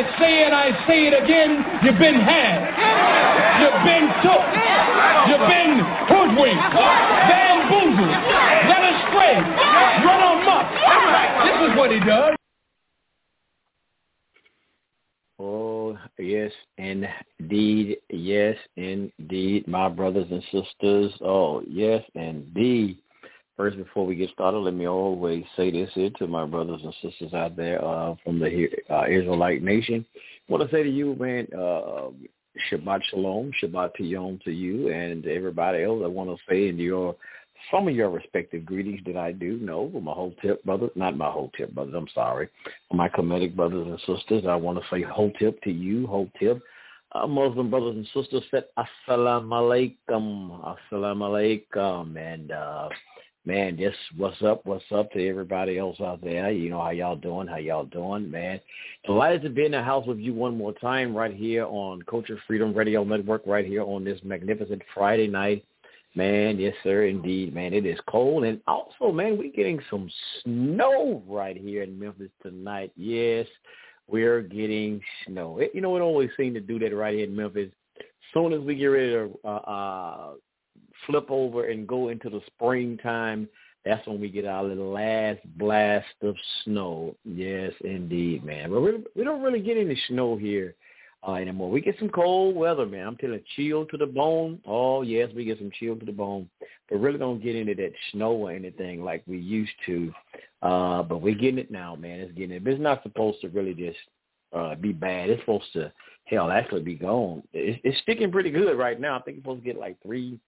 I say it, I say it again. You've been had. You've been took. You've been hoodwinked, bamboozled, led astray, run amok. This is what he does. Oh, yes, indeed. Yes, indeed, my brothers and sisters. Oh, yes, indeed. First, before we get started, let me always say this here to my brothers and sisters out there uh, from the uh, Israelite nation. I want to say to you, man, uh, Shabbat Shalom, Shabbat Shalom to you and everybody else. I want to say in your some of your respective greetings that I do know my Hotep brothers, not my Hotep brothers, I'm sorry, my Kemetic brothers and sisters. I want to say Hotep to you, whole tip. Uh, Muslim brothers and sisters said assalamu alaikum, assalamu alaikum, and uh, man, just what's up, what's up to everybody else out there. You know how y'all doing, how y'all doing, man. Delighted to be in the house with you one more time right here on Culture Freedom Radio Network, right here on this magnificent Friday night. Man, yes, sir, indeed, man. It is cold. And also, man, we're getting some snow right here in Memphis tonight. Yes, we're getting snow. It, you know, it always seems to do that right here in Memphis. Soon as we get ready to uh, uh, flip over and go into the springtime, that's when we get our little last blast of snow. Yes, indeed, man. But we we don't really get any snow here uh, anymore. We get some cold weather, man. I'm telling you, chill to the bone. Oh yes, we get some chill to the bone, but really don't get into that snow or anything like we used to. Uh, but we're getting it now, man. It's getting it. But it's not supposed to really just uh, be bad. It's supposed to hell actually be gone. It's, it's sticking pretty good right now. I think it's supposed to get like three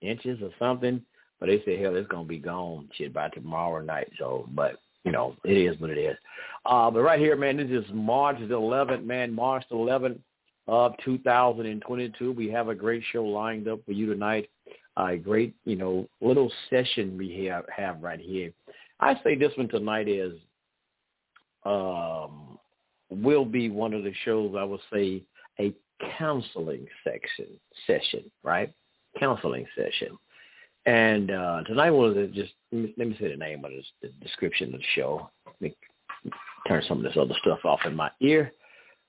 inches or something. But they say hell, it's gonna be gone shit by tomorrow night. So, but you know, it is what it is. Uh, but right here, man, this is March the 11th, man, March the 11th of 2022. We have a great show lined up for you tonight. A great, you know, little session we have, have right here. I say this one tonight is um, will be one of the shows I would say a counseling section session, right? Counseling session. And uh, tonight was just let me, say the name of this, the description of the show. Let me turn some of this other stuff off in my ear.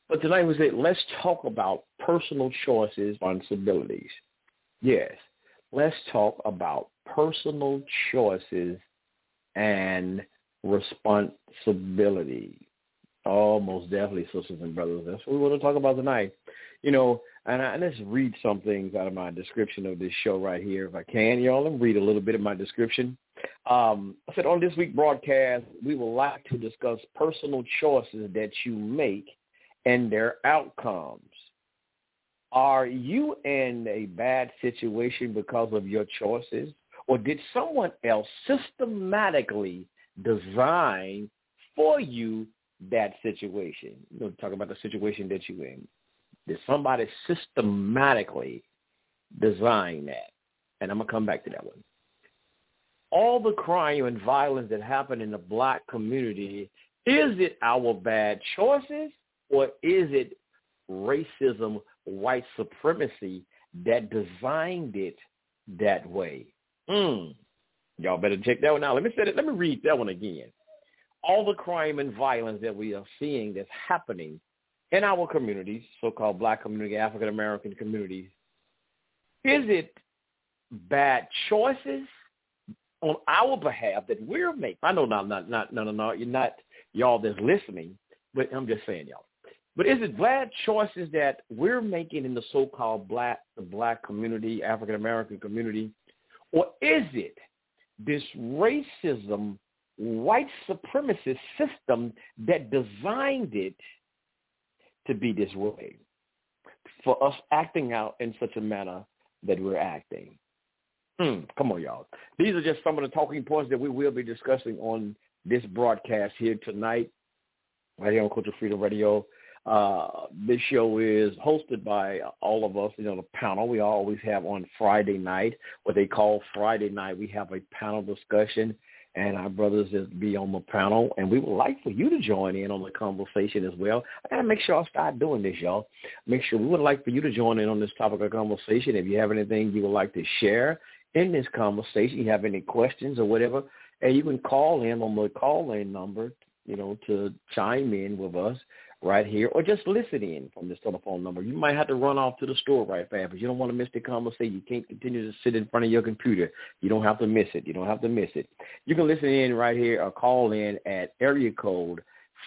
But tonight was it. Let's talk about personal choices, responsibilities. Yes, let's talk about personal choices and responsibility. Oh, most definitely, sisters and brothers. That's what we want to talk about tonight. You know, and I, let's read some things out of my description of this show right here, if I can, y'all. Let me read a little bit of my description. Um, I said on this week broadcast, we would like to discuss personal choices that you make and their outcomes. Are you in a bad situation because of your choices? Or did someone else systematically design for you that situation? You know, talk about the situation that you're in. Did somebody systematically design that? And I'm going to come back to that one. All the crime and violence that happened in the black community, is it our bad choices or is it racism, white supremacy that designed it that way? Mm. Y'all better check that one out. Let me say it. Let me read that one again. All the crime and violence that we are seeing that's happening in our communities, so-called black community, African American communities, is it bad choices on our behalf that we're making? I know not, not, not, no, no, no, you're not y'all that's listening, but I'm just saying y'all. But is it bad choices that we're making in the so-called black, the black community, African American community, or is it this racism, white supremacist system that designed it to be this way, for us acting out in such a manner that we're acting. Hmm, come on, y'all. These are just some of the talking points that we will be discussing on this broadcast here tonight, right here on Culture Freedom Radio. Uh, this show is hosted by all of us, you know, the panel. We always have on Friday night, what they call Friday night. We have a panel discussion, and our brothers is be on the panel, and we would like for you to join in on the conversation as well. I gotta make sure I start doing this, y'all. Make sure we would like for you to join in on this topic of conversation. If you have anything you would like to share in this conversation, you have any questions or whatever, and you can call in on the call-in number, you know, to chime in with us right here, or just listen in from this telephone number. You might have to run off to the store right fast, but you don't want to miss the conversation. You can't continue to sit in front of your computer. You don't have to miss it. You don't have to miss it. You can listen in right here or call in at area code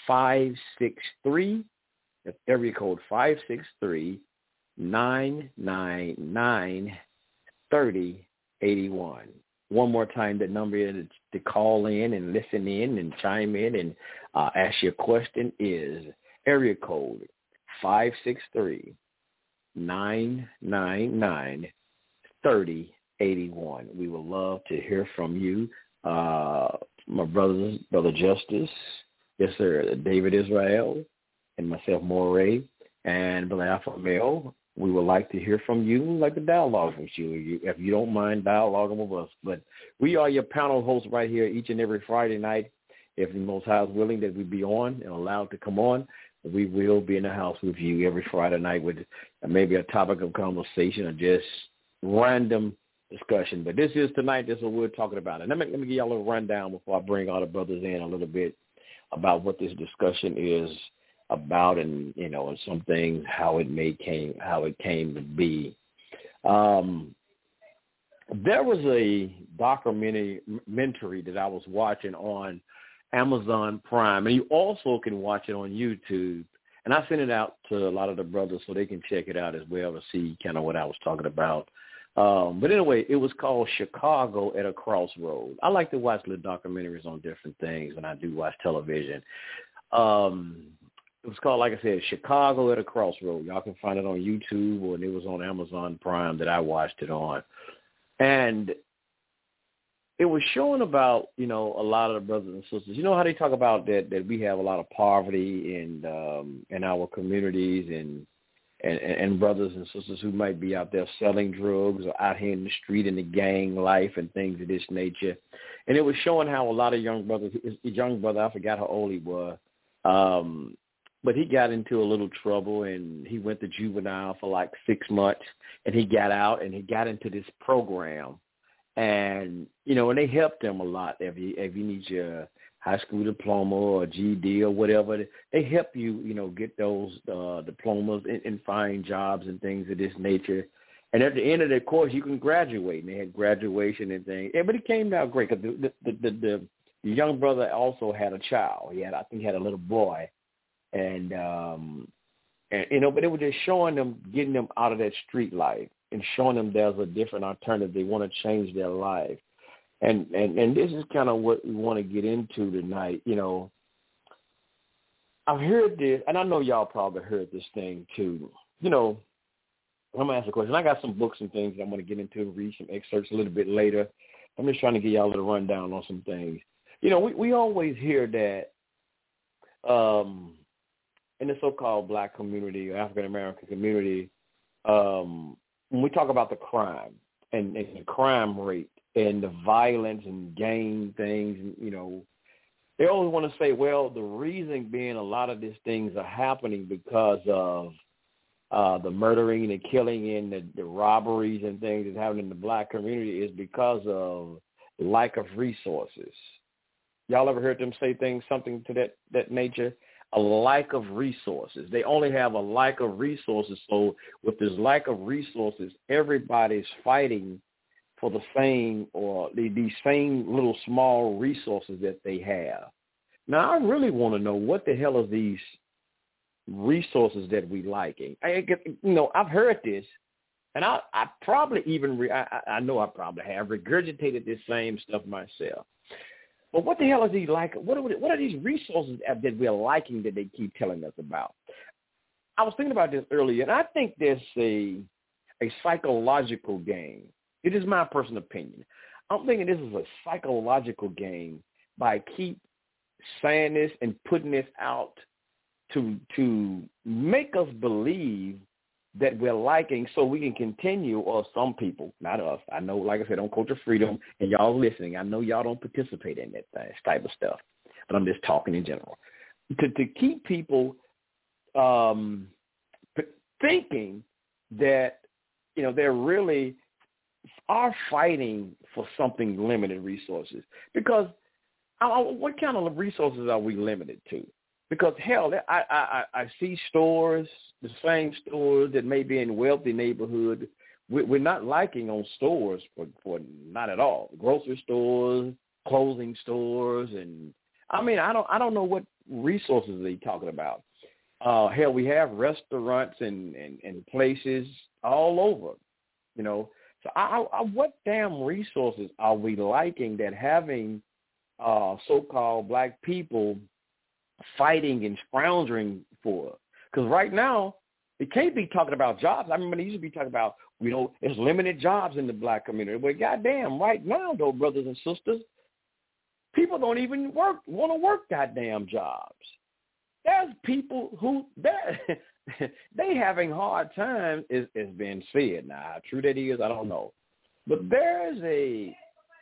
563, that's area code 563 999 3081. One more time, the number to, to call in and listen in and chime in and uh, ask your question is area code 563 999 3081. We would love to hear from you. Uh, my brother, Brother Justice, yes, sir, David Israel, and myself, Moray, and Brother Alpha Male. We would like to hear from you. We'd like to dialogue with you, if you don't mind dialoguing with us. But we are your panel hosts right here each and every Friday night. If the Most High is willing that we be on and allowed to come on, we will be in the house with you every Friday night with maybe a topic of conversation or just random discussion. But this is tonight. This is what we're talking about. And let me, let me give y'all a little rundown before I bring all the brothers in a little bit about what this discussion is about and, you know, and some things, how it may came, how it came to be. Um, there was a documentary that I was watching on Amazon Prime, and you also can watch it on YouTube. And I sent it out to a lot of the brothers so they can check it out as well to see kind of what I was talking about. Um, but anyway, it was called Chicago at a Crossroad. I like to watch little documentaries on different things when I do watch television. Um, it was called, like I said, Chicago at a Crossroad. Y'all can find it on YouTube or it was on Amazon Prime that I watched it on. And it was showing about you know a lot of the brothers and sisters. You know how they talk about that that we have a lot of poverty in um, in our communities and, and and brothers and sisters who might be out there selling drugs or out here in the street in the gang life and things of this nature. And it was showing how a lot of young brothers, his young brother, I forgot how old he was, um, but he got into a little trouble and he went to juvenile for like six months and he got out and he got into this program and you know, and they help them a lot. If you if you need your high school diploma or GED or whatever, they help you, you know, get those uh, diplomas and, and find jobs and things of this nature. And at the end of the course, you can graduate. And they had graduation and things. But it came out great because the the, the the the young brother also had a child. He had, I think, he had a little boy, and um, and you know, but it was just showing them, getting them out of that street life and showing them there's a different alternative. They want to change their life. And, and, and this is kind of what we want to get into tonight. You know, I've heard this, and I know y'all probably heard this thing too. You know, I'm gonna ask a question. I got some books and things that I'm gonna get into and read some excerpts a little bit later. I'm just trying to give y'all a little rundown on some things. You know, we, we always hear that um, in the so-called black community or African American community, um, when we talk about the crime and, and the crime rate and the violence and gang things, you know, they always want to say, well, the reason being a lot of these things are happening because of uh, the murdering and killing and the, the robberies and things that's happening in the black community is because of lack of resources. Y'all ever heard them say things, something to that, that nature? A lack of resources. They only have a lack of resources. So with this lack of resources, everybody's fighting for the same or these same little small resources that they have. Now, I really want to know what the hell are these resources that we liking? I, you know, I've heard this, and I, I probably even, re, I, I know I probably have regurgitated this same stuff myself. But what the hell is he like? What are, what are these resources that we're liking that they keep telling us about? I was thinking about this earlier, and I think there's a a psychological game. It is my personal opinion. I'm thinking this is a psychological game by keep saying this and putting this out to to make us believe that we're liking so we can continue or some people, not us. I know, like I said, on Culture Freedom and y'all listening, I know y'all don't participate in that type of stuff, but I'm just talking in general. To, to keep people um, thinking that, you know, they're really are fighting for something limited resources because uh, what kind of resources are we limited to? Because hell, I, I I see stores, the same stores that may be in wealthy neighborhood. We're not liking on stores for for not at all. Grocery stores, clothing stores, and I mean I don't I don't know what resources they talking about. Uh, hell, we have restaurants and, and and places all over, you know. So I, I, what damn resources are we liking that having uh, so-called black people fighting and scrounging for. Because right now, it can't be talking about jobs. I remember they used to be talking about, you know, there's limited jobs in the black community. But goddamn, right now, though, brothers and sisters, people don't even work want to work goddamn jobs. There's people who they they having hard times is is being said. Now, how true that is, I don't know. But there's a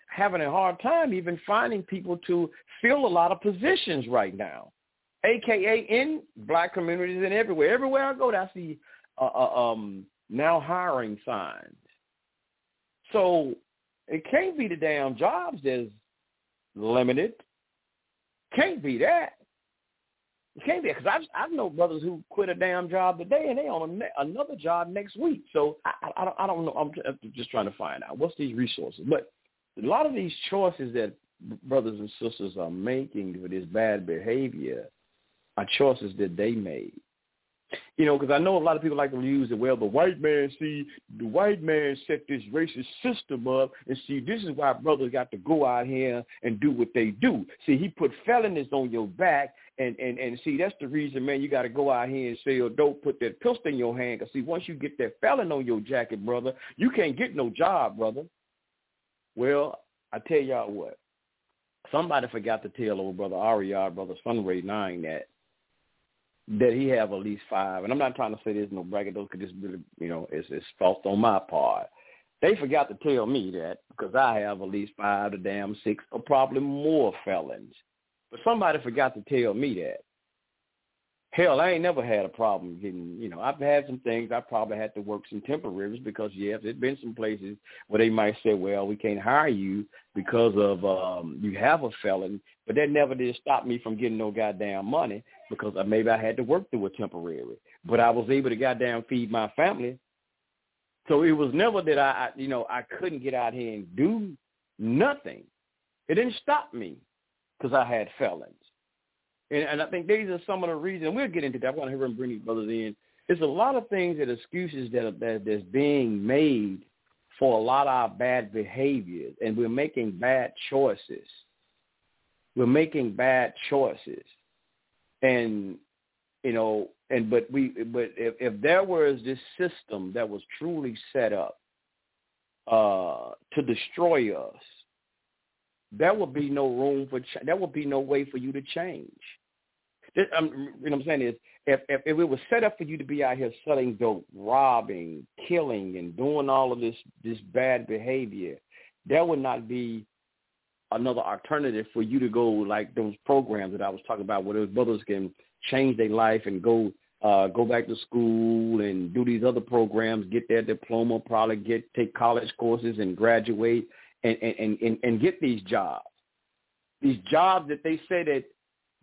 having a hard time even finding people to fill a lot of positions right now, aka in black communities and everywhere. Everywhere I go, I see uh, uh, um, now hiring signs. So it can't be the damn jobs that's limited. Can't be that. It can't be because I've I've known brothers who quit a damn job today and they on a another job next week. So I, I, I don't I don't know. I'm just trying to find out what's these resources. But a lot of these choices that brothers and sisters are making for this bad behavior are choices that they made. You know, because I know a lot of people like to use it. Well, the white man, see, the white man set this racist system up, and see, this is why brothers got to go out here and do what they do. See, he put felonies on your back, and and and see, that's the reason, man. You got to go out here and sell oh, dope, put that pistol in your hand. Cause see, once you get that felon on your jacket, brother, you can't get no job, brother. Well, I tell y'all what. Somebody forgot to tell old brother Ariad, brother Sunray Nine that that he have at least five. And I'm not trying to say there's no braggadocio because this really, you know, it's, it's fault on my part. They forgot to tell me that because I have at least five to damn six or probably more felons. But somebody forgot to tell me that. Hell, I ain't never had a problem getting, you know, I've had some things I probably had to work some temporaries because, yes, there's been some places where they might say, well, we can't hire you because of um you have a felon, but that never did stop me from getting no goddamn money because maybe I had to work through a temporary. But I was able to goddamn feed my family. So it was never that I, you know, I couldn't get out here and do nothing. It didn't stop me because I had felons. And, and I think these are some of the reasons. We'll get into that. I want to hear him bring these brothers in. There's a lot of things that excuses that, that that's being made for a lot of our bad behaviors, and we're making bad choices. We're making bad choices, and you know, and but we, but if, if there was this system that was truly set up uh, to destroy us, there would be no room for. Ch- there would be no way for you to change. This, um, you know what I'm saying is if, if if it was set up for you to be out here selling dope, robbing, killing, and doing all of this this bad behavior, there would not be another alternative for you to go like those programs that I was talking about, where those brothers can change their life and go uh, go back to school and do these other programs, get their diploma, probably get take college courses and graduate and and and, and get these jobs. These jobs that they said that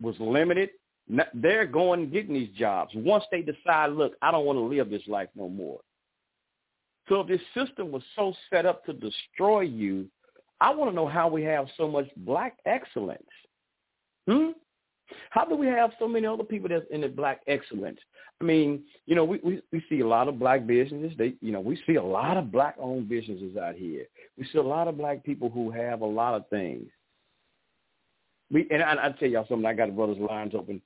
was limited they're going and getting these jobs once they decide, look, I don't want to live this life no more. So if this system was so set up to destroy you, I want to know how we have so much black excellence. Hmm? How do we have so many other people that's in the black excellence? I mean, you know, we, we, we see a lot of black businesses. They, you know, we see a lot of black-owned businesses out here. We see a lot of black people who have a lot of things. We and I, I tell y'all something. I got the brothers' lines open,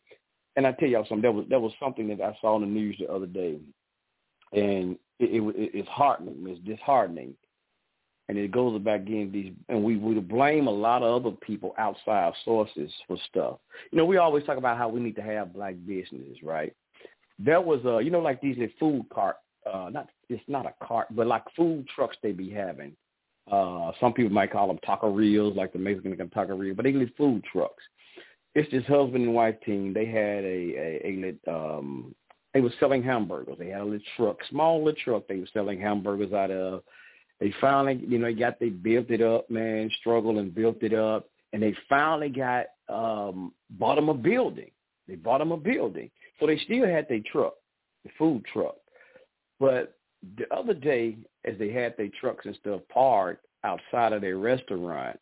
and I tell y'all something. There was there was something that I saw in the news the other day, and it, it, it it's heartening. It's disheartening. and it goes back again these and we would blame a lot of other people outside sources for stuff. You know, we always talk about how we need to have black businesses, right? There was a you know like these food cart uh not it's not a cart, but like food trucks they be having. Uh some people might call them taquerias, like the Mexican taqueria, but they live food trucks. It's this husband and wife team. They had a a, a um they were selling hamburgers. They had a little truck, small little truck they were selling hamburgers out of they finally, you know, they got they built it up, man, struggled and built it up, and they finally got um bought them a building. They bought them a building, so they still had their truck, the food truck. But the other day, as they had their trucks and stuff parked outside of their restaurant,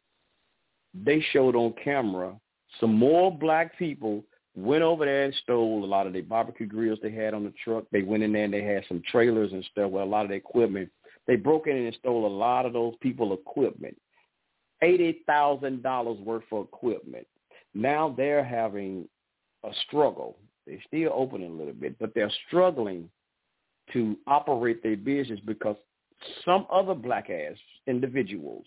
they showed on camera some more black people went over there and stole a lot of the barbecue grills they had on the truck. They went in there and they had some trailers and stuff with a lot of the equipment they broke in and stole a lot of those people equipment. $80,000 worth of equipment. Now they're having a struggle. They're still open a little bit, but they're struggling to operate their business because some other black ass individuals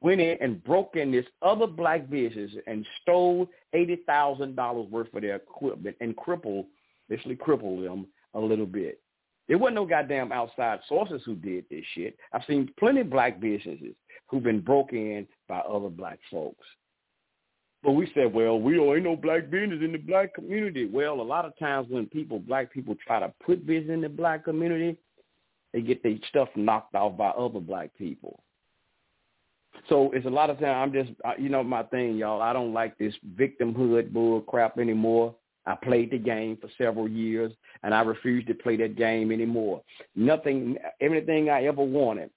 went in and broke in this other black business and stole eighty thousand dollars worth of their equipment and crippled, basically crippled them a little bit. There wasn't no goddamn outside sources who did this shit. I've seen plenty of black businesses who've been broken in by other black folks. But we said, well, we don't ain't no black business in the black community. Well, a lot of times when people, black people, try to put business in the black community, they get their stuff knocked off by other black people. So it's a lot of time. I'm just, you know, my thing, y'all. I don't like this victimhood bull crap anymore. I played the game for several years, and I refuse to play that game anymore. Nothing, everything I ever wanted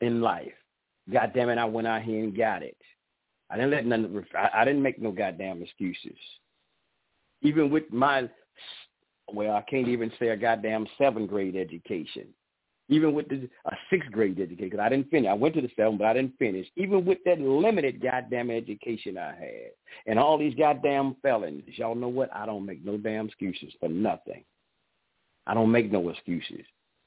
in life, God damn it, I went out here and got it. I didn't let none. I, I didn't make no goddamn excuses. Even with my, well, I can't even say a goddamn seventh grade education even with the a sixth grade education, because I didn't finish. I went to the seventh, but I didn't finish. Even with that limited goddamn education I had, and all these goddamn felons, y'all know what? I don't make no damn excuses for nothing. I don't make no excuses.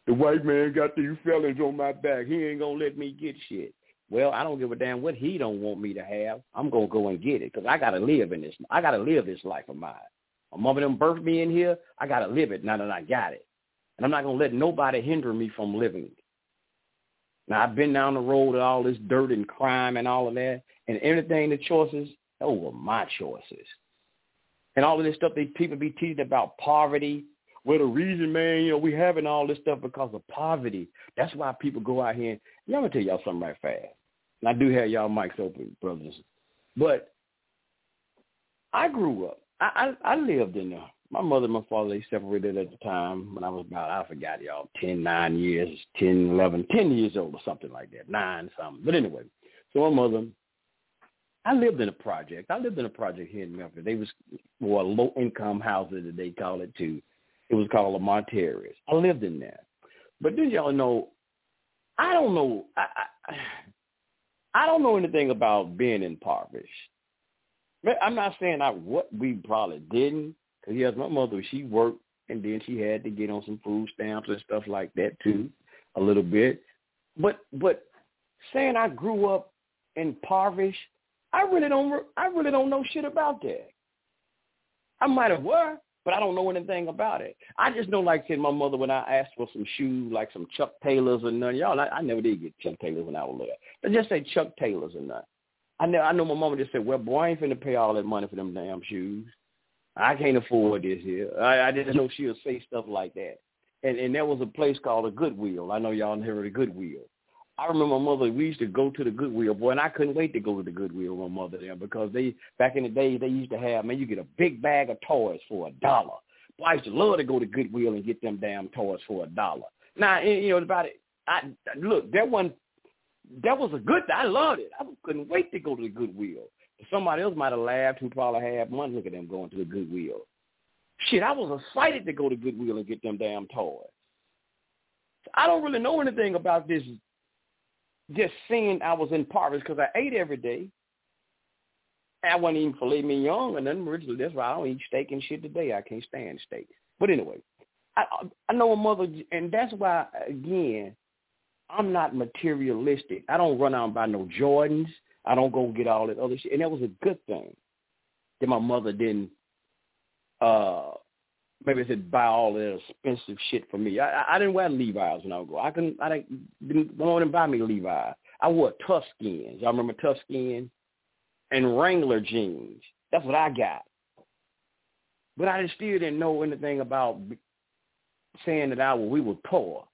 The white man got these felons on my back. He ain't gonna let me get shit. Well, I don't give a damn what he don't want me to have. I'm gonna go and get it because I gotta live in this. I gotta live this life of mine. My mother them birthed me in here. I gotta live it now that I got it. And I'm not going to let nobody hinder me from living. Now, I've been down the road of all this dirt and crime and all of that, and everything, the choices, those were my choices. And all of this stuff, they people be teaching about poverty. Well, the reason, man, you know, we having all this stuff because of poverty. That's why people go out here. And, yeah, I'm going to tell y'all something right fast. And I do have y'all mics open, brothers. But I grew up. I, I, I lived in a my mother and my father they separated at the time when I was about I forgot y'all ten nine years ten eleven ten years old or something like that nine something. But anyway so my mother I lived in a project. I lived in a project here in Memphis. They was well low income houses that they call it too. It was called a Monterey's I lived in there. But did y'all know I don't know I, I I don't know anything about being impoverished. I'm not saying I what we probably didn't Cause yes, my mother she worked and then she had to get on some food stamps and stuff like that too, mm-hmm. a little bit. But but saying I grew up impoverished, I really don't I really don't know shit about that. I might have were, but I don't know anything about it. I just know, like said, my mother when I asked for some shoes, like some Chuck Taylors or none. Y'all, I, I never did get Chuck Taylors when I was little. But just say Chuck Taylors or none. I know, I know my mama just said, well, boy, I ain't finna pay all that money for them damn shoes. I can't afford this here. I, I didn't know she'll say stuff like that. And and there was a place called a Goodwill. I know y'all never of Goodwill. I remember my mother. We used to go to the Goodwill, boy, and I couldn't wait to go to the Goodwill with my mother there because they back in the day they used to have man, you get a big bag of toys for a dollar. Boy, I used to love to go to Goodwill and get them damn toys for a dollar. Now you know about it. I look that one. That was a good. I loved it. I couldn't wait to go to the Goodwill. Somebody else might have laughed who probably had money. Look at them going to the Goodwill. Shit, I was excited to go to Goodwill and get them damn toys. I don't really know anything about this. Just seeing I was in impoverished because I ate every day. I wasn't eating filet mignon and nothing originally. That's why I don't eat steak and shit today. I can't stand steak. But anyway, I I know a mother, and that's why again I'm not materialistic. I don't run out and buy no Jordans. I don't go get all that other shit. And that was a good thing that my mother didn't uh maybe said buy all that expensive shit for me. I I didn't wear Levi's when I would go. I couldn't I didn't didn't want to buy me Levi's. I wore tough skins. Y'all remember Toughskin? And Wrangler jeans. That's what I got. But I still didn't know anything about saying that I we were poor.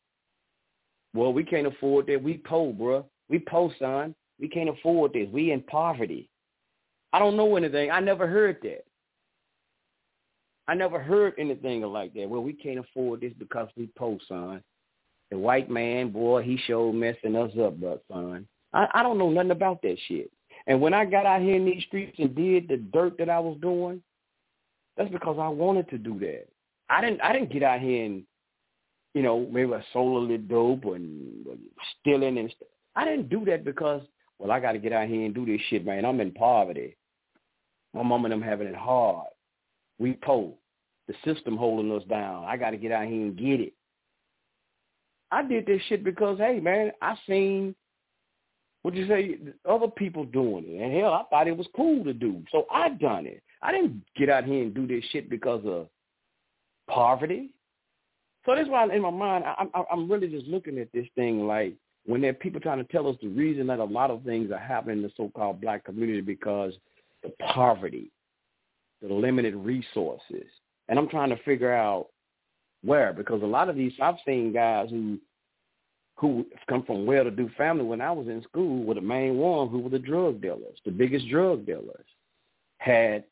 Well, we can't afford that. We poor, bro. We poor, son. We can't afford this. We in poverty. I don't know anything. I never heard that. I never heard anything like that. Well, we can't afford this because we poor, son. The white man, boy, he showed messing us up, but son. I, I don't know nothing about that shit. And when I got out here in these streets and did the dirt that I was doing, that's because I wanted to do that. I didn't I didn't get out here and, you know, maybe a soul a little dope and stealing and stuff. I didn't do that because, well, I got to get out here and do this shit, man. I'm in poverty. My mom and them having it hard. We poor. The system holding us down. I got to get out here and get it. I did this shit because, hey, man, I seen what you say other people doing it, and hell, I thought it was cool to do, so I done it. I didn't get out here and do this shit because of poverty. So that's why in my mind, I, I, I'm really just looking at this thing like when there are people trying to tell us the reason that a lot of things are happening in the so-called black community because the poverty, the limited resources. And I'm trying to figure out where, because a lot of these, I've seen guys who who come from well-to-do family when I was in school were the main ones who were the drug dealers, the biggest drug dealers, had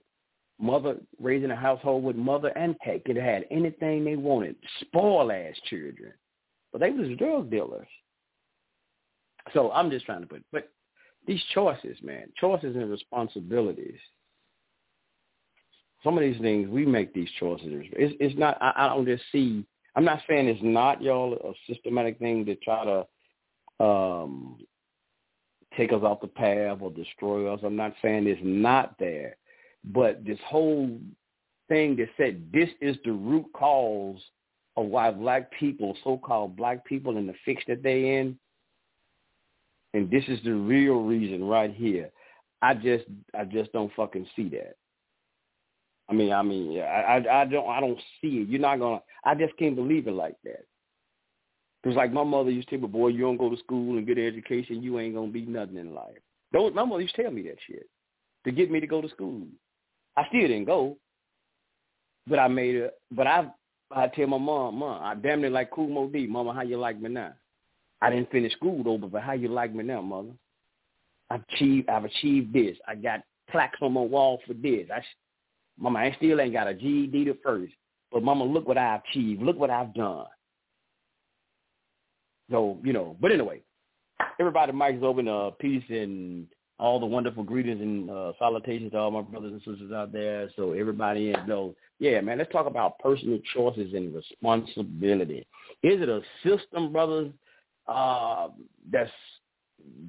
mother raising a household with mother and could have had anything they wanted, spoil ass children, but they was drug dealers. So I'm just trying to put, but these choices, man, choices and responsibilities. Some of these things we make these choices. It's, it's not. I, I don't just see. I'm not saying it's not y'all a systematic thing to try to um, take us off the path or destroy us. I'm not saying it's not there, but this whole thing that said this is the root cause of why black people, so-called black people, in the fix that they in, and this is the real reason right here. I just I just don't fucking see that. I mean, I mean, I, I, I don't, I don't see it. You're not gonna. I just can't believe it like that. Cause like my mother used to tell me, boy, you don't go to school and get an education, you ain't gonna be nothing in life. Don't. my mother used to tell me that shit to get me to go to school. I still didn't go, but I made it. But I, I tell my mom, mom, I damn near like Moe Dee, mama, how you like me now? I didn't finish school though, but how you like me now, mother? I've achieved, I've achieved this. I got plaques on my wall for this. I, mama, I still ain't got a GED to first, but mama, look what I've achieved. Look what I've done. So you know, but anyway, everybody, mic's open. Uh, peace and all the wonderful greetings and uh, salutations to all my brothers and sisters out there. So everybody in know, yeah, man, let's talk about personal choices and responsibility. Is it a system, brothers, uh, that's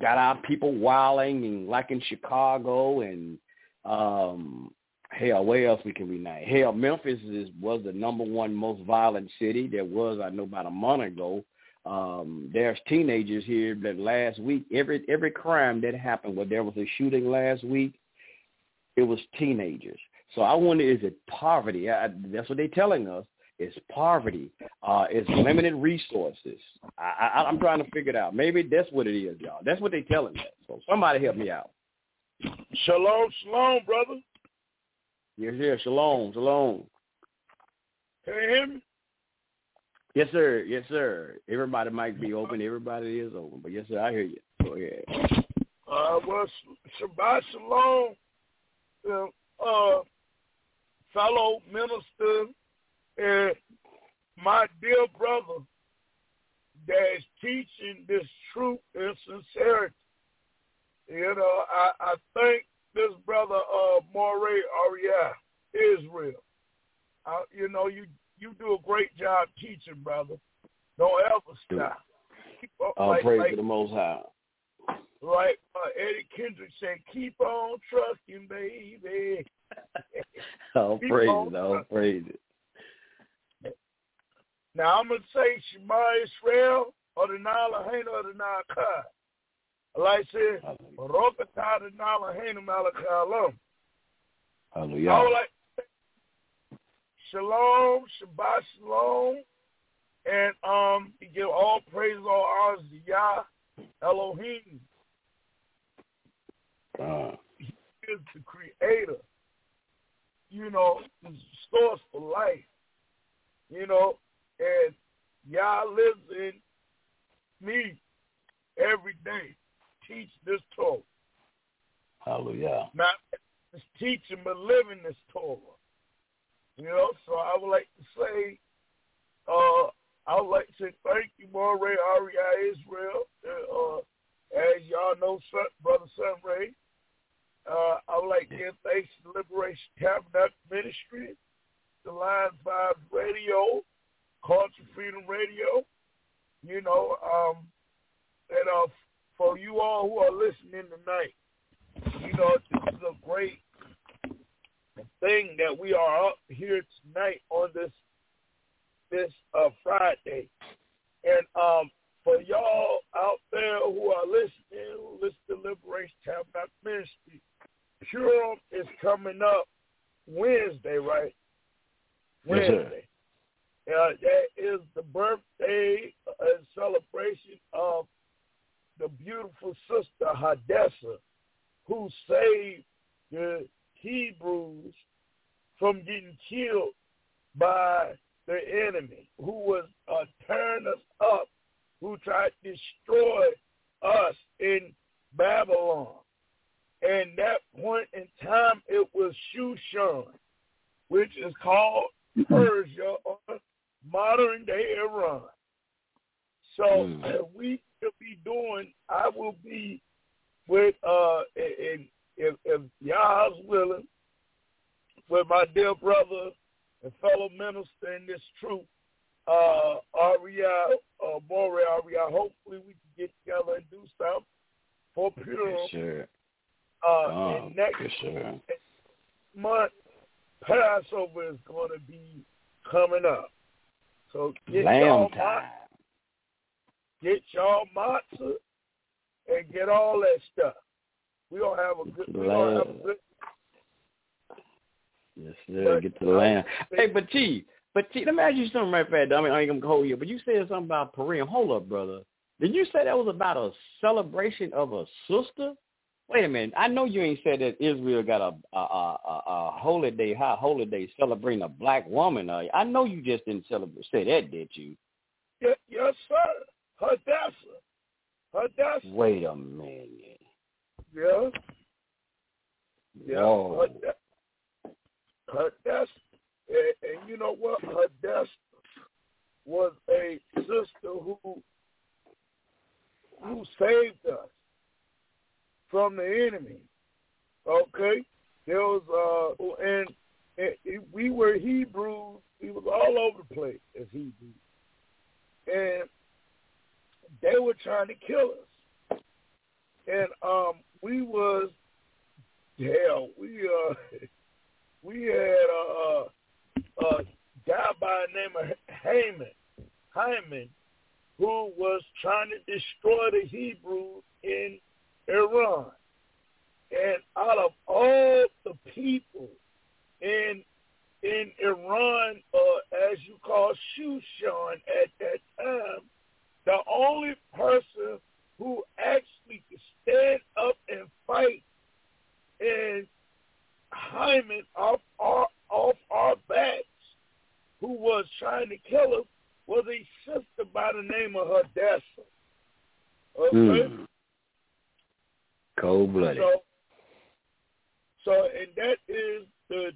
got our people wilding and like in Chicago and um hell, where else we can named? Hell, Memphis is was the number one most violent city. There was, I know, about a month ago. Um, there's teenagers here that last week, every every crime that happened, where there was a shooting last week, it was teenagers. So I wonder, is it poverty? I, that's what they're telling us. It's poverty. Uh, it's limited resources. I, I, I'm trying to figure it out. Maybe that's what it is, y'all. That's what they're telling me. So somebody help me out. Shalom, shalom, brother. Yes, yes. Shalom, shalom. Can you hear me? Yes, sir. Yes, sir. Everybody might be open. Everybody is open. But yes, sir, I hear you. Go ahead. Uh, well, Shabbat Shalom, uh, uh, fellow minister and my dear brother that is teaching this truth and sincerity. You know, I, I thank this brother uh Moray Aria Israel. Uh, you know, you you do a great job teaching, brother. Don't ever stop. All like, praise like, to the Most High. Right, uh, Eddie Kendrick said, "Keep on trusting, baby." all praise, all praise. Now I'm gonna say Shema Israel, or the Nala Hena or the Nala Kai. Like I said, Rokata the Nala Hena Malakai Hallelujah. I would like Shalom, Shabbat Shalom, and um, give all praise, all honors to Yah Elohim. Uh, He is the creator. You know, the source for life. You know, and lives in me every day. Teach this Torah. hallelujah. Not just teaching, but living this Torah. You know, so I would like to say, uh, I would like to say thank you, Moray Aria Israel. Uh, as y'all know, son, Brother Son Ray, uh, I would like to give thanks to Liberation Tabernacle Ministry, the Line 5 Radio, Culture Freedom Radio, you know, um, and uh, for you all who are listening tonight, you know, this is a great thing that we are up here tonight on this this uh, Friday, and um, for y'all out there who are listening, who listen to Liberation Tabernacle Ministry, Purim is coming up Wednesday, right? Wednesday. Uh, that is the birthday and celebration of the beautiful sister Hadassah, who saved the Hebrews from getting killed by the enemy, who was uh, tearing us up, who tried to destroy us in Babylon. And that point in time, it was Shushan, which is called Persia or modern day Iran. So Mm. we will be doing. I will be with uh, and if if Yah's willing, with my dear brother and fellow minister in this troop, uh, Aria, uh, More Aria. Hopefully, we can get together and do something for Purim. Sir. Uh, Oh, next sir. month, Passover is going to be coming up. So get Lamb y'all time. get y'all matzah and get all that stuff. We gonna have a good. We gonna have a Lamb. good. Yes, sir. Get to the land. Hey, but Chief, but Chief, let me ask you something right fast. I mean, I ain't gonna hold you, but you said something about Purim. Hold up, brother. Did you say that was about a celebration of a sister? Wait a minute. I know you ain't said that Israel got a a a, a, a holy day, high holy day celebrating a black woman. Uh, I know you just didn't celebrate say that, did you? Yes, yes sir. Hadassah. Hadassah. Wait a minute. Yeah. Yeah. Whoa. Hadassah. And, and you know what? Hadassah was a sister who who saved us from the enemy. Okay? There was uh and, and we were Hebrews. We was all over the place as Hebrews. And they were trying to kill us. And um we was hell, we uh we had a, a, a guy by the name of Haman, Haman, who was trying to destroy the Hebrews in Iran. And out of all the people in in Iran, uh, as you call Shushan at that time, the only person who actually could stand up and fight and Haman off our off our backs, who was trying to kill us, was a sister by the name of Hadassah. Okay, Mm. Cold blooded. so so and that is the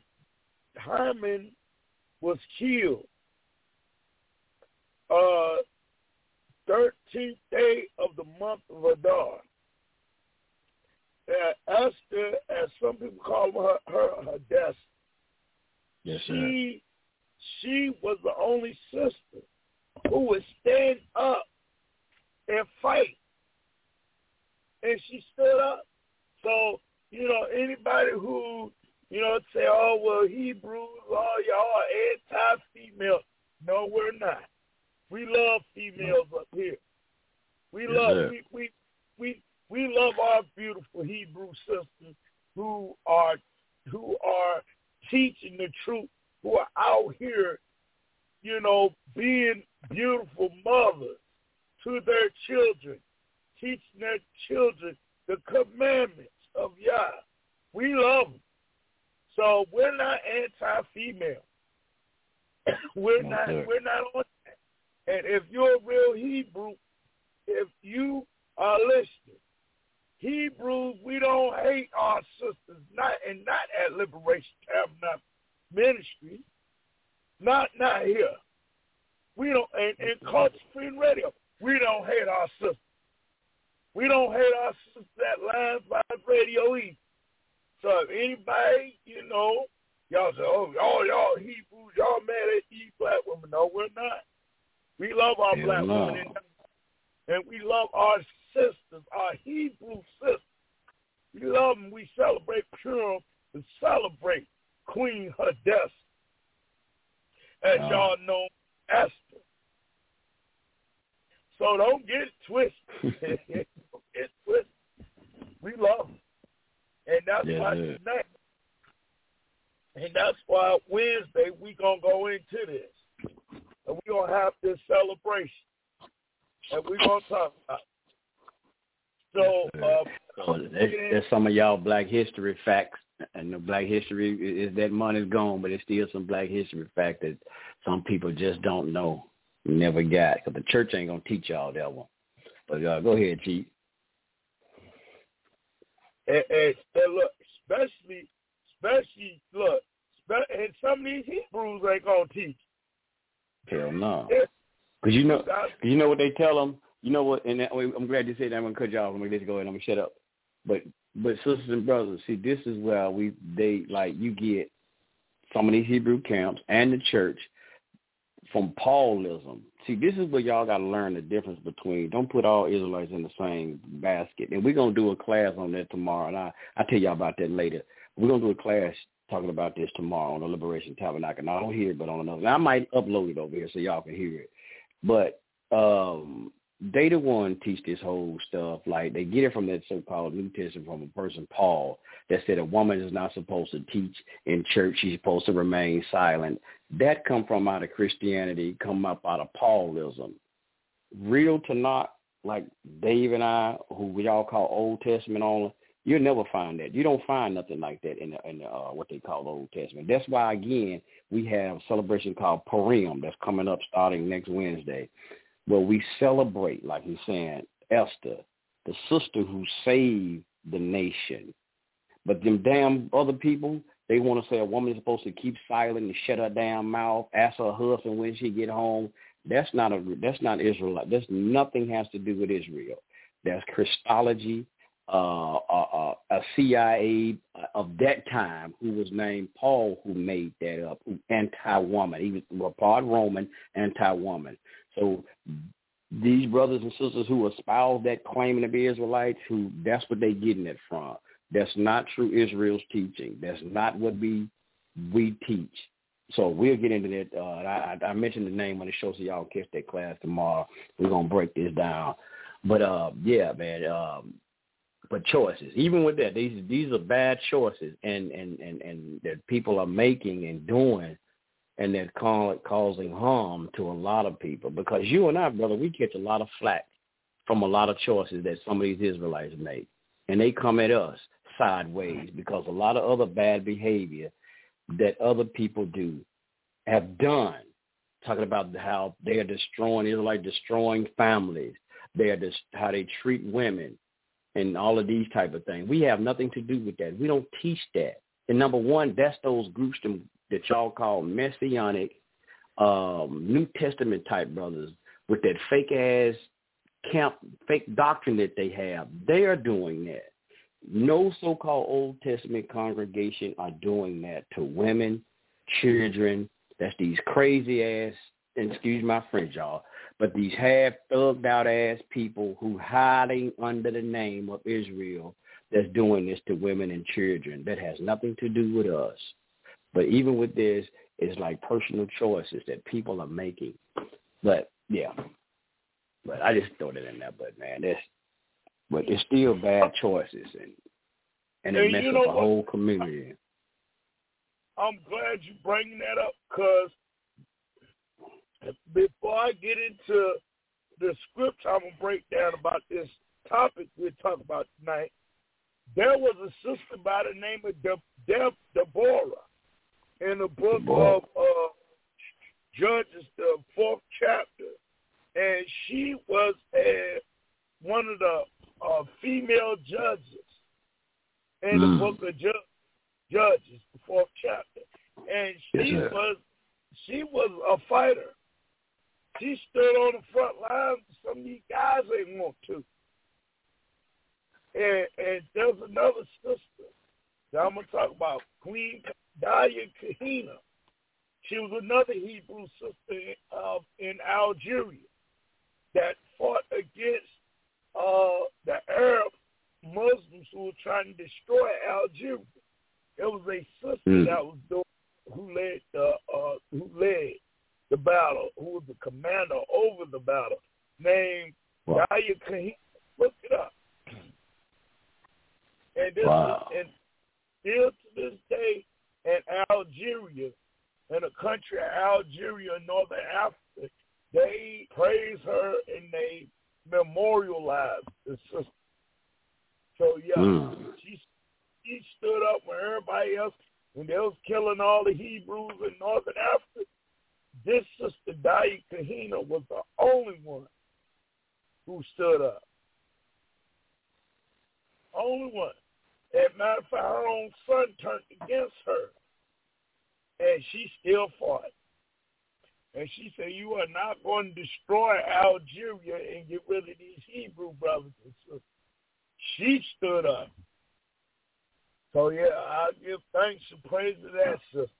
Haman was killed. Uh, thirteenth day of the month of Adar. Uh, Esther, as some people call her, her Hadassah. yes, sir. she she was the only sister who would stand up and fight. And she stood up. So, you know, anybody who, you know, say, oh, well, Hebrews, oh, y'all are anti-female. No, we're not. We love females up here. We love we, we we we love our beautiful Hebrew sisters who are who are teaching the truth, who are out here, you know, being beautiful mothers to their children, teaching their children the commandments of Yah. We love them. So we're not anti-female. we're not. We're not on that. And if you're a real Hebrew, if you are listening, Hebrews, we don't hate our sisters, not and not at Liberation Tabernacle Ministry, not not here. We don't and, and Culture Freedom Radio, we don't hate our sisters. We don't hate our sisters at Lions Vibe Radio either. So if anybody, you know, y'all say, oh, y'all, y'all Hebrews, y'all mad at these black women. No, we're not. We love our black no. women and, and we love our sisters, our Hebrew sisters. We love them. We celebrate Purim and celebrate Queen Hadassah. As Wow. y'all know, Esther. So don't get it twisted. it twisted. We love them. And that's Yes, why sir. tonight, and that's why Wednesday we going to go into this. And we're going to have this celebration. And we're going to talk about it. So, uh, that's, that's some of y'all Black History facts, and the Black History is that money's gone, but it's still some Black History fact that some people just don't know, never got, because the church ain't gonna teach y'all that one. But uh, go ahead, Chief. And, and, and look, especially, especially, look, spe- and some of these Hebrews ain't going to teach. Hell no. Cause you know, cause you know what they tell them. You know what? And that, I'm glad you said that. I'm gonna cut you off. I'm gonna let you go ahead. I'm gonna shut up. But but sisters and brothers, see, this is where we they like you get some of these Hebrew camps and the church from Paulism. See, this is where y'all got to learn the difference between. Don't put all Israelites in the same basket. And we're gonna do a class on that tomorrow. And I I tell y'all about that later. We're gonna do a class talking about this tomorrow on the Liberation Tabernacle. Not on here, but on another. I might upload it over here so y'all can hear it. But um they the one teach this whole stuff. Like they get it from that so-called New Testament from a person, Paul, that said a woman is not supposed to teach in church. She's supposed to remain silent. That come from out of Christianity, come up out of Paulism. Real to not like Dave and I, who we all call Old Testament only, you'll never find that. You don't find nothing like that in the, in the uh, what they call Old Testament. That's why again we have a celebration called Purim that's coming up starting next Wednesday where we celebrate, like he's saying, Esther, the sister who saved the nation. But them damn other people, they want to say a woman is supposed to keep silent and shut her damn mouth, ask her husband when she get home. That's not a that's not Israelite. That's nothing has to do with Israel. That's Christology, uh, uh, uh, a CIA of that time who was named Paul who made that up, anti-woman. He was part Roman, anti-woman. So these brothers and sisters who espouse that claiming to be Israelites, who that's what they're getting it from. That's not true Israel's teaching. That's not what we we teach. So we'll get into that. Uh, I, I mentioned the name on the show, so y'all catch that class tomorrow. We're gonna break this down. But uh, yeah, man. Um, but choices, even with that, these these are bad choices, and and and and that people are making and doing and they're call, causing harm to a lot of people. Because you and I, brother, we catch a lot of flack from a lot of choices that some of these Israelites make. And they come at us sideways because a lot of other bad behavior that other people do have done. Talking about how they are destroying, Israelites destroying families. They are just how they treat women and all of these type of things. We have nothing to do with that. We don't teach that. And number one, that's those groups that y'all call messianic, um, New Testament type brothers with that fake ass camp, fake doctrine that they have. They are doing that. No so-called Old Testament congregation are doing that to women, children. That's these crazy ass, excuse my French, y'all, but these half thugged out ass people who hiding under the name of Israel that's doing this to women and children. That has nothing to do with us. But even with this, it's like personal choices that people are making. But yeah, But I just throw that in there. But man, that's but it's still bad choices, and and it messes up the whole community. I'm glad you bringing that up because before I get into the script, I'm gonna break down about this topic we're talking about tonight. There was a sister by the name of De- De- Deborah in the book of uh, Judges, the fourth chapter, and she was a one of the uh, female judges in mm. the hmm. book of Ju- Judges, the fourth chapter, and she yes, was she was a fighter. She stood on the front lines. Some of these guys ain't want to. And, and there's another sister that I'm gonna talk about, Queen Daya Kahina. She was another Hebrew sister uh, in Algeria that fought against uh, the Arab Muslims who were trying to destroy Algeria. It was a sister mm. that was doing, who led the uh, who led the battle, who was the commander over the battle, named wow. Daya Kahina. Look it up. And this wow. is, and still to this day in the country of Algeria, Northern Africa, they praise her and they memorialize the sister. So yeah, mm. she she stood up when everybody else when they was killing all the Hebrews in Northern Africa. This sister Daya Kahina was the only one who stood up. Only one. As a matter of fact, her own son turned against her, and she still fought. And she said, you are not going to destroy Algeria and get rid of these Hebrew brothers and sisters. She stood up. So, yeah, I give thanks and praise to that sister.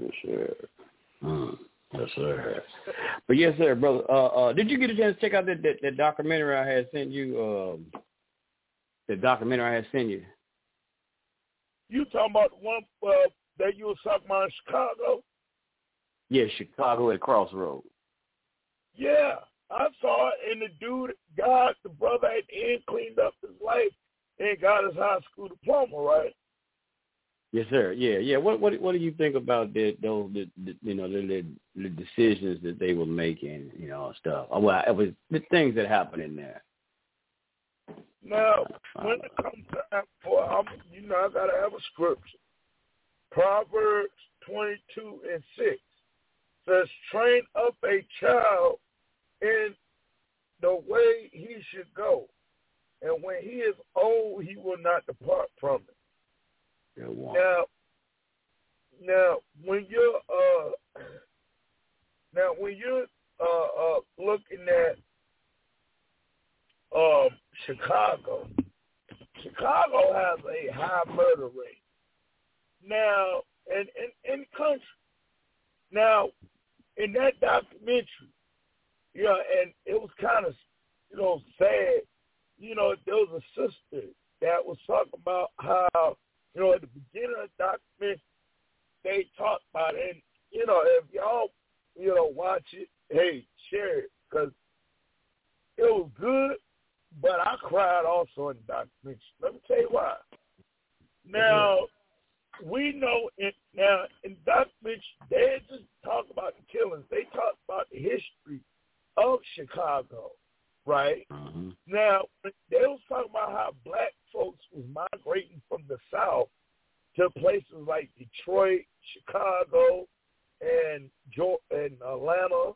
Yes, sir. Mm. Yes, sir. But yes, sir, brother. Uh, uh, did you get a chance to check out that, that, that documentary I had sent you? Um, the documentary I had sent you. You talking about the one uh, that you were talking about in Chicago? Yeah, Chicago at Crossroads. Yeah, I saw it, and the dude got the brother at the end cleaned up his life and got his high school diploma, right? Yes, sir. Yeah, yeah. What what what do you think about the, those the, the, you know the, the decisions that they were making, you know, stuff? Uh, well, it was the things that happened in there. Now, when it comes to for I'm, you know, I gotta have a scripture. Proverbs twenty-two and six says, "Train up a child in the way he should go, and when he is old, he will not depart from it." Now, now when you're uh, now when you're uh, uh, looking at um, Chicago. Chicago has a high murder rate. Now, in, in, in country. Now, in that documentary, you know, and it was kind of, you know, sad. You know, there was a sister that was talking about how, you know, at the beginning of the documentary, they talked about it. And, you know, if y'all, you know, watch it, hey, share it, because it was good, but I cried also in the documentary. Let me tell you why. Now, we know in, now in documentary, they just talk about the killings. They talk about the history of Chicago, right? Mm-hmm. Now, they was talking about how black folks was migrating from the South to places like Detroit, Chicago, and and Atlanta.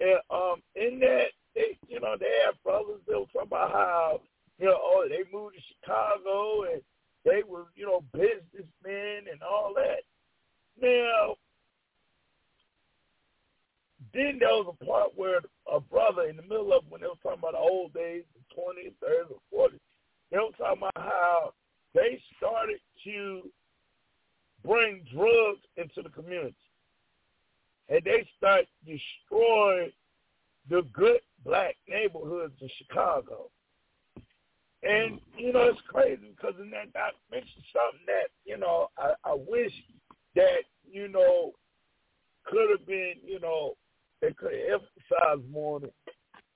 And um, in that they, you know, they have brothers. They were talking about how, you know, oh, they moved to Chicago and they were, you know, businessmen and all that. Now, then there was a part where a brother in the middle of when they were talking about the old days, the 20s, 30s, or 40s, they were talking about how they started to bring drugs into the community. And they start destroying the good black neighborhoods in Chicago. And, you know, it's crazy because in that doc mentioned something that, you know, I, I wish that, you know, could have been, you know, they could have emphasized more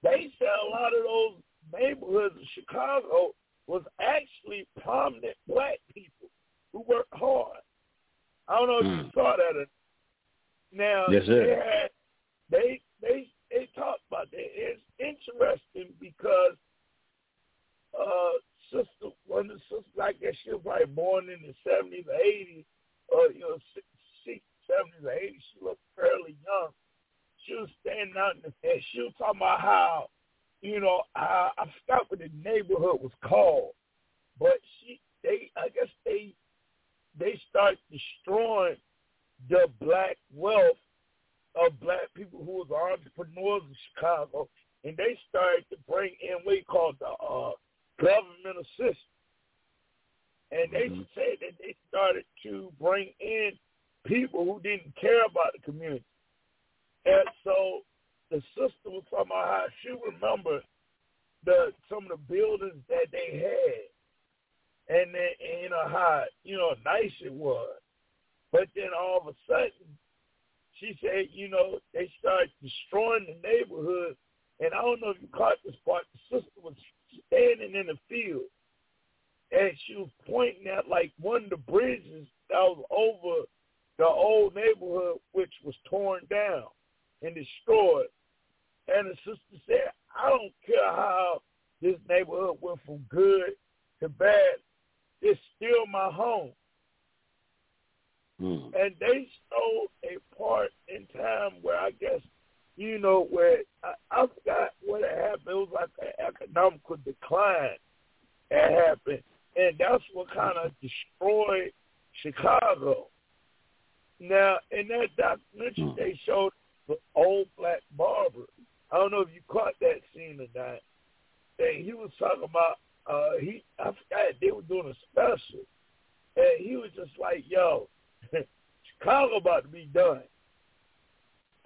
they said a lot of those neighborhoods in Chicago was actually prominent black people who worked hard. I don't know if mm. you saw that. Now, yes, sir. They, they they talked about that. It's interesting because uh, sister, one of the sisters, I guess she was probably born in the seventies or eighties, or you know, seventies or eighties. She looked fairly young. She was standing out in the and she was talking about how, you know, I, I forgot what the neighborhood was called, but she, they, I guess they, they start destroying the black wealth of black people who was entrepreneurs in Chicago, and they started to bring in what you call the uh, government assistance. And they mm-hmm. said that they started to bring in people who didn't care about the community. And so the sister was talking about how she remembered the some of the buildings that they had, and then and, you know how you know nice it was. But then all of a sudden, she said, you know, they started destroying the neighborhood. And I don't know if you caught this part. The sister was standing in the field, and she was pointing at like one of the bridges that was over the old neighborhood, which was torn down and destroyed. And the sister said, I don't care how this neighborhood went from good to bad. It's still my home. Mm. And they stole a part in time where I guess, you know, where I, I forgot what happened. It was like an economical decline that happened. And that's what kind of destroyed Chicago. Now, in that documentary, mm. they showed the old black barber. I don't know if you caught that scene or not. And he was talking about uh he I forgot they were doing a special. And he was just like, Yo, Chicago about to be done.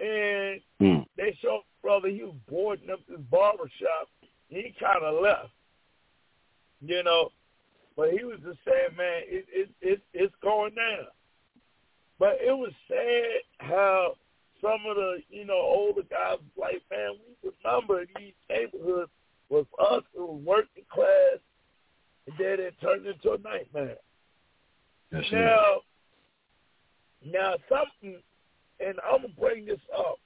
And mm. they showed brother he was boarding up this barber shop. He kinda left. You know. But he was just saying, man, it it, it it's going down. But it was sad how some of the, you know, older guys like, man, we remember these neighborhoods was us, it was working class, and then it turned into a nightmare. Yes, now, now something, and I'm gonna bring this up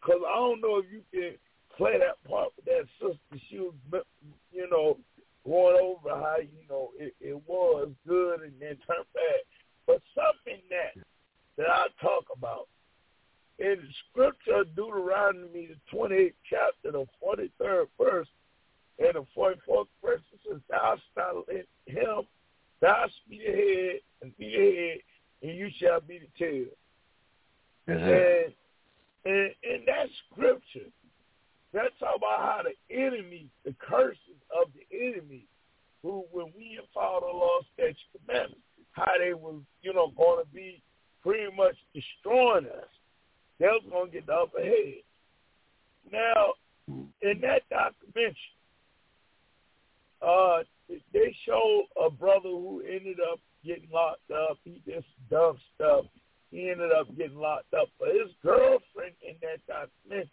because I don't know if you can play that part with that sister. She was, you know, going over how you know it, it was good and then turned bad. But something that that I talk about in scripture Deuteronomy, the 28th chapter, the 43rd verse, and the 44th verse, it says, Thou shalt let him, thou shalt be the head, and be the head, and you shall be the tail. And, and in that scripture, that's all about how the enemy, the curses of the enemy, who when we follow the law, statute, commandments, how they was, you know, going to be pretty much destroying us they was going to get the upper hand. Now, in that documentary, uh, they show a brother who ended up getting locked up. He did dumb stuff. He ended up getting locked up. But his girlfriend in that documentary,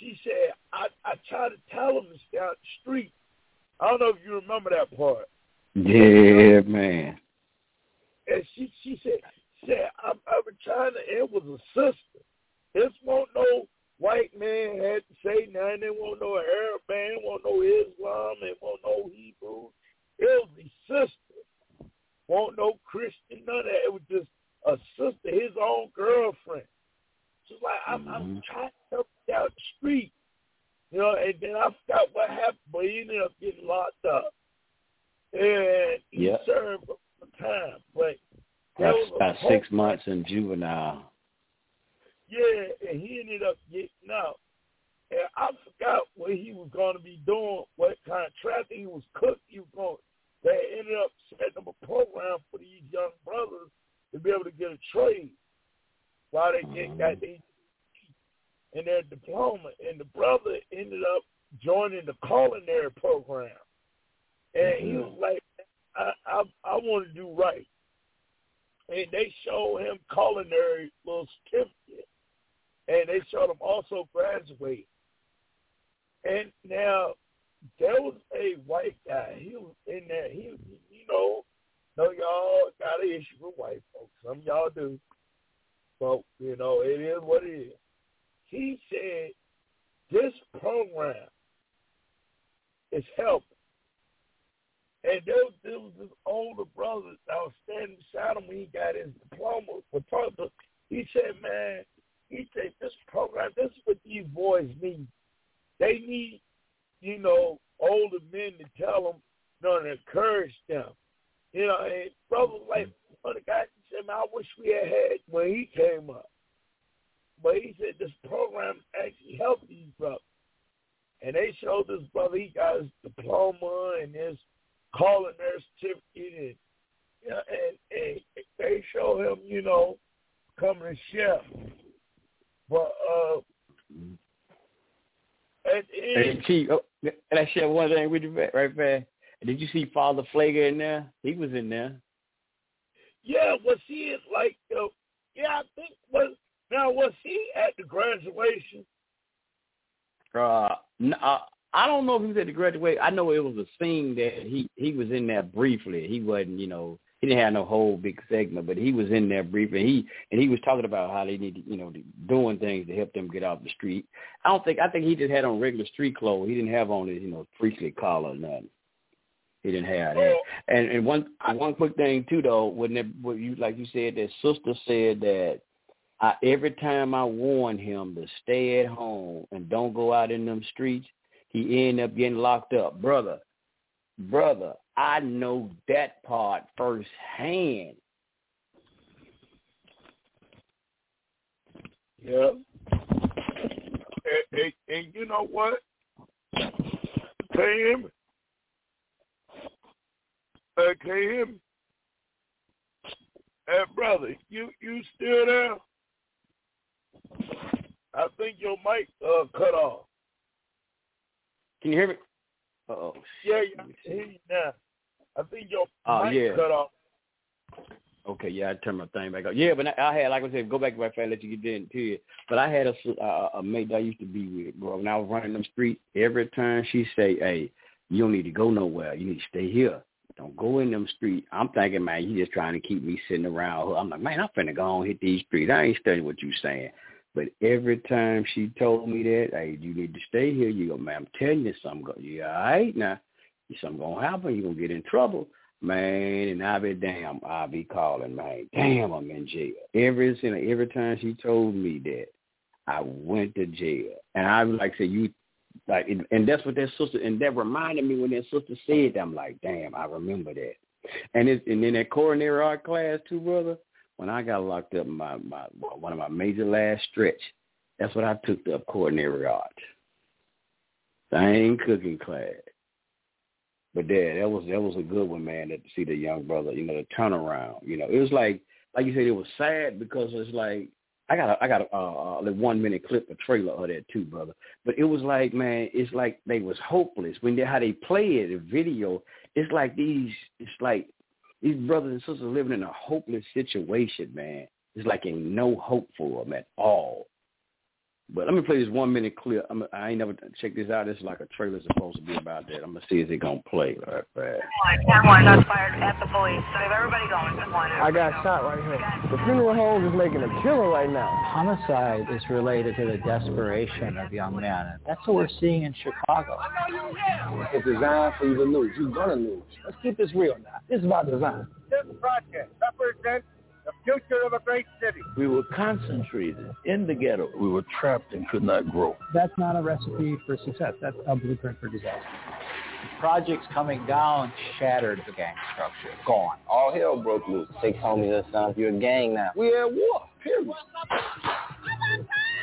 she said, I, I tried to tell him to stay out the street. I don't know if you remember that part. Yeah, man. And she she said said, I'm, I've been trying to, it was a sister. This won't no white man had to say nothing. They won't no Arab man, won't know Islam, they won't know Hebrew. It was the sister. Won't no Christian, none of that. It was just a sister, his own girlfriend. She's like, I'm, mm-hmm. I'm trying to help you out the street. You know, and then I forgot what happened, but he ended up getting locked up. And he yep. served a time. But that's about six months in juvenile. Yeah, and he ended up getting out. And I forgot what he was going to be doing, what kind of traffic he was cooking. He was going. They ended up setting up a program for these young brothers to be able to get a trade while they get mm-hmm. got their and their diploma. And the brother ended up joining the culinary program. And mm-hmm. he was like, I, I I want to do right and they show him culinary little certificate, and they showed him also graduate. And now there was a white guy. He was in there. He, you know, know y'all got an issue with white folks. Some of y'all do. But, you know, it is what it is. He said this program is helping. And there there was this older brother that was standing beside him when he got his diploma. For talking. He said, man, he said, this program, this is what these boys need. They need, you know, older men to tell them, you know, and encourage them. You know, and brother like one of the guys said, man, I wish we had had when he came up. But he said this program actually helped these brothers. And they showed this brother, he got his diploma and his culinary certificate and, you know, and, and they show him, you know, becoming a chef. But uh at the And Chief, oh, and I share one thing with you right fast. Did you see Father Pfleger in there? He was in there. Yeah, was he like? Uh, yeah, I think was now was he at the graduation? Uh, n- uh, I don't know if he was at the graduation. I know it was a scene that he he was in there briefly. He wasn't, you know, he didn't have no whole big segment, but he was in there briefly. He and he was talking about how they need, to, you know, doing things to help them get off the street. I don't think I think he just had on regular street clothes. He didn't have on his, you know, priestly collar or nothing. He didn't have that. And and one one quick thing too though, when it, what you like you said that sister said that I, every time I warn him to stay at home and don't go out in them streets, he end up getting locked up. Brother, brother, I know that part firsthand. Yeah. And, and, and you know what? Pay him. Uh, pay him. Hey, brother, you you still there? I think your mic uh, cut off. Can you hear me? Oh, Yeah, yeah, I can hear you now. I think your Oh, mic yeah. cut off. Okay, yeah, I turned my thing back up. Yeah, but I, I had, like I said, go back to my family, let you get into it. But I had a a mate that I used to be with, bro. When I was running them streets, every time she say, "Hey, you don't need to go nowhere. You need to stay here. Don't go in them streets." I'm thinking, man, you just trying to keep me sitting around. I'm like, man, I'm finna go on hit these streets. I ain't studying what you saying. But every time she told me that, hey, you need to stay here. You go, man, I'm telling you something. Go, you all right now? Something gonna happen. You gonna get in trouble. Man, and I be damn, I be calling, man. Damn, I'm in jail. Every every time she told me that, I went to jail, and I was like, say you, like, and- that's what that sister, and that reminded me when that sister said that. I'm like, damn, I remember that. And it, and then that coronary art class too, brother. When I got locked up, in my my one of my major last stretch, that's what I took up coronary art. Same cooking class. But dad, that was that was a good one, man. To see the young brother, you know, the turnaround. You know, it was like like you said, it was sad because it's like I got a, I got a, uh, a one minute clip, a trailer of that too, brother. But it was like, man, it's like they was hopeless when they how they play it, the video. It's like these, it's like these brothers and sisters living in a hopeless situation, man. It's like ain't no hope for them at all. But let me play this one minute clip. I'm, I ain't never checked this out. This is like a trailer supposed to be about that. I'm gonna see if it gonna play. All right, fast. Ten one, shots fired at the police. So everybody going. Ten one. I got shot right here. The funeral home is making a killing right now. Homicide is related to the desperation of young men. That's what we're seeing in Chicago. It's designed for you to lose. You're gonna lose. Let's keep this real now. This is about design. This project represents the future of a great city. We were concentrated in the ghetto. We were trapped and could not grow. That's not a recipe for success. That's a blueprint for disaster. Projects coming down shattered the gang structure. Gone. All hell broke loose. Six homies and sons. You're a gang now. We are at war. Period.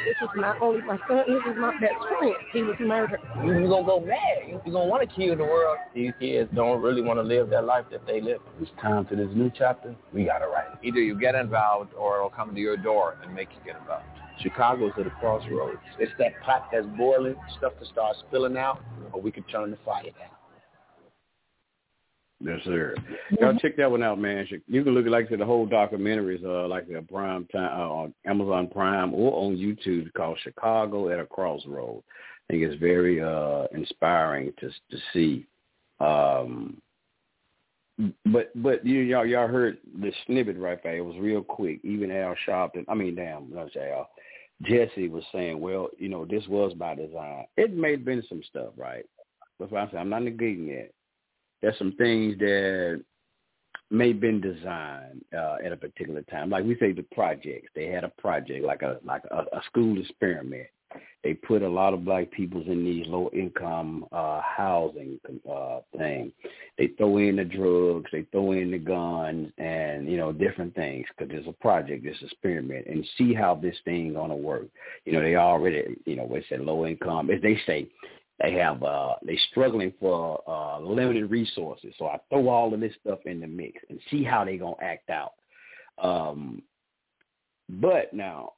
This is not only my son, this is my best friend. He was murdered. You're gonna go mad. You're gonna want to kill the world. These kids don't really want to live that life that they live. It's time for this new chapter. We gotta write it. Either you get involved or it'll come to your door and make you get involved. Chicago's at a crossroads. It's that pot that's boiling, stuff to start spilling out, or we could turn the fire down. Yes, sir. Y'all check that one out, man. You can look at like I said, the whole documentary is uh, like a prime time uh, on Amazon Prime or on YouTube. Called Chicago at a Crossroad. I think it's very uh, inspiring to to see. Um, but but you y'all y'all heard the snippet right there. It was real quick. Even Al Sharpton, I mean, damn, not Al. Jesse was saying, well, you know, this was by design. It may have been some stuff, right? That's why I said I'm not negating it. There's some things that may have been designed uh, at a particular time. Like we say, the projects. They had a project, like a like a, a school experiment they put a lot of black peoples in these low income uh housing uh thing they throw in the drugs they throw in the guns and you know different things because there's a project this experiment and see how this thing gonna work you know they already you know they said low income as they say they have uh they struggling for uh limited resources so i throw all of this stuff in the mix and see how they gonna act out um but now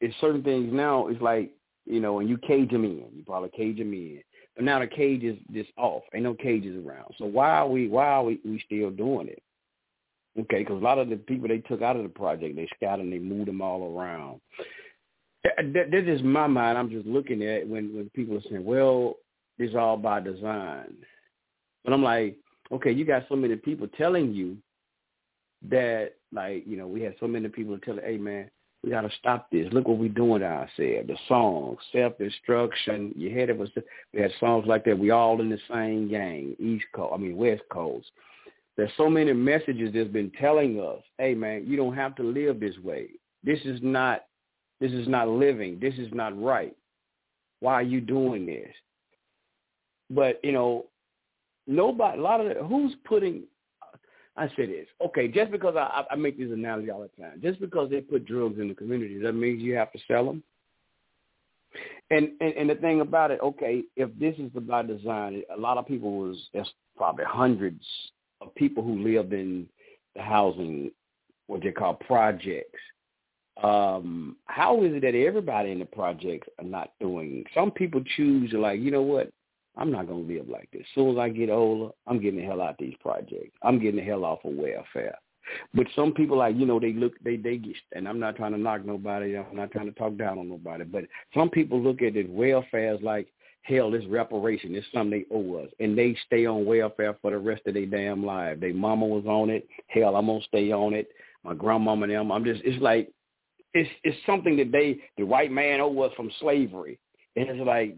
it's certain things now. It's like you know, when you cage them in, you probably cage them in. But now the cage is just off. Ain't no cages around. So why are we why are we, we still doing it? Okay, because a lot of the people they took out of the project, they scattered and they moved them all around. That, that is my mind. I'm just looking at when when people are saying, "Well, it's all by design," but I'm like, okay, you got so many people telling you that, like, you know, we had so many people telling, "Hey, man, we got to stop this. Look what we're doing to ourselves. The songs, self-destruction. You had it was we had songs like that. We all in the same gang, East Coast. I mean West Coast. There's so many messages that's been telling us, hey man, you don't have to live this way. This is not, this is not living. This is not right. Why are you doing this? But you know, nobody. A lot of the, who's putting I say this. Okay, just because I, I make this analogy all the time, just because they put drugs in the community, that means you have to sell them. And, and and the thing about it, okay, if this is by design, a lot of people was there's probably hundreds of people who lived in the housing, what they call projects. Um, how is it that everybody in the projects are not doing? Some people choose to like, you know what? I'm not gonna live like this. As soon as I get older, I'm getting the hell out of these projects. I'm getting the hell off of welfare. But some people like, you know, they look they they get and I'm not trying to knock nobody, I'm not trying to talk down on nobody, but some people look at it welfare as like hell, this reparation, it's something they owe us. And they stay on welfare for the rest of their damn life. Their mama was on it. Hell, I'm gonna stay on it. My grandmama and them, I'm just it's like it's it's something that they the white man owe us from slavery. And it's like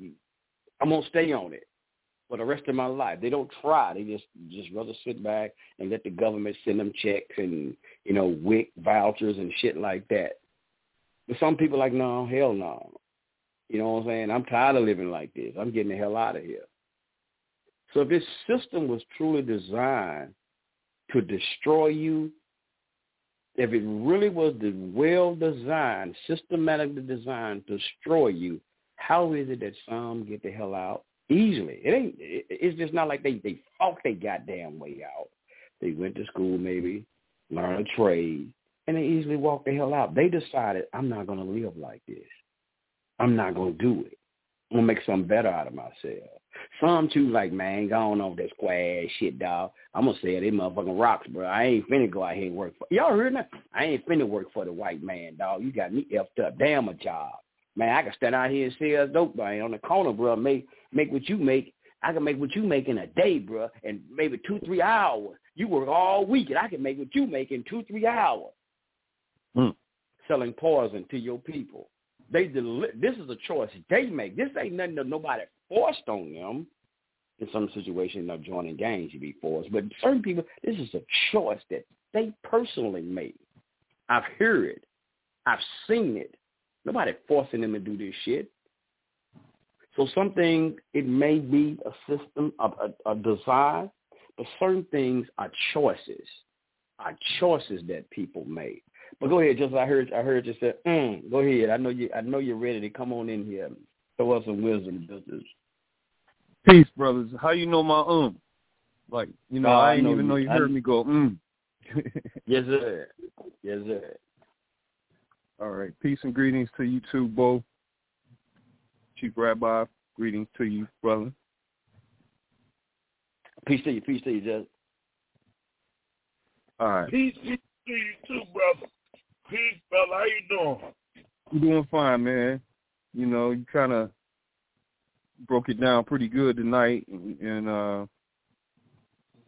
I'm gonna stay on it for the rest of my life. They don't try. They just just rather sit back and let the government send them checks and you know WIC vouchers and shit like that. But some people like, no, hell no. You know what I'm saying? I'm tired of living like this. I'm getting the hell out of here. So if this system was truly designed to destroy you, if it really was well designed, systematically designed to destroy you, how is it that some get the hell out easily. It ain't. It, It's just not like they they fought they goddamn way out. They went to school maybe, learned a trade, and they easily walked the hell out. They decided I'm not gonna live like this. I'm not gonna do it. I'm gonna make something better out of myself. Some too like, man, going on that square shit, dog. I'm gonna say they motherfucking rocks, bro. I ain't finna go out here and work for y'all heard that? I ain't finna work for the white man, dog. You got me effed up. Damn a job. Man, I can stand out here and sell dope, man, on the corner, bro. Make make what you make. I can make what you make in a day, bro, and maybe two, three hours. You work all week, and I can make what you make in two, three hours. Mm. Selling poison to your people. They deli- This is a choice they make. This ain't nothing that nobody forced on them. In some situations, not joining gangs, you be forced. But certain people, this is a choice that they personally made. I've heard it. I've seen it. Nobody forcing them to do this shit. So something, it may be a system, a, a, a design, but certain things are choices, are choices that people make. But go ahead, just I heard I heard you say, mm, go ahead. I know you I know you're ready to come on in here. Throw us some wisdom, business. Peace, brothers. How you know my um? Like, you know, I I didn't even you- know you I- heard me go, mm. Yes, sir. Yes, sir. All right. Peace and greetings to you too, Bo. Chief Rabbi, greetings to you, brother. Peace to you. Peace to you, Judge. All right. Peace peace to you too, brother. Peace, brother. How you doing? You doing fine, man. You know, you kind of broke it down pretty good tonight, and, and uh,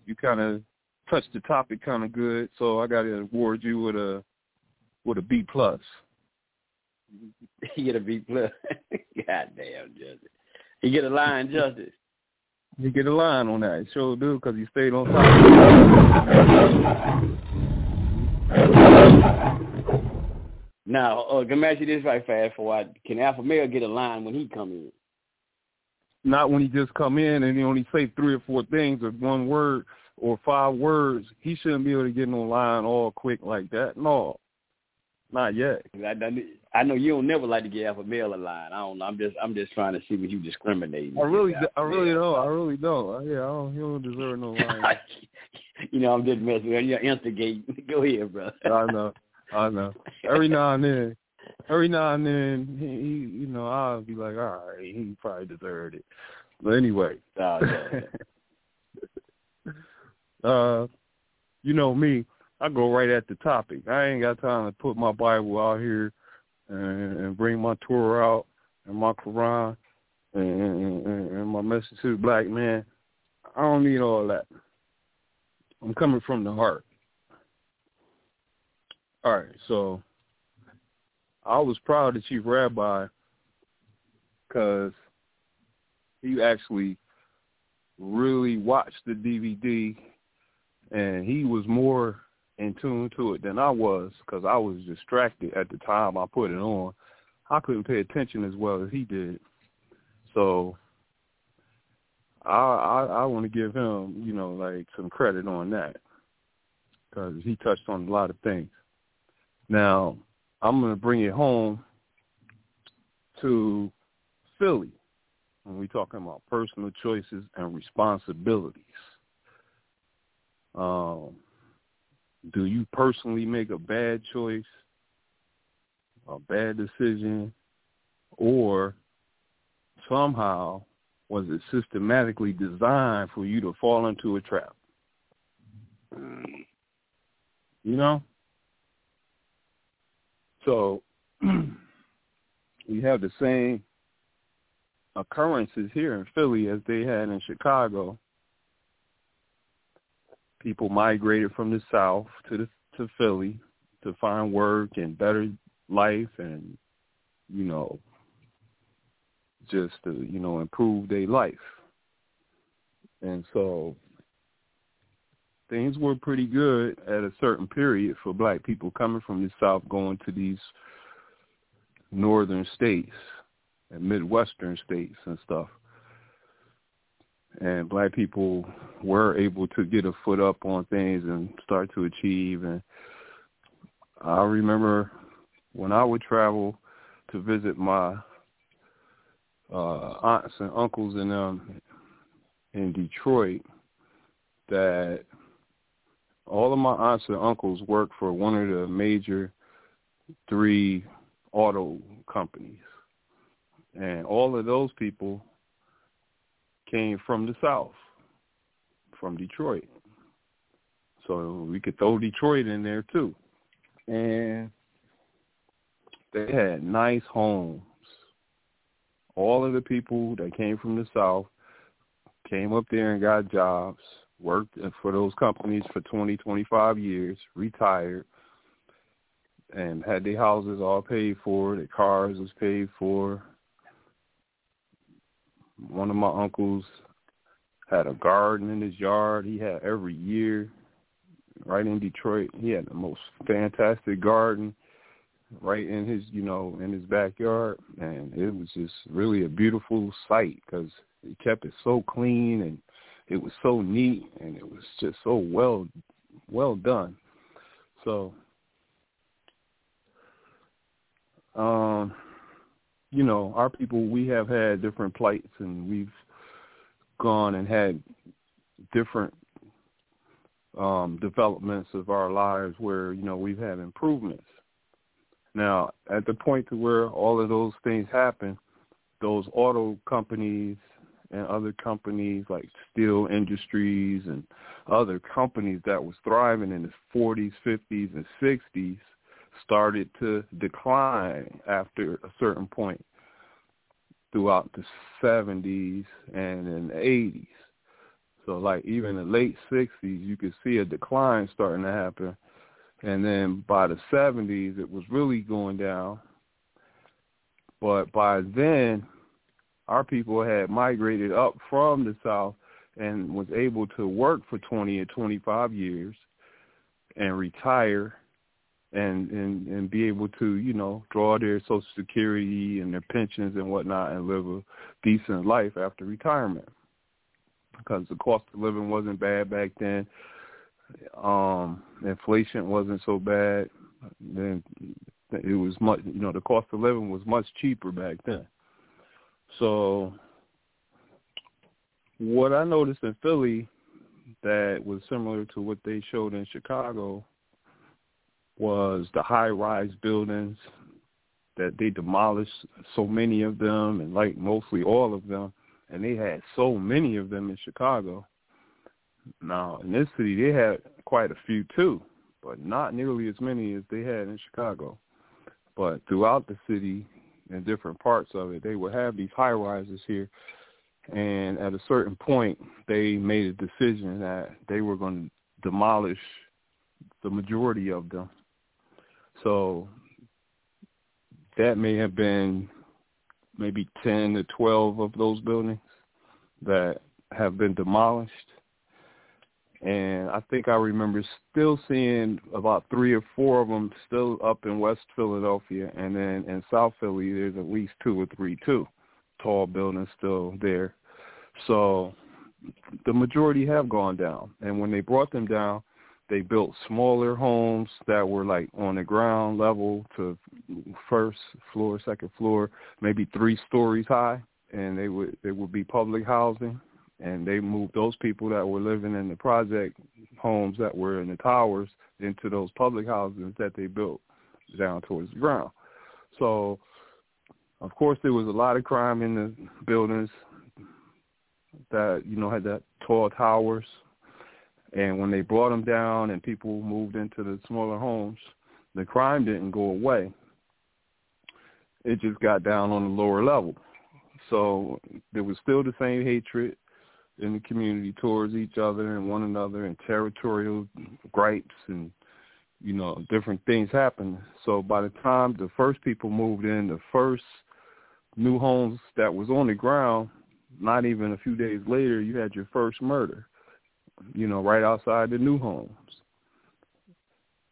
you kind of touched the topic kind of good. So I got to award you with a with a B plus. You get a B plus. God damn, Justice. You get a line, Justice. You get a line on that. Sure do, because you stayed on top. Now, uh, can I ask you this right fast for what? Can Alpha Male get a line when he come in? Not when he just come in and he only say three or four things or one word or five words. He shouldn't be able to get in no line all quick like that. No, not yet. I, I know you don't never like to give Alpha Male a line. I don't know. I'm just I'm just trying to see what you discriminate. I really I really don't. I really don't. Yeah, I don't, you don't deserve no line. you know, I'm just messing with you. You're instigating. Go ahead, bro. I know. I know. Every now and then, every now and then, he, he you know, I'll be like, all right, he probably deserved it. But anyway, oh, yeah. uh, you know me, I go right at the topic. I ain't got time to put my Bible out here and, and bring my Torah out and my Quran and, and, and my message to the black man. I don't need all that. I'm coming from the heart. All right, so I was proud of Chief Rabbi because he actually really watched the DVD and he was more in tune to it than I was because I was distracted at the time I put it on. I couldn't pay attention as well as he did. So I I, I want to give him, you know, like some credit on that because he touched on a lot of things. Now, I'm going to bring it home to Philly when we're talking about personal choices and responsibilities. Um, do you personally make a bad choice, a bad decision, or somehow was it systematically designed for you to fall into a trap? You know? So we have the same occurrences here in Philly as they had in Chicago. People migrated from the south to the to Philly to find work and better life and you know just to you know improve their life. And so things were pretty good at a certain period for black people coming from the South going to these northern states and midwestern states and stuff. And black people were able to get a foot up on things and start to achieve. And I remember when I would travel to visit my uh, aunts and uncles and them in Detroit, that all of my aunts and uncles worked for one of the major three auto companies. And all of those people came from the South, from Detroit. So we could throw Detroit in there too. And they had nice homes. All of the people that came from the South came up there and got jobs worked for those companies for 20, 25 years, retired, and had their houses all paid for, their cars was paid for. One of my uncles had a garden in his yard. He had every year, right in Detroit. He had the most fantastic garden right in his, you know, in his backyard, and it was just really a beautiful sight because he kept it so clean and it was so neat and it was just so well well done. So um you know, our people we have had different plights and we've gone and had different um developments of our lives where, you know, we've had improvements. Now, at the point to where all of those things happen, those auto companies and other companies like steel industries and other companies that was thriving in the 40s, 50s, and 60s started to decline after a certain point. throughout the 70s and in the 80s. So like even the late 60s, you could see a decline starting to happen. And then by the 70s, it was really going down. But by then, our people had migrated up from the South and was able to work for 20 or 25 years and retire and, and, and be able to, you know, draw their Social Security and their pensions and whatnot and live a decent life after retirement. Because the cost of living wasn't bad back then. Um, inflation wasn't so bad. Then it was much, you know, the cost of living was much cheaper back then. So what I noticed in Philly that was similar to what they showed in Chicago was the high-rise buildings that they demolished so many of them and like mostly all of them and they had so many of them in Chicago. Now in this city they had quite a few too, but not nearly as many as they had in Chicago. But throughout the city in different parts of it, they would have these high rises here and at a certain point they made a decision that they were going to demolish the majority of them. So that may have been maybe 10 to 12 of those buildings that have been demolished. And I think I remember still seeing about three or four of them still up in West Philadelphia. And then in South Philly, there's at least two or three, too, tall buildings still there. So the majority have gone down. And when they brought them down, they built smaller homes that were like on the ground level to first floor, second floor, maybe three stories high, and they would they would be public housing. And they moved those people that were living in the project homes that were in the towers into those public houses that they built down towards the ground. So, of course, there was a lot of crime in the buildings that you know had that tall towers, and when they brought them down and people moved into the smaller homes, the crime didn't go away. It just got down on the lower level. So there was still the same hatred in the community towards each other and one another and territorial gripes and you know different things happened so by the time the first people moved in the first new homes that was on the ground not even a few days later, you had your first murder, you know, right outside the new homes.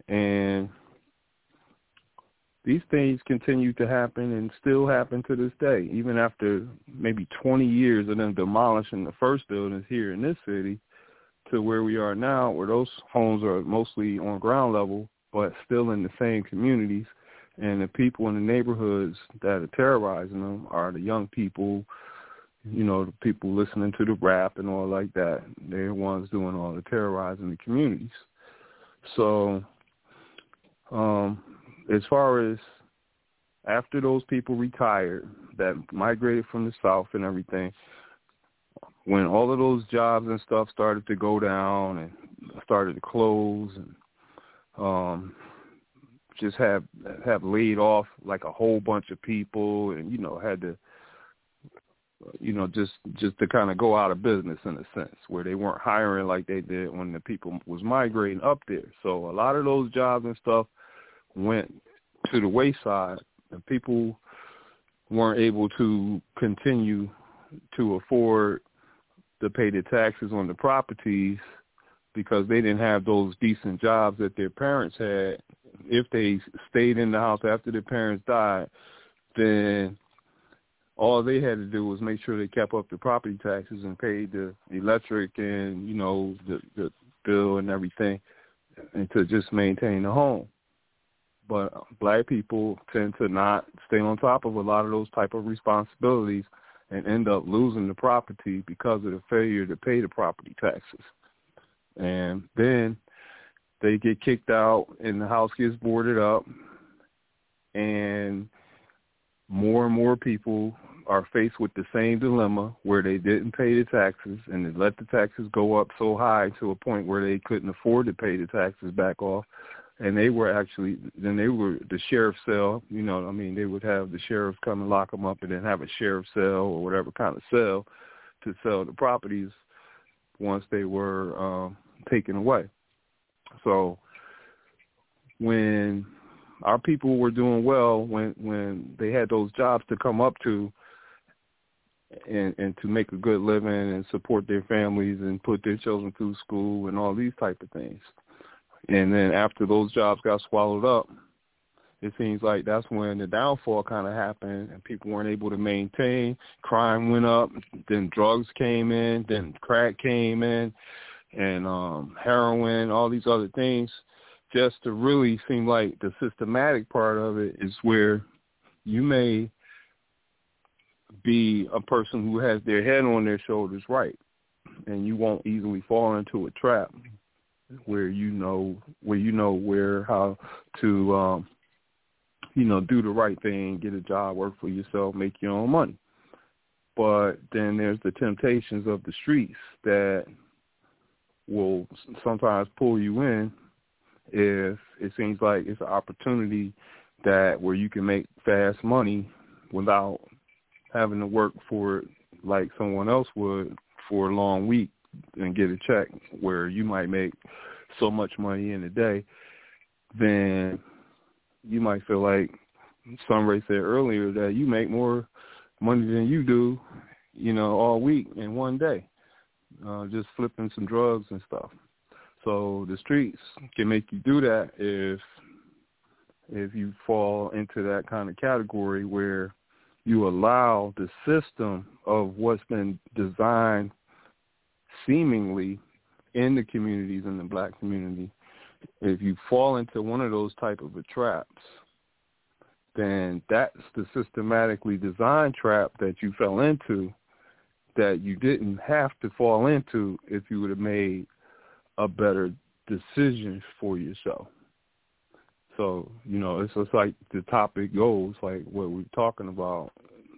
And these things continue to happen and still happen to this day, even after maybe 20 years of them demolishing the first buildings here in this city to where we are now, where those homes are mostly on ground level, but still in the same communities. And the people in the neighborhoods that are terrorizing them are the young people you know, the people listening to the rap and all like that. They're the ones doing all the terrorizing the communities. So, um, as far as after those people retired that migrated from the South and everything, when all of those jobs and stuff started to go down and started to close and um just have have laid off like a whole bunch of people and you know had to you know, just just to kind of go out of business in a sense, where they weren't hiring like they did when the people was migrating up there. So a lot of those jobs and stuff went to the wayside, and people weren't able to continue to afford to pay the taxes on the properties because they didn't have those decent jobs that their parents had. If they stayed in the house after their parents died, then all they had to do was make sure they kept up the property taxes and paid the electric and you know the the bill and everything, and to just maintain the home. But black people tend to not stay on top of a lot of those type of responsibilities and end up losing the property because of the failure to pay the property taxes. And then they get kicked out and the house gets boarded up and more and more people are faced with the same dilemma where they didn't pay the taxes and they let the taxes go up so high to a point where they couldn't afford to pay the taxes back off and they were actually then they were the sheriff's cell you know i mean they would have the sheriff come and lock them up and then have a sheriff's cell or whatever kind of cell to sell the properties once they were um taken away so when our people were doing well when when they had those jobs to come up to and and to make a good living and support their families and put their children through school and all these type of things. And then after those jobs got swallowed up, it seems like that's when the downfall kind of happened and people weren't able to maintain. Crime went up, then drugs came in, then crack came in, and um heroin, all these other things just to really seem like the systematic part of it is where you may be a person who has their head on their shoulders right and you won't easily fall into a trap where you know where you know where how to um you know do the right thing get a job work for yourself make your own money. But then there's the temptations of the streets that will sometimes pull you in if it seems like it's an opportunity that where you can make fast money without having to work for it like someone else would for a long week and get a check where you might make so much money in a day, then you might feel like Sunray said earlier that you make more money than you do, you know, all week in one day, uh, just flipping some drugs and stuff. So the streets can make you do that if if you fall into that kind of category where you allow the system of what's been designed seemingly in the communities in the black community if you fall into one of those type of traps then that's the systematically designed trap that you fell into that you didn't have to fall into if you would have made a better decision for yourself. So, you know, it's just like the topic goes, like what we're talking about,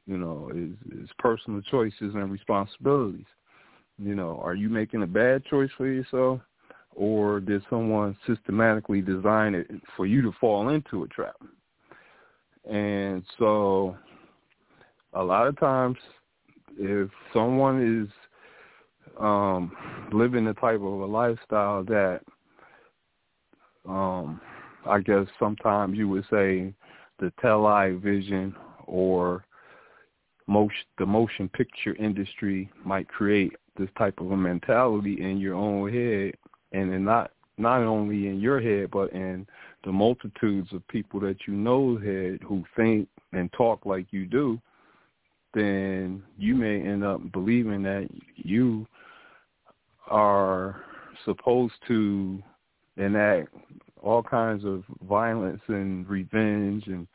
you know, is, is personal choices and responsibilities. You know, are you making a bad choice for yourself or did someone systematically design it for you to fall into a trap? And so a lot of times if someone is um living the type of a lifestyle that um I guess sometimes you would say the television or motion the motion picture industry might create this type of a mentality in your own head and in not not only in your head but in the multitudes of people that you know head who think and talk like you do then you may end up believing that you are supposed to enact all kinds of violence and revenge and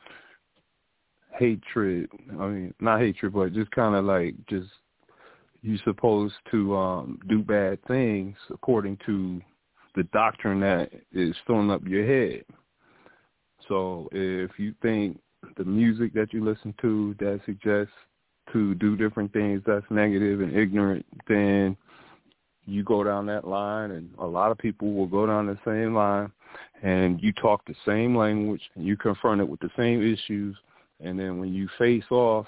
hatred. I mean, not hatred, but just kind of like just you're supposed to um do bad things according to the doctrine that is filling up your head. So if you think the music that you listen to that suggests to do different things that's negative and ignorant, then you go down that line and a lot of people will go down the same line and you talk the same language and you confront it with the same issues and then when you face off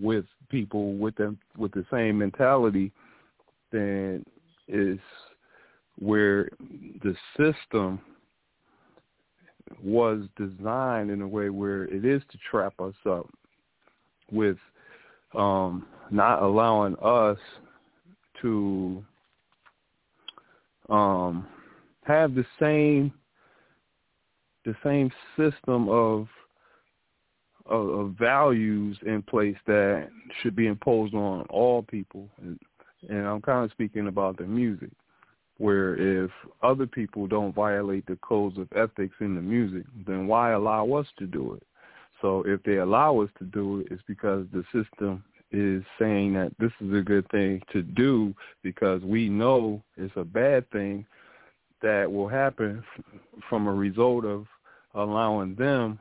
with people with them with the same mentality then is where the system was designed in a way where it is to trap us up with um not allowing us to um, have the same the same system of, of, of values in place that should be imposed on all people, and, and I'm kind of speaking about the music, where if other people don't violate the codes of ethics in the music, then why allow us to do it? So if they allow us to do it, it's because the system is saying that this is a good thing to do because we know it's a bad thing that will happen from a result of allowing them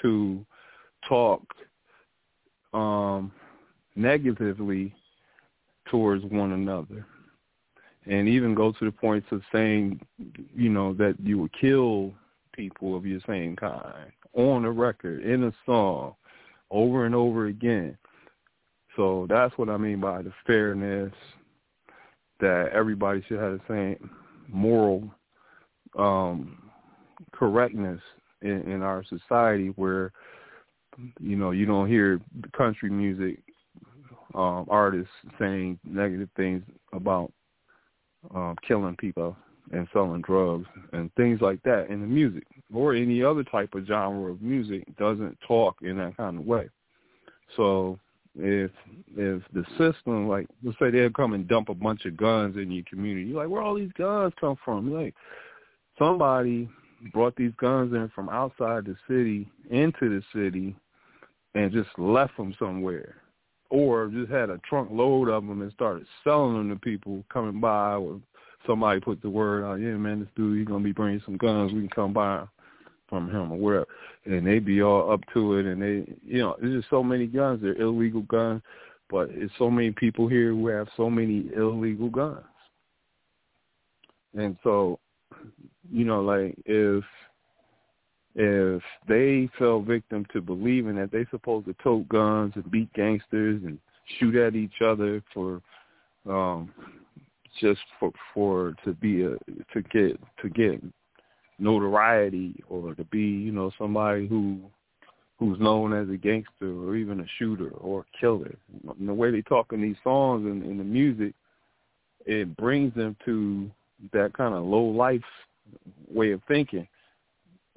to talk um, negatively towards one another, and even go to the points of saying, you know, that you would kill people of your same kind on a record in a song over and over again. So that's what I mean by the fairness that everybody should have the same moral um, correctness in, in our society where you know you don't hear country music um, artists saying negative things about um, killing people and selling drugs and things like that in the music or any other type of genre of music doesn't talk in that kind of way. So if if the system like let's say they'll come and dump a bunch of guns in your community, you're like, where all these guns come from? You're like somebody brought these guns in from outside the city into the city and just left them somewhere or just had a trunk load of them and started selling them to people coming by or somebody put the word out, yeah, man, this dude, he's going to be bringing some guns. We can come by from him or whatever. And they be all up to it. And they, you know, there's just so many guns. They're illegal guns. But it's so many people here who have so many illegal guns. And so, you know, like if if they fell victim to believing that they supposed to tote guns and beat gangsters and shoot at each other for um just for for to be a to get to get notoriety or to be you know somebody who who's known as a gangster or even a shooter or a killer. And the way they talk in these songs and in the music it brings them to that kind of low life way of thinking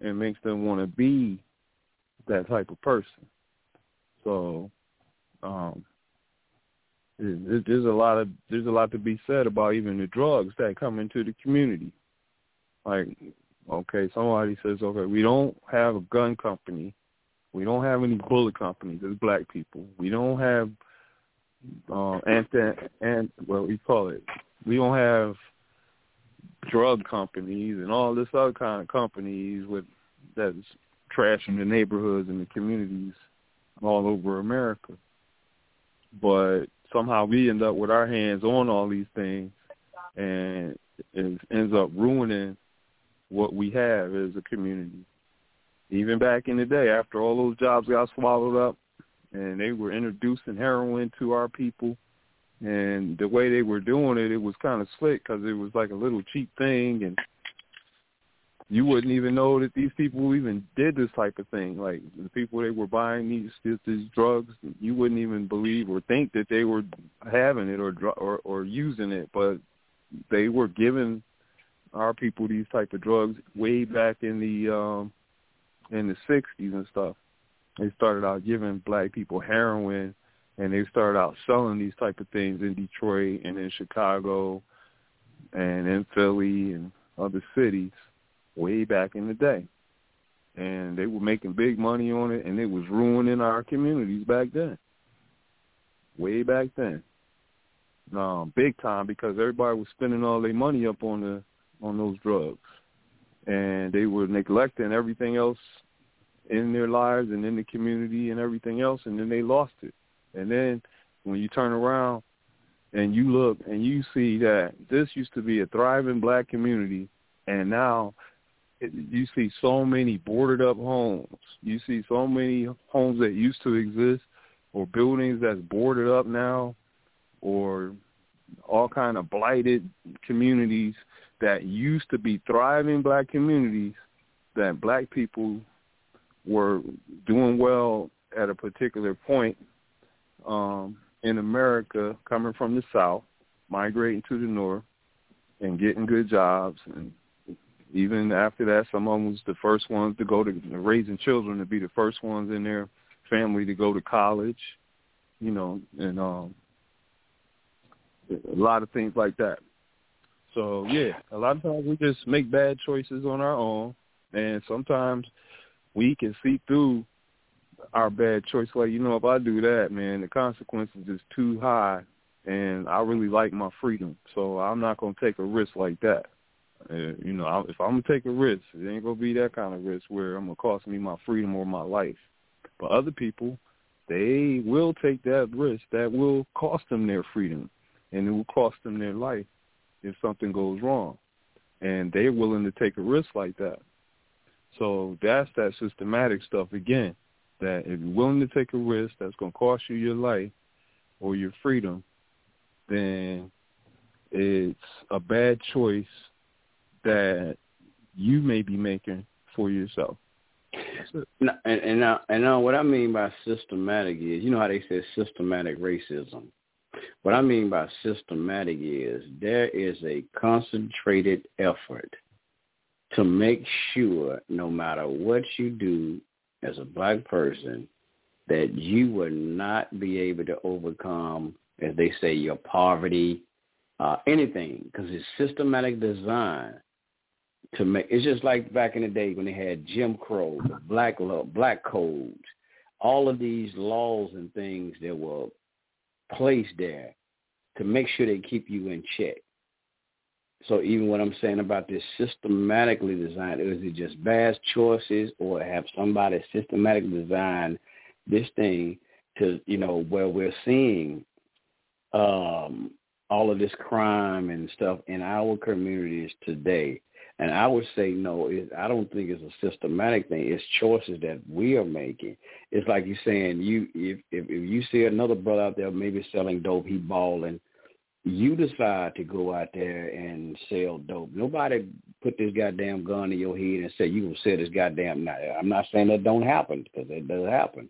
and makes them want to be that type of person. So, um, it, there's a lot of there's a lot to be said about even the drugs that come into the community. Like, okay, somebody says, okay, we don't have a gun company, we don't have any bullet companies as black people, we don't have uh, anti and what we call it, we don't have drug companies and all this other kind of companies with that's trashing the neighborhoods and the communities all over America. But somehow we end up with our hands on all these things and it ends up ruining what we have as a community. Even back in the day, after all those jobs got swallowed up and they were introducing heroin to our people, and the way they were doing it, it was kind of slick because it was like a little cheap thing, and you wouldn't even know that these people even did this type of thing. Like the people they were buying these these drugs, you wouldn't even believe or think that they were having it or or, or using it, but they were giving our people these type of drugs way back in the um in the sixties and stuff. They started out giving black people heroin and they started out selling these type of things in Detroit and in Chicago and in Philly and other cities way back in the day. And they were making big money on it and it was ruining our communities back then. Way back then. Um, big time because everybody was spending all their money up on the on those drugs. And they were neglecting everything else in their lives and in the community and everything else and then they lost it. And then when you turn around and you look and you see that this used to be a thriving black community and now it, you see so many boarded up homes. You see so many homes that used to exist or buildings that's boarded up now or all kind of blighted communities that used to be thriving black communities that black people were doing well at a particular point um, in America coming from the South, migrating to the North, and getting good jobs. And even after that, some of them was the first ones to go to raising children to be the first ones in their family to go to college, you know, and um, a lot of things like that. So yeah, a lot of times we just make bad choices on our own, and sometimes we can see through our bad choice. Like, you know, if I do that, man, the consequences is too high, and I really like my freedom, so I'm not gonna take a risk like that. Uh, you know, if I'm gonna take a risk, it ain't gonna be that kind of risk where I'm gonna cost me my freedom or my life. But other people, they will take that risk. That will cost them their freedom, and it will cost them their life if something goes wrong. And they're willing to take a risk like that. So that's that systematic stuff again. That if you're willing to take a risk that's going to cost you your life or your freedom, then it's a bad choice that you may be making for yourself. and, and now, and now, what I mean by systematic is, you know how they say systematic racism. What I mean by systematic is there is a concentrated effort to make sure, no matter what you do as a black person, that you will not be able to overcome, as they say, your poverty, uh, anything, because it's systematic design to make. It's just like back in the day when they had Jim Crow, the black law, black codes, all of these laws and things that were placed there to make sure they keep you in check. So even what I'm saying about this systematically designed, is it just bad choices or have somebody systematically designed this thing to, you know, where we're seeing um, all of this crime and stuff in our communities today. And I would say no. It, I don't think it's a systematic thing. It's choices that we are making. It's like you're saying you if if, if you see another brother out there maybe selling dope, he balling. You decide to go out there and sell dope. Nobody put this goddamn gun in your head and say you gonna sell this goddamn. I'm not saying that don't happen because it does happen.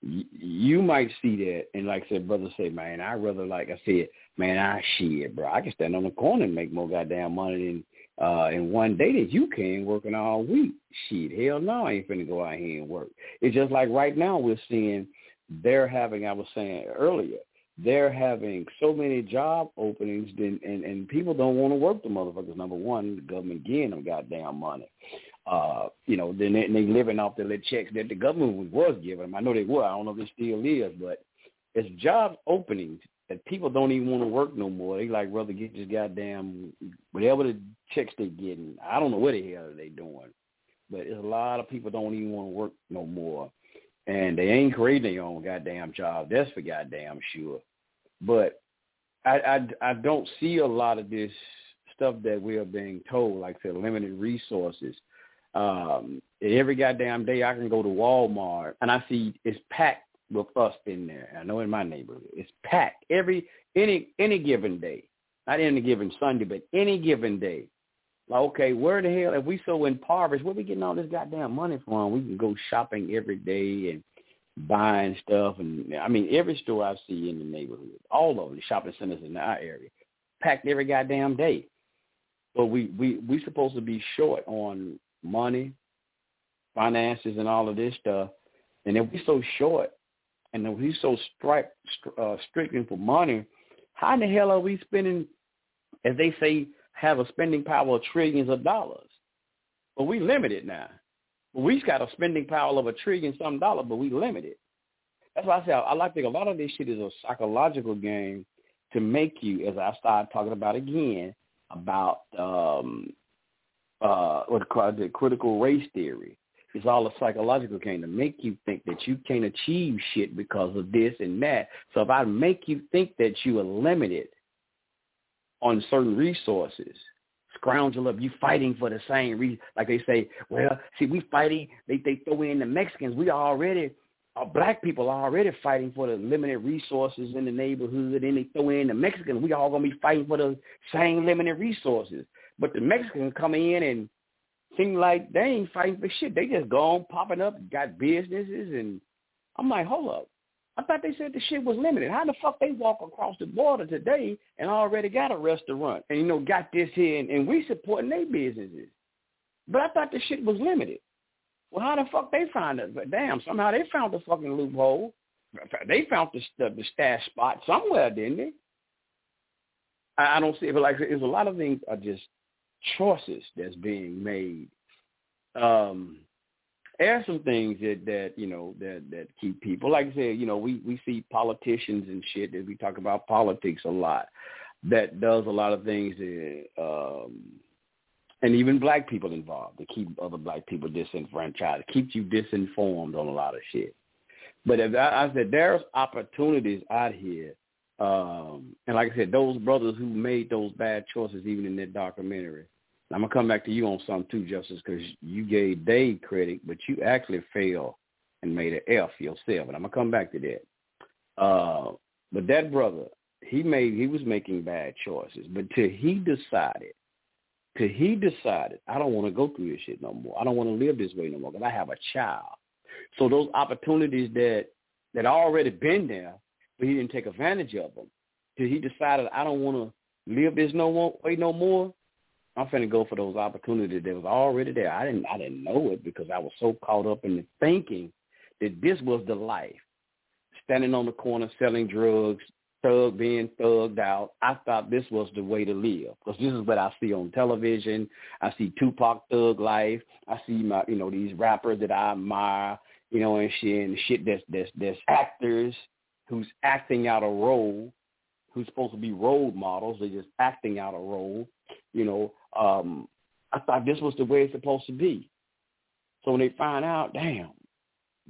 You might see that, and like I said, brother say, man, I rather like I said, man, I shit, bro. I can stand on the corner and make more goddamn money than uh in one day that you can working all week. Shit, hell no, I ain't finna go out here and work. It's just like right now we're seeing they're having I was saying earlier, they're having so many job openings and and, and people don't want to work the motherfuckers. Number one, the government getting them goddamn money. Uh, you know, then they, they living off the little checks that the government was giving them. I know they were. I don't know if it still is, but it's job openings that people don't even want to work no more. They like rather get this goddamn whatever the checks they getting. I don't know what the hell they doing, but there's a lot of people don't even want to work no more, and they ain't creating their own goddamn job. That's for goddamn sure. But I I I don't see a lot of this stuff that we are being told, like the limited resources. Um, every goddamn day I can go to Walmart and I see it's packed with us in there. I know in my neighborhood it's packed every any any given day, not any given Sunday, but any given day. Like, okay, where the hell if we so impoverished, where we getting all this goddamn money from? We can go shopping every day and buying stuff, and I mean every store I see in the neighborhood, all of the shopping centers in our area, packed every goddamn day. But we we we supposed to be short on money, finances, and all of this stuff. And if we so short, and if we so strict, uh, stricken for money, how in the hell are we spending, as they say, have a spending power of trillions of dollars? But we limited now. We've got a spending power of a trillion some dollar, but we limit it. That's why I say I like to think a lot of this shit is a psychological game to make you, as I started talking about again, about um, uh, what called the critical race theory. It's all a psychological game to make you think that you can't achieve shit because of this and that. So if I make you think that you are limited on certain resources, scroungel up, you fighting for the same reason. Like they say, well, see, we fighting. They they throw in the Mexicans. We already uh, black people are already fighting for the limited resources in the neighborhood, and they throw in the Mexicans. We all gonna be fighting for the same limited resources. But the Mexicans come in and seem like they ain't fighting for shit. They just gone popping up, got businesses, and I'm like, hold up. I thought they said the shit was limited. How the fuck they walk across the border today and already got a restaurant and you know got this here and, and we supporting their businesses? But I thought the shit was limited. Well, how the fuck they find it? But damn, somehow they found the fucking loophole. They found the the, the stash spot somewhere, didn't they? I, I don't see it, but like there's a lot of things are just choices that's being made. Um, there are some things that that you know that that keep people like I said, you know, we we see politicians and shit that we talk about politics a lot. That does a lot of things that, um and even black people involved to keep other black people disenfranchised, keep you disinformed on a lot of shit. But if I, I said there's opportunities out here, um, and like I said, those brothers who made those bad choices, even in that documentary. I'm gonna come back to you on some too, Justice, because you gave Dave credit, but you actually failed and made an F yourself, and I'm gonna come back to that. Uh, but that brother, he made he was making bad choices, but till he decided, till he decided, I don't want to go through this shit no more. I don't want to live this way no more because I have a child. So those opportunities that that already been there, but he didn't take advantage of them. Till he decided, I don't want to live this no more way no more. I'm finna go for those opportunities that was already there. I didn't I didn't know it because I was so caught up in the thinking that this was the life. Standing on the corner selling drugs, thug being thugged out. I thought this was the way to live because this is what I see on television. I see Tupac thug life. I see my you know these rappers that I admire, you know, and shit and shit that's that's that's actors who's acting out a role, who's supposed to be role models. They're just acting out a role. You know, um, I thought this was the way it's supposed to be. So when they find out, damn,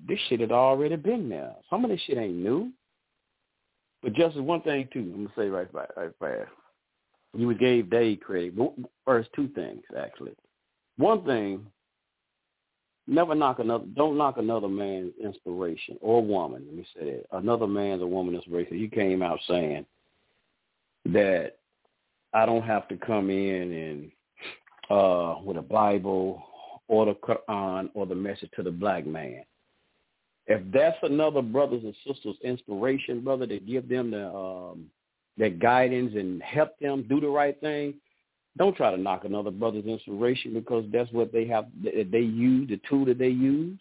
this shit had already been there. Some of this shit ain't new. But just one thing too, I'm gonna say right right, right fast. You gave Dave credit. First, two things actually. One thing, never knock another. Don't knock another man's inspiration or woman. Let me say that another man's or woman's inspiration. You came out saying that I don't have to come in and uh with a Bible or the Quran or the message to the black man. If that's another brothers and sisters inspiration, brother, to give them the um that guidance and help them do the right thing, don't try to knock another brother's inspiration because that's what they have they use, the tool that they use.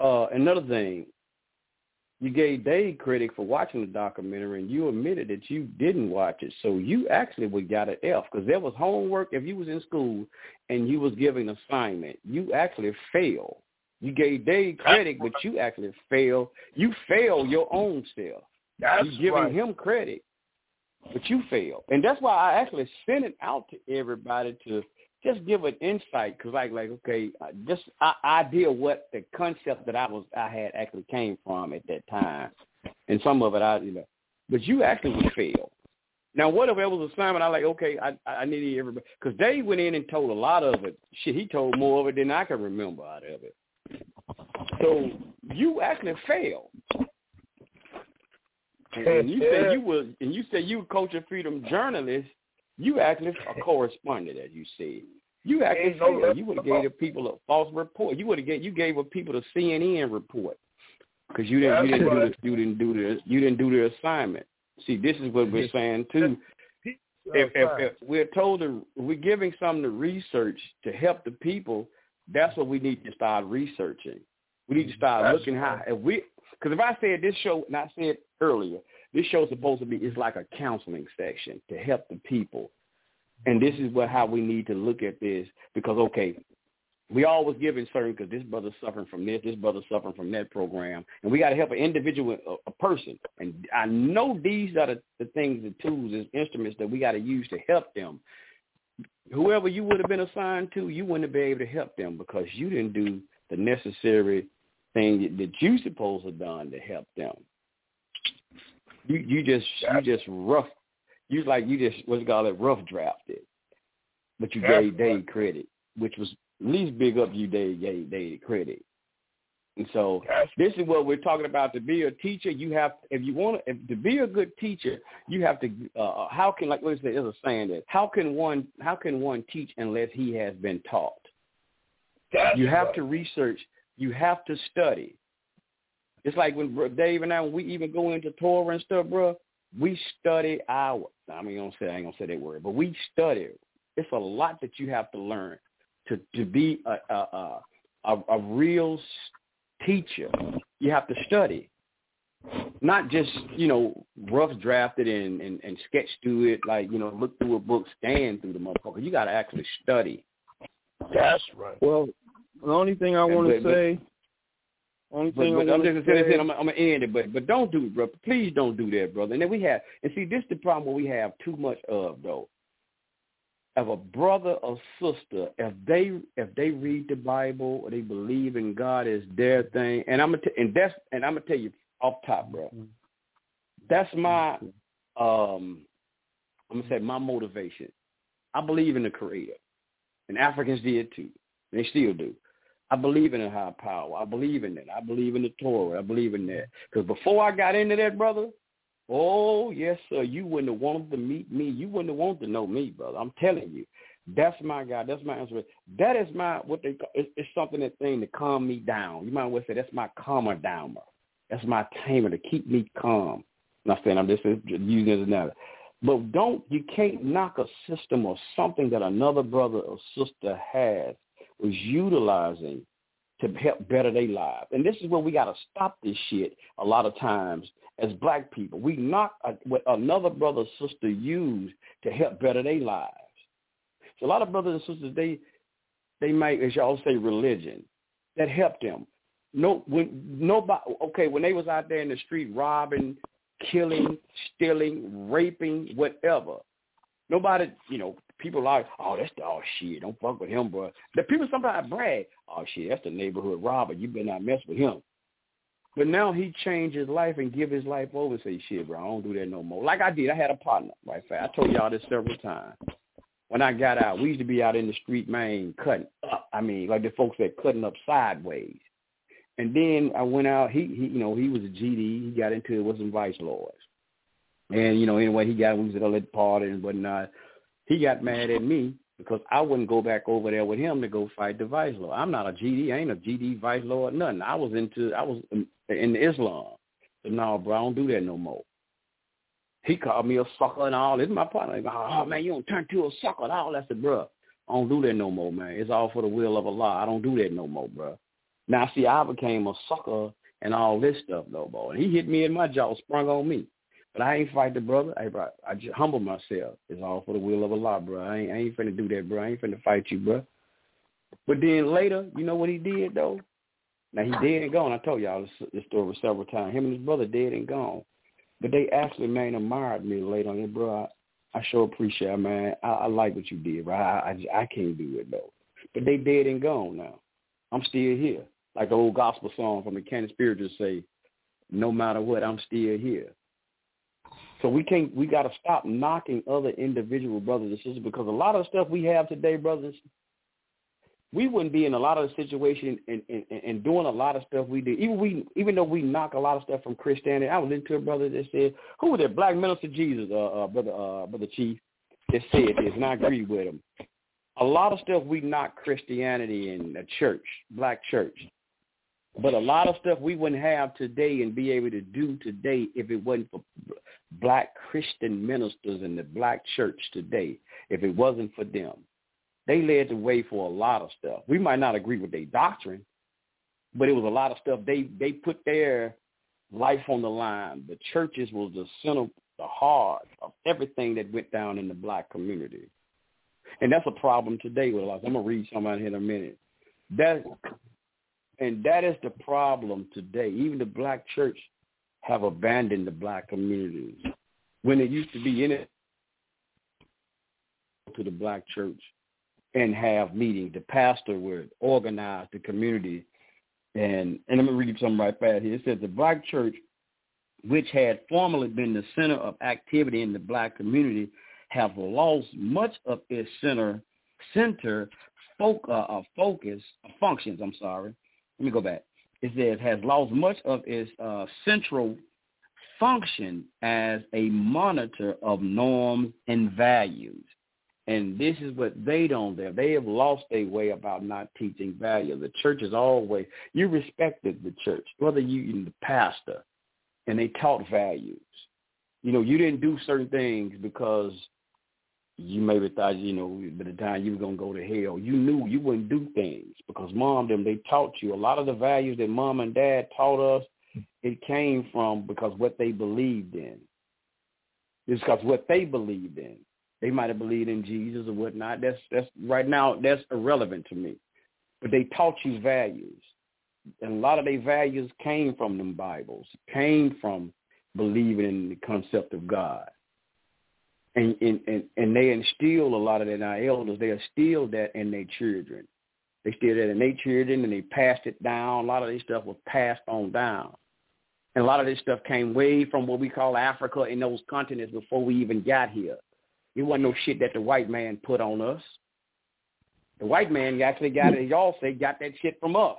Uh another thing, you gave Dave credit for watching the documentary and you admitted that you didn't watch it. So you actually would got an F because there was homework. If you was in school and you was giving assignment, you actually failed. You gave Dave credit, but you actually failed. You failed your own self. That's you giving right. him credit, but you failed. And that's why I actually sent it out to everybody to just give an insight because like like okay uh, just I, idea what the concept that I was I had actually came from at that time, and some of it I you know, but you actually would fail. Now what if it was a assignment? I like okay I I needed everybody because Dave went in and told a lot of it. Shit, he told more of it than I can remember out of it. So you actually failed. And you said you was and you said you were culture freedom journalist you actually correspondent as you said. You actually no. You would have gave the people a false report. You would have gave you gave people the CNN report because you didn't you didn't do right. the, you didn't do the you didn't do the assignment. See, this is what we're saying too. If, if, if we're told to, we're giving some to research to help the people, that's what we need to start researching. We need to start That's looking how if we because if I said this show, and I said earlier, this show is supposed to be it's like a counseling section to help the people, and this is what how we need to look at this because okay, we always giving certain because this brother's suffering from this, this brother's suffering from that program, and we got to help an individual, a, a person. And I know these are the, the things, the tools, the instruments that we got to use to help them. Whoever you would have been assigned to, you wouldn't have been able to help them because you didn't do the necessary thing that, that you supposed to have done to help them. You you just you just rough, you like you just what's it called it rough drafted, but you That's gave Dave credit, which was at least big up you Dave gave Dave credit. And so this is what we're talking about. To be a teacher, you have if you want to, if, to be a good teacher, you have to. Uh, how can like what is there's a saying that how can one how can one teach unless he has been taught? That's you have right. to research. You have to study. It's like when bro, Dave and I, when we even go into Torah and stuff, bro, we study our. I mean, I don't say I ain't gonna say that word, but we study. It's a lot that you have to learn to to be a a a, a, a real teacher. You have to study, not just you know rough draft it and, and and sketch through it like you know look through a book, scan through the motherfucker. You got to actually study. That's right. Well, the only thing I want to but- but- say, only But, thing but I'm just to gonna say, say, I'm, I'm gonna end it, but but don't do it, bro. Please don't do that, brother. And then we have, and see, this is the problem we have too much of, though. if a brother or sister, if they if they read the Bible or they believe in God as their thing, and I'm gonna t- and that's and I'm gonna tell you off top, bro. That's my um I'm gonna say my motivation. I believe in the Creator, and Africans did too. They still do. I believe in a high power. I believe in that. I believe in the Torah. I believe in that. Because before I got into that, brother, oh yes, sir, you wouldn't have wanted to meet me. You wouldn't have wanted to know me, brother. I'm telling you. That's my God. That's my answer. That is my what they. Call, it's, it's something that thing to calm me down. You might well say that's my calmer downer. That's my tamer to keep me calm. I'm not saying I'm just using it as another. But don't you can't knock a system or something that another brother or sister has was utilizing to help better their lives. And this is where we got to stop this shit a lot of times as black people. We knock what another brother or sister used to help better their lives. So a lot of brothers and sisters, they they might, as y'all say, religion that helped them. No, when nobody, okay, when they was out there in the street robbing, killing, stealing, raping, whatever, nobody, you know, people like, oh, that's the oh shit, don't fuck with him, bro. The people sometimes brag, oh shit, that's the neighborhood robber. You better not mess with him. But now he changed his life and give his life over and say, shit, bro, I don't do that no more. Like I did. I had a partner, right? I told y'all this several times. When I got out, we used to be out in the street, man, cutting up. I mean, like the folks that cutting up sideways. And then I went out. He, he, you know, he was a GD. He got into it with some vice lords. And you know, anyway, he got we was at a little party and whatnot he got mad at me because I wouldn't go back over there with him to go fight the vice lord. I'm not a GD. I ain't a GD vice lord, nothing. I was into, I was in, in Islam. So no, bro, I don't do that no more. He called me a sucker and all. This is my partner. oh, man, you don't turn to a sucker and all. I said, bro, I don't do that no more, man. It's all for the will of Allah. I don't do that no more, bro. Now, see, I became a sucker and all this stuff, though, boy. And he hit me in my jaw, sprung on me. But I ain't fight the brother. Bro, I just humble myself. It's all for the will of Allah, bro. I ain't, I ain't finna do that, bro. I ain't finna fight you, bro. But then later, you know what he did, though? Now, he dead and gone. I told y'all this, this story several times. Him and his brother dead and gone. But they actually, man, admired me later on. Bro, I, I sure appreciate it, man. I, I like what you did, bro. I, I, I can't do it, though. But they dead and gone now. I'm still here. Like the old gospel song from the Canon Spirit just say, no matter what, I'm still here. So we can't we got to stop knocking other individual brothers and sisters because a lot of the stuff we have today, brothers, we wouldn't be in a lot of the situation and, and, and doing a lot of stuff we do. Even we even though we knock a lot of stuff from Christianity. I was into a brother that said, "Who was that black minister Jesus, uh, uh, brother uh, brother Chief?" That said this, and I agree with him. A lot of stuff we knock Christianity and the church, black church. But a lot of stuff we wouldn't have today and be able to do today if it wasn't for black Christian ministers in the black church today, if it wasn't for them. They led the way for a lot of stuff. We might not agree with their doctrine, but it was a lot of stuff. They they put their life on the line. The churches was the center, the heart of everything that went down in the black community. And that's a problem today with a lot. I'm gonna read here in a minute. That and that is the problem today. Even the black church have abandoned the black communities. When it used to be in it to the black church and have meetings. The pastor would organize the community. And and let me read something right fast here. It says the black church, which had formerly been the center of activity in the black community, have lost much of its center center folk, uh, focus functions. I'm sorry, let me go back. It says has lost much of its uh, central function as a monitor of norms and values. And this is what they don't do. They have lost their way about not teaching value. The church is always, you respected the church, whether you the pastor, and they taught values. You know, you didn't do certain things because you maybe thought, you know, by the time you were to go to hell, you knew you wouldn't do things because mom them, they taught you. A lot of the values that mom and dad taught us, it came from because what they believed in. It's because what they believed in. They might have believed in Jesus or whatnot. That's that's right now that's irrelevant to me. But they taught you values. And a lot of their values came from them Bibles, came from believing in the concept of God. And and and, and they instill a lot of that in our elders. They instill that in their children. They still that in their children, and they passed it down. A lot of this stuff was passed on down, and a lot of this stuff came way from what we call Africa and those continents before we even got here. It wasn't no shit that the white man put on us. The white man actually got it. Y'all say got that shit from us.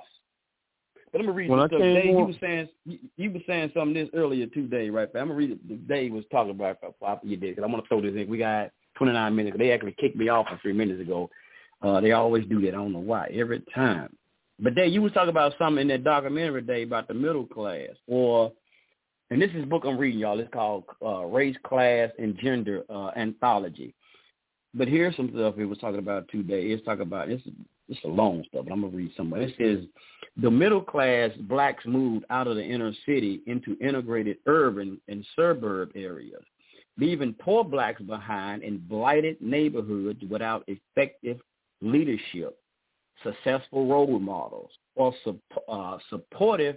But I'm gonna read When some I stuff. came Dave, you was saying you, was saying something this earlier too, Dave. Right? But I'm gonna read it. Dave was talking about it after you did because I'm gonna throw this in. We got 29 minutes. They actually kicked me off for three minutes ago. Uh, they always do that. I don't know why. Every time. But Dave, you was talking about something in that documentary, Dave, about the middle class, or and this is a book I'm reading, y'all. It's called uh, Race, Class, and Gender uh, Anthology. But here's some stuff it was talking about today. It's talking about it's it's a long stuff, but I'm gonna read some. it. Says the middle class blacks moved out of the inner city into integrated urban and suburb areas, leaving poor blacks behind in blighted neighborhoods without effective leadership, successful role models, or sup- uh, supportive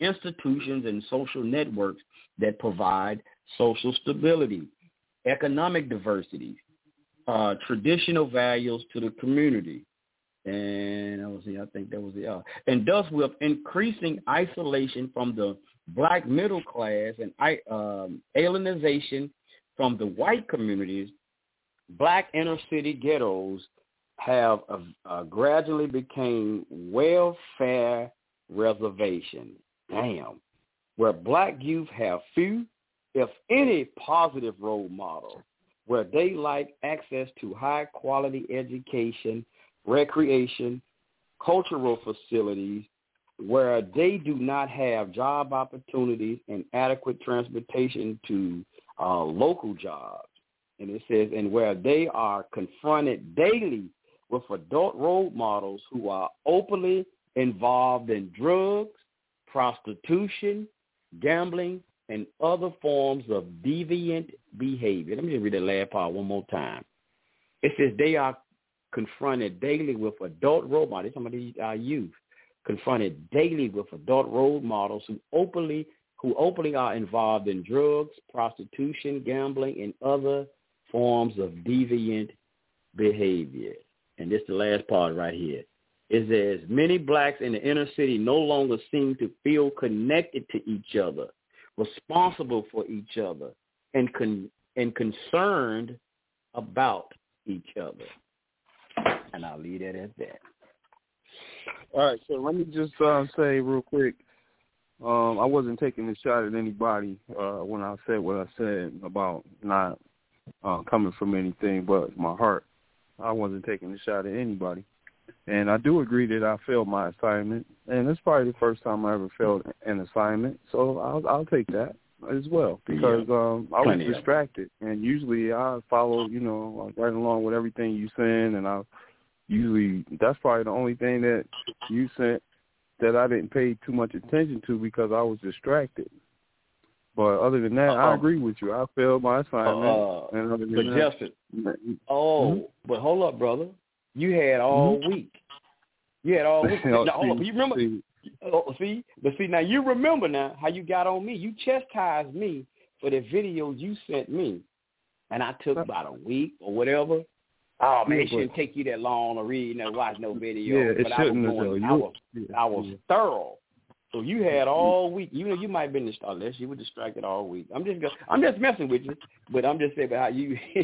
institutions and social networks that provide social stability, economic diversity, uh, traditional values to the community. And that was I think that was the, uh, and thus with increasing isolation from the black middle class and I, um, alienization from the white communities, black inner city ghettos have uh, uh, gradually became welfare reservations. Damn. Where black youth have few, if any, positive role models, where they like access to high quality education, recreation, cultural facilities, where they do not have job opportunities and adequate transportation to uh, local jobs. And it says, and where they are confronted daily with adult role models who are openly involved in drugs, prostitution, gambling, and other forms of deviant behavior. Let me just read that last part one more time. It says they are confronted daily with adult role models. Some of these are youth confronted daily with adult role models who openly who openly are involved in drugs, prostitution, gambling, and other forms of deviant behavior. And this is the last part right here. It says many blacks in the inner city no longer seem to feel connected to each other, responsible for each other, and con- and concerned about each other. And I'll leave it at that. All right, so let me just uh, say real quick. Um, I wasn't taking a shot at anybody uh, when I said what I said about not uh, coming from anything but my heart. I wasn't taking a shot at anybody, and I do agree that I failed my assignment, and it's probably the first time I ever failed an assignment. So I'll, I'll take that as well because um, I was Plenty of it. distracted, and usually I follow, you know, right along with everything you're saying, and I usually that's probably the only thing that you sent that I didn't pay too much attention to because I was distracted. But other than that, I Uh-oh. agree with you. I failed my assignment. Uh, and other than but that, Justin, oh, but hold up, brother. You had all week. You had all week. Oh, Now, hold up. see, You remember? see. Oh, see, but see now you remember now how you got on me. You chastised me for the videos you sent me, and I took about a week or whatever. Oh man, it shouldn't but- take you that long to read and watch no video. Yeah, it but I was shouldn't going. I was, yeah, I was yeah. thorough. So you had mm-hmm. all week. You know, you might have been unless oh, you were distracted all week. I'm just, I'm just messing with you, but I'm just saying about how you,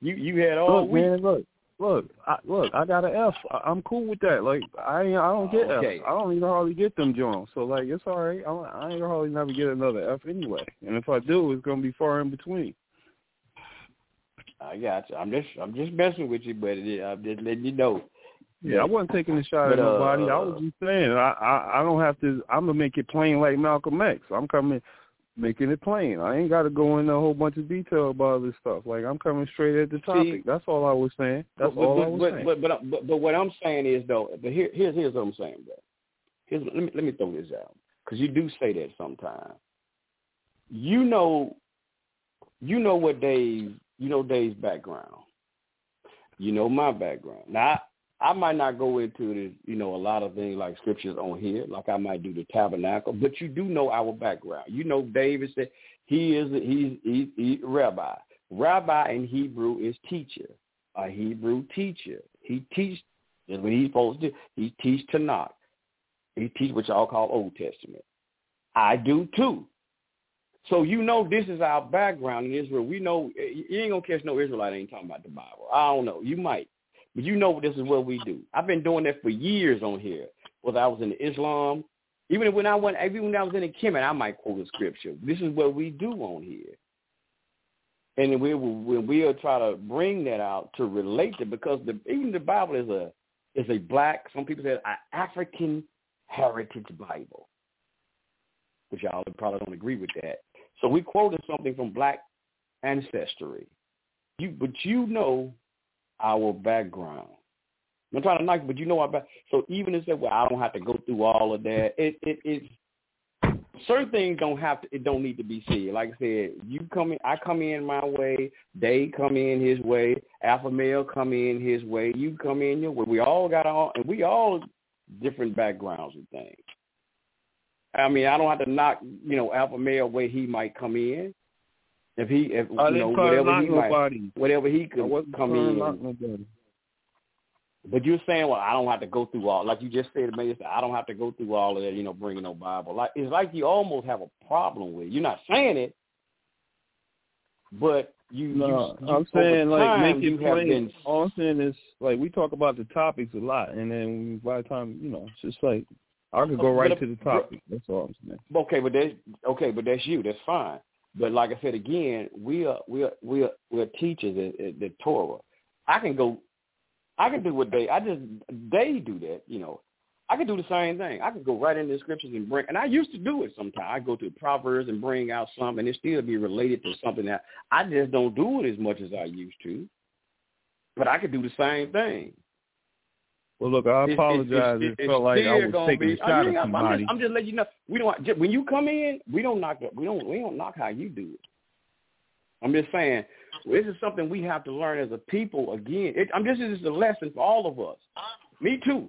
you, you had all Look, week. man, look, look, I, look. I got an F. I, I'm cool with that. Like, I, I don't get Okay. F. I don't even hardly get them Jones. So like, it's all right. I, I ain't hardly never get another F anyway. And if I do, it's gonna be far in between. I got you. I'm just, I'm just messing with you, but it, I'm just letting you know. Yeah, I wasn't taking a shot But, at nobody. I uh, was just saying, I, I, I don't have to. I'm gonna make it plain like Malcolm X. I'm coming, making it plain. I ain't got to go into a whole bunch of detail about this stuff. Like I'm coming straight at the topic. That's all I was saying. That's but, all but, I was but, saying. But, but, but, but what I'm saying is though, but here, here's here's what I'm saying, bro. Here's let me let me throw this out because you do say that sometimes. You know, you know what Dave, you know Dave's background. You know my background. Now I, I might not go into the, you know, a lot of things like scriptures on here, like I might do the tabernacle, but you do know our background. You know David said he is a, he's he, he's a rabbi. Rabbi in Hebrew is teacher, a Hebrew teacher. He teach is what he's supposed to do. He teach Tanakh. He teach what y'all call Old Testament. I do too. So you know this is our background in Israel. We know you ain't gonna catch no Israelite ain't talking about the Bible. I don't know. You might. But you know this is what we do. I've been doing that for years on here. Whether I was in Islam, even when I went even when I was in the Kemet, I might quote a scripture. This is what we do on here. And we will we'll try to bring that out to relate to because the even the Bible is a is a black, some people say an African heritage Bible. Which y'all probably don't agree with that. So we quoted something from black ancestry. You, but you know our background. I'm trying to knock, but you know our back. So even if said, well, I don't have to go through all of that. It it it's certain things don't have to. It don't need to be said. Like I said, you come in, I come in my way. They come in his way. Alpha male come in his way. You come in your way. We all got all, and we all different backgrounds and things. I mean, I don't have to knock, you know, alpha male where he might come in. If he, if uh, you know, whatever he might, whatever he could come in. But you're saying, well, I don't have to go through all, like you just said, man, I don't have to go through all of that, you know, bringing no Bible. Like it's like you almost have a problem with. It. You're not saying it, but you. No, you, I'm saying like make it plain. Been, all I'm saying is like we talk about the topics a lot, and then by the time you know, it's just like I could go right to the topic. That's all I'm saying. Okay, but that's okay, but that's you. That's fine. But like I said again, we are we are we are we're teachers at, at the Torah. I can go, I can do what they. I just they do that. You know, I can do the same thing. I can go right into the scriptures and bring. And I used to do it sometimes. I go to Proverbs and bring out something, and it still be related to something that I just don't do it as much as I used to. But I could do the same thing. Well, look, I apologize. It's, it's, it felt like I was taking be, a shot I mean, at I'm somebody. just, I'm just letting you know. We don't when you come in, we don't knock we don't we don't knock how you do it. I'm just saying this is something we have to learn as a people. Again, it, I'm just this is a lesson for all of us. Me too.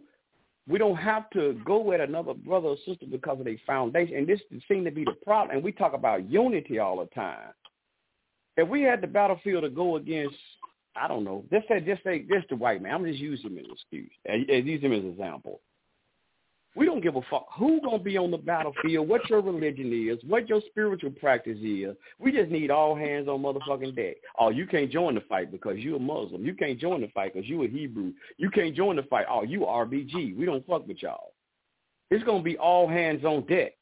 We don't have to go at another brother or sister because of their foundation, and this seems to be the problem. And we talk about unity all the time. If we had the battlefield to go against I don't know. Just say, just say, just the white man. I'm just using him as an excuse. And use him as an example. We don't give a fuck who gonna be on the battlefield, what your religion is, what your spiritual practice is. We just need all hands on motherfucking deck. Oh, you can't join the fight because you're a Muslim. You can't join the fight because you a Hebrew. You can't join the fight. Oh, you RBG. We don't fuck with y'all. It's gonna be all hands on deck.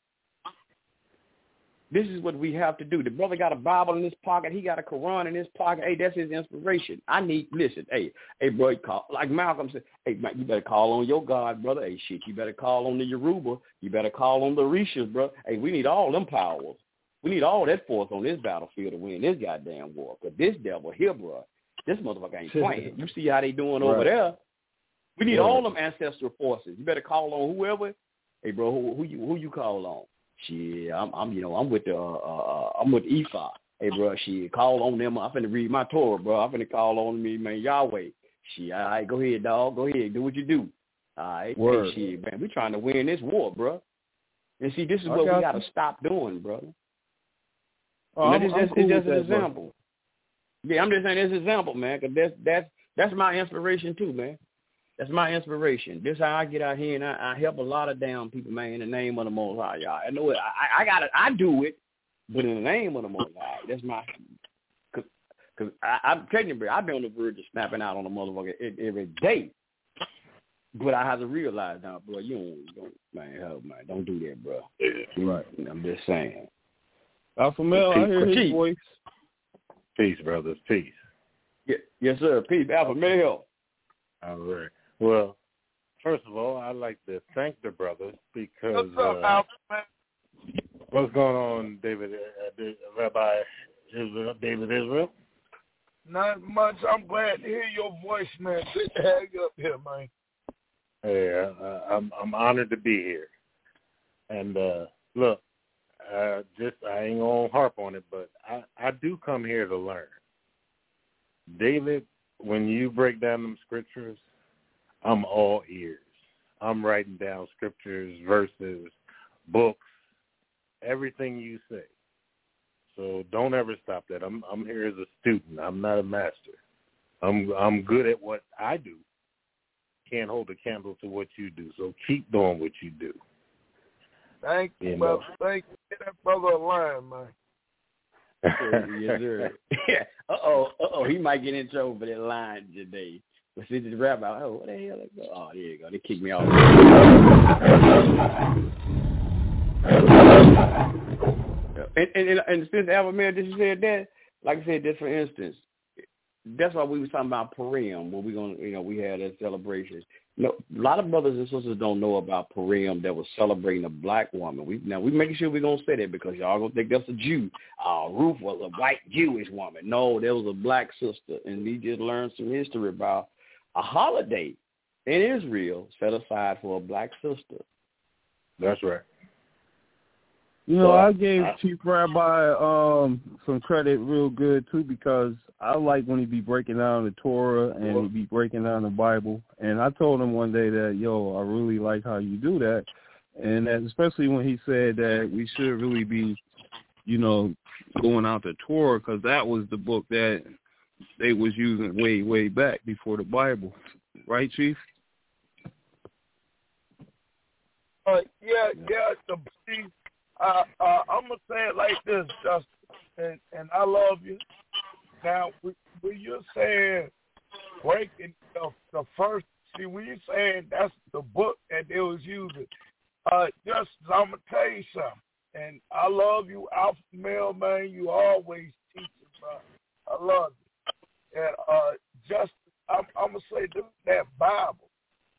This is what we have to do. The brother got a Bible in his pocket. He got a Quran in his pocket. Hey, that's his inspiration. I need listen. Hey, hey, bro, call like Malcolm said. Hey, man, you better call on your God, brother. Hey, shit, you better call on the Yoruba. You better call on the Rishas, bro. Hey, we need all them powers. We need all that force on this battlefield to win this goddamn war. Cause this devil here, bro, this motherfucker ain't playing. you see how they doing over there? We need Right. all them ancestral forces. You better call on whoever. Hey, bro, who, who you who you call on? Shit, I'm, I'm, you know, I'm with the, uh, uh, I'm with Ifa. Hey, bro, shit, call on them. I'm finna read my Torah, bro. I'm finna call on me, man, Yahweh. Shit, all right, go ahead, dog. Go ahead, do what you do. All right, Word. Hey, shit, man, we trying to win this war, bro. And see, this is I what we got got to stop doing, brother. Oh, I'm, that's I'm just, cool it's just an that, bro. example. Yeah, I'm just saying this example, man, because that's that's that's my inspiration too, man. That's my inspiration. This how I get out here and I, I help a lot of damn people, man, in the name of the Most High, y'all. I know it. I, I got it. I do it, but in the name of the Most High, that's my. Cause, cause I, I'm telling you, bro, I've been on the verge of snapping out on a motherfucker every day. But I have to realize now, bro, you don't, don't man, help, man, don't do that, bro. Yeah, right. I'm just saying. Alpha Male, I hear his Peace. voice. Peace, brothers. Peace. Yeah, yes, sir. Peace, Alpha Male. All right. Well, first of all, I'd like to thank the brothers because What's up, uh, what's going on, David, uh, Rabbi Israel, David Israel? Not much. I'm glad to hear your voice, man. To have you up here, man. Yeah, uh, I'm I'm honored to be here. And uh look, uh just I ain't gonna harp on it, but I I do come here to learn. David, when you break down them scriptures, I'm all ears. I'm writing down scriptures, verses, books, everything you say. So don't ever stop that. I'm I'm here as a student. I'm not a master. I'm I'm good at what I do. Can't hold a candle to what you do. So keep doing what you do. Thank you, brother. Thank you. Get that brother a line, man. yes, sir. yeah. Uh oh. Uh oh. He might get in trouble for that line today. But see this rabbi, oh, what the hell? Go? Oh, there you go. They kicked me off. And and and, and since Alvin just said that, like I said, just for instance, that's why we was talking about Purim when we gonna you know we had that celebration. Know, a lot of brothers and sisters don't know about Purim that was celebrating a black woman. We now we making sure we're gonna say that because y'all gonna think that's a Jew. Uh Ruth was a white Jewish woman. No, there was a black sister and we just learned some history about a holiday in Israel set aside for a black sister. That's right. You know, I gave Chief Rabbi um some credit real good too because I like when he be breaking down the Torah and he be breaking down the Bible. And I told him one day that, yo, I really like how you do that. And that especially when he said that we should really be, you know, going out the Torah because that was the book that they was using way, way back before the Bible. Right, Chief? Uh, yeah, yeah. The, see, uh, uh, I'm gonna say it like this, Justin, and, and I love you. Now, when you're saying breaking the, the first, see, when you're saying that's the book that they was using, uh, just I'm gonna tell you something. And I love you, Alpha Male man. You always teaching, bro. I love you. And uh, just I'm, I'm gonna say this, that Bible.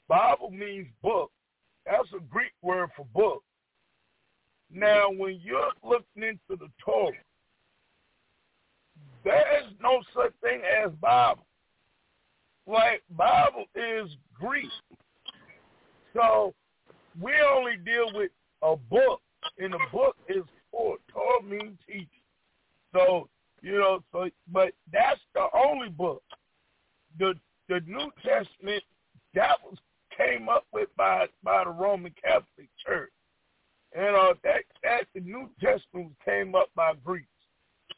Bible means book. That's a Greek word for book. Now, when you're looking into the Torah, there is no such thing as Bible. Like Bible is Greek. So we only deal with a book, and a book is for Torah means teaching. So you know, so but that's the only book. The the New Testament that was came up with by by the Roman Catholic Church. And uh, that that the New Testament came up by Greeks.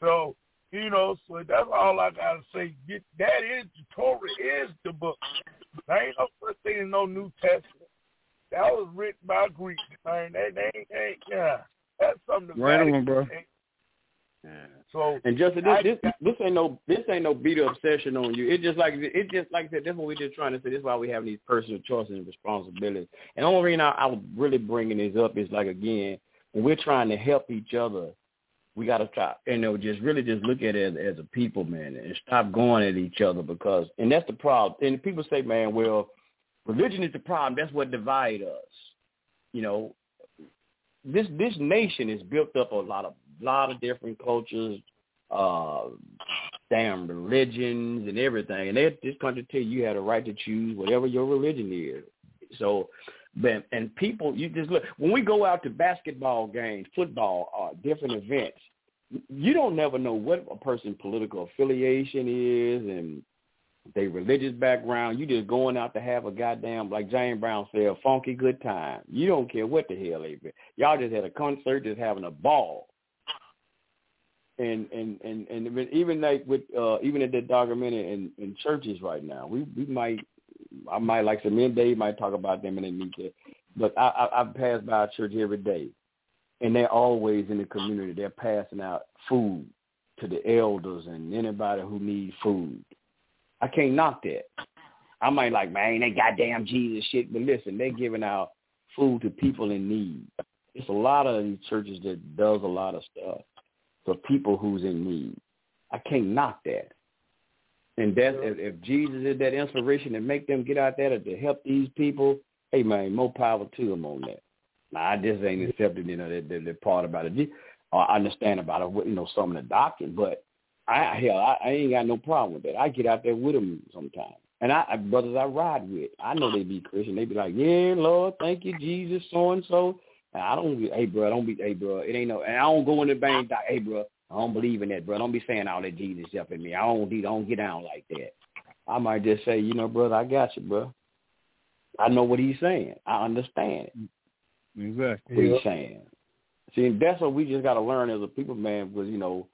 So you know, so that's all I gotta say. Get, that is the Torah is the book. There ain't no such thing as no New Testament. That was written by Greeks, man. That ain't, ain't yeah. That's something. Right on, bro. Yeah. So and just this, this this ain't no this ain't no beat obsession on you. It just like it just like I said. That's what we're just trying to say. This is why we have these personal choices and responsibilities. And the only reason I, I was really bringing this up is like again when we're trying to help each other, we got to try you know just really just look at it as, as a people, man, and stop going at each other because and that's the problem. And people say, man, well, religion is the problem. That's what divides us. You know, this this nation is built up a lot of lot of different cultures, uh, damn religions and everything. And they, this country tell you you had a right to choose whatever your religion is. So, but, and people, you just look, when we go out to basketball games, football, uh, different events, you don't never know what a person's political affiliation is and their religious background. You just going out to have a goddamn, like James Brown said, funky good time. You don't care what the hell they been. Y'all just had a concert, just having a ball and and and and even like with uh even at the documentary in in churches right now, we we might I might like some men Dave might talk about them and they meet there, but I, I I pass by a church every day, and they're always in the community. They're passing out food to the elders and anybody who needs food. I can't knock that. I might like, man, they goddamn Jesus shit, but listen, they're giving out food to people in need. It's a lot of these churches that does a lot of stuff for people who's in need. I can't knock that. And that if, if Jesus is that inspiration and make them get out there to help these people, hey man, more power to them on that. Now I just ain't accepted, you know, that the, the part about it. I understand about it, you know, some of the doctrine, but I hell, I, I ain't got no problem with that. I get out there with them sometimes. And I brothers I ride with, I know they be Christian. They be like, yeah, Lord, thank you, Jesus, so and so. I don't, hey, bro, don't be, hey, bro, it ain't no, and I don't go in the bank, hey, bro, I don't believe in that, bro. Don't be saying all that Jesus stuff in me. I don't, I don't get down like that. I might just say, you know, brother, I got you, bro. I know what he's saying. I understand Exactly. what he's saying. See, that's what we just got to learn as a people, man. Because you know,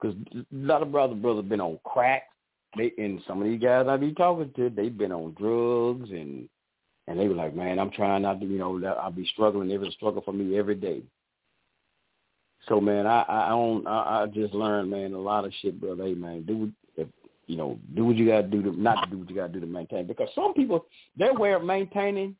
because a lot of brother brothers been on crack. They and some of these guys I be talking to, they've been on drugs and and they were like, man, I'm trying not to, you know, I'll be struggling. It was a struggle for me every day. So man, I I don't I, I just learned, man, a lot of shit, brother. Hey man, do if you know, do what you gotta do to not to do what you gotta do to maintain. Because some people their way of maintaining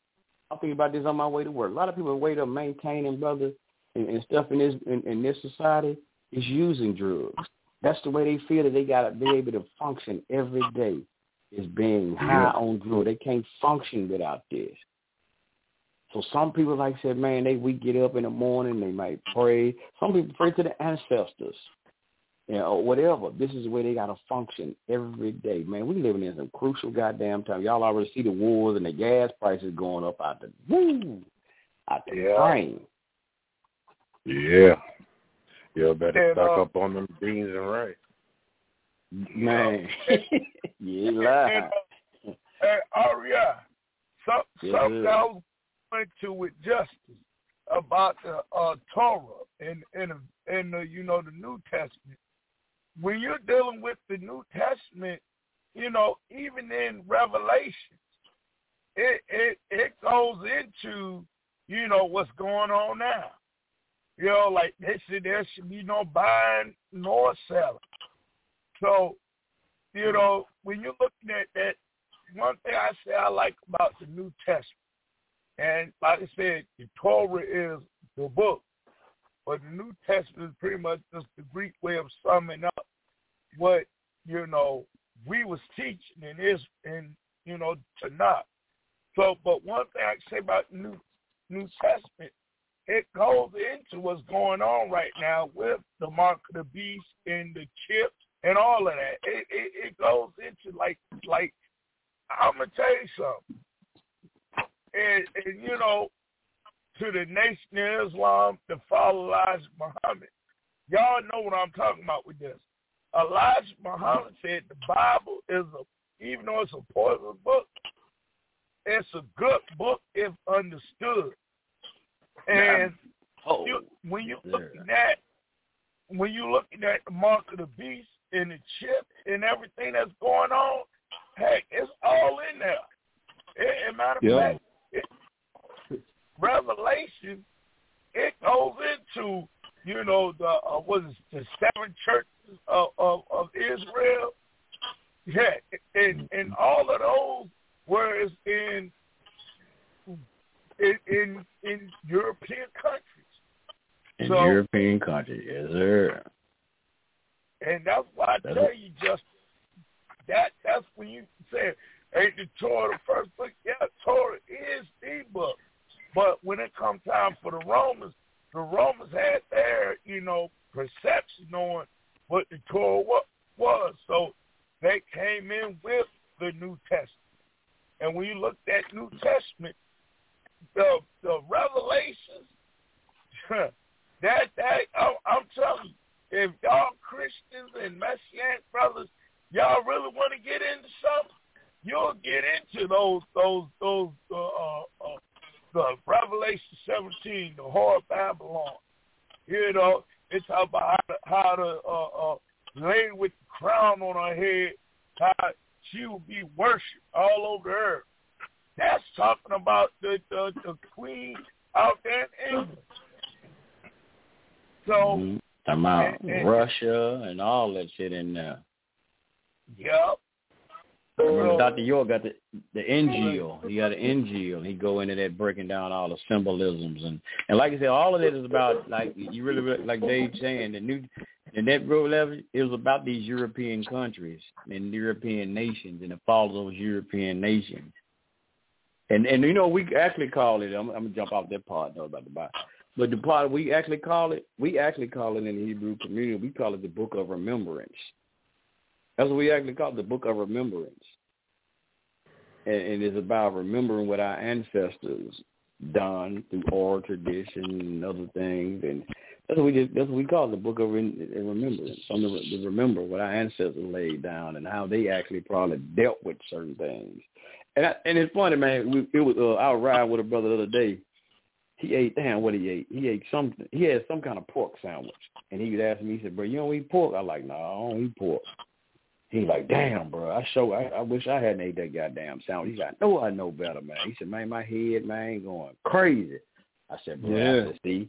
I'm thinking about this on my way to work. A lot of people way of maintaining, brother, and, and stuff in this in, in this society is using drugs. That's the way they feel that they gotta be able to function every day is being high on drugs. They can't function without this. So some people, like I said, man, they we get up in the morning, they might pray. Some people pray to the ancestors, you know, or whatever. This is the way they got to function every day, man. We living in some crucial goddamn time. Y'all already see the wars and the gas prices going up out the woo, out the yeah. frame. Yeah. You better And, stock uh, up on them beans and rice. Man, yeah, And, lie. uh, hey, Aria, some, Yes, something. I was going to with justice about the uh, Torah and and and the, you know the New Testament. When you're dealing with the New Testament, you know even in Revelations, it it it goes into you know what's going on now. You know, like they said there should be no buying nor selling. So, you know, when you're looking at that, one thing I say I like about the New Testament, and like I said, the Torah is the book, but the New Testament is pretty much just the Greek way of summing up what you know we was teaching in this, in you know, Tanakh. So, but one thing I say about New New Testament, it goes into what's going on right now with the mark of the beast and the chips and all of that. It it, it goes into like like I'm gonna tell you something. And, and you know, to the Nation of Islam to follow Elijah Muhammad, y'all know what I'm talking about with this. Elijah Muhammad said the Bible is a even though it's a poison book, it's a good book if understood. And Oh, you, when you yes, looking at when you looking at the mark of the beast and the chip and everything that's going on, heck, it's all in there. It, as a matter of Yeah. fact, it, Revelation it goes into you know the uh, it, the seven churches of, of of Israel. Yeah, and and all of those were in in in, in European countries. in So- European countries, yes, sir. And that's why I tell you, just that that's when you say, ain't the Torah the first book? Yeah, Torah is the book. But when it comes time for the Romans, the Romans had their, you know, perception on what the Torah was. So they came in with the New Testament. And when you look at New Testament, the the revelations, that that I'm, I'm telling you, if y'all Christians and Messianic brothers, y'all really want to get into something, you'll get into those those those uh, uh, uh, the Revelation 17, the whore of Babylon. You know, it's about how to, how to uh, uh, lady with the crown on her head, how she will be worshipped all over the earth. That's talking about the the, the queen out there in England. So, Mhm. Talking about Russia and all that shit in there. yep. Remember Dr. York got the the NGO. He got an NGO. He go into that breaking down all the symbolisms and and like I said, all of that is about like you really, really like Dave saying the new the net road level it was about these European countries and European nations and the fall of those European nations. And and you know we actually call it. I'm, I'm gonna jump off that part though about the Bible. But the part we actually call it, we actually call it in the Hebrew community. We call it the Book of Remembrance. That's what we actually call it, the Book of Remembrance. And, and it's about remembering what our ancestors done through oral tradition and other things. And that's what we just, that's what we call it, the Book of Remembrance. Something to, remember what our ancestors laid down and how they actually probably dealt with certain things. And I, and it's funny, man. We, it was uh, I was riding with a brother the other day. He ate damn what he ate. He ate something. He had some kind of pork sandwich, and he was asking me. He said, "Bro, you don't eat pork?" I like, "No, I don't eat pork." He like, "Damn, bro, I show. I, I wish I hadn't ate that goddamn sandwich." He's like, "No, I know better, man." He said, "Man, my head, man, going crazy." I said, "Bro, Yeah. I said, see."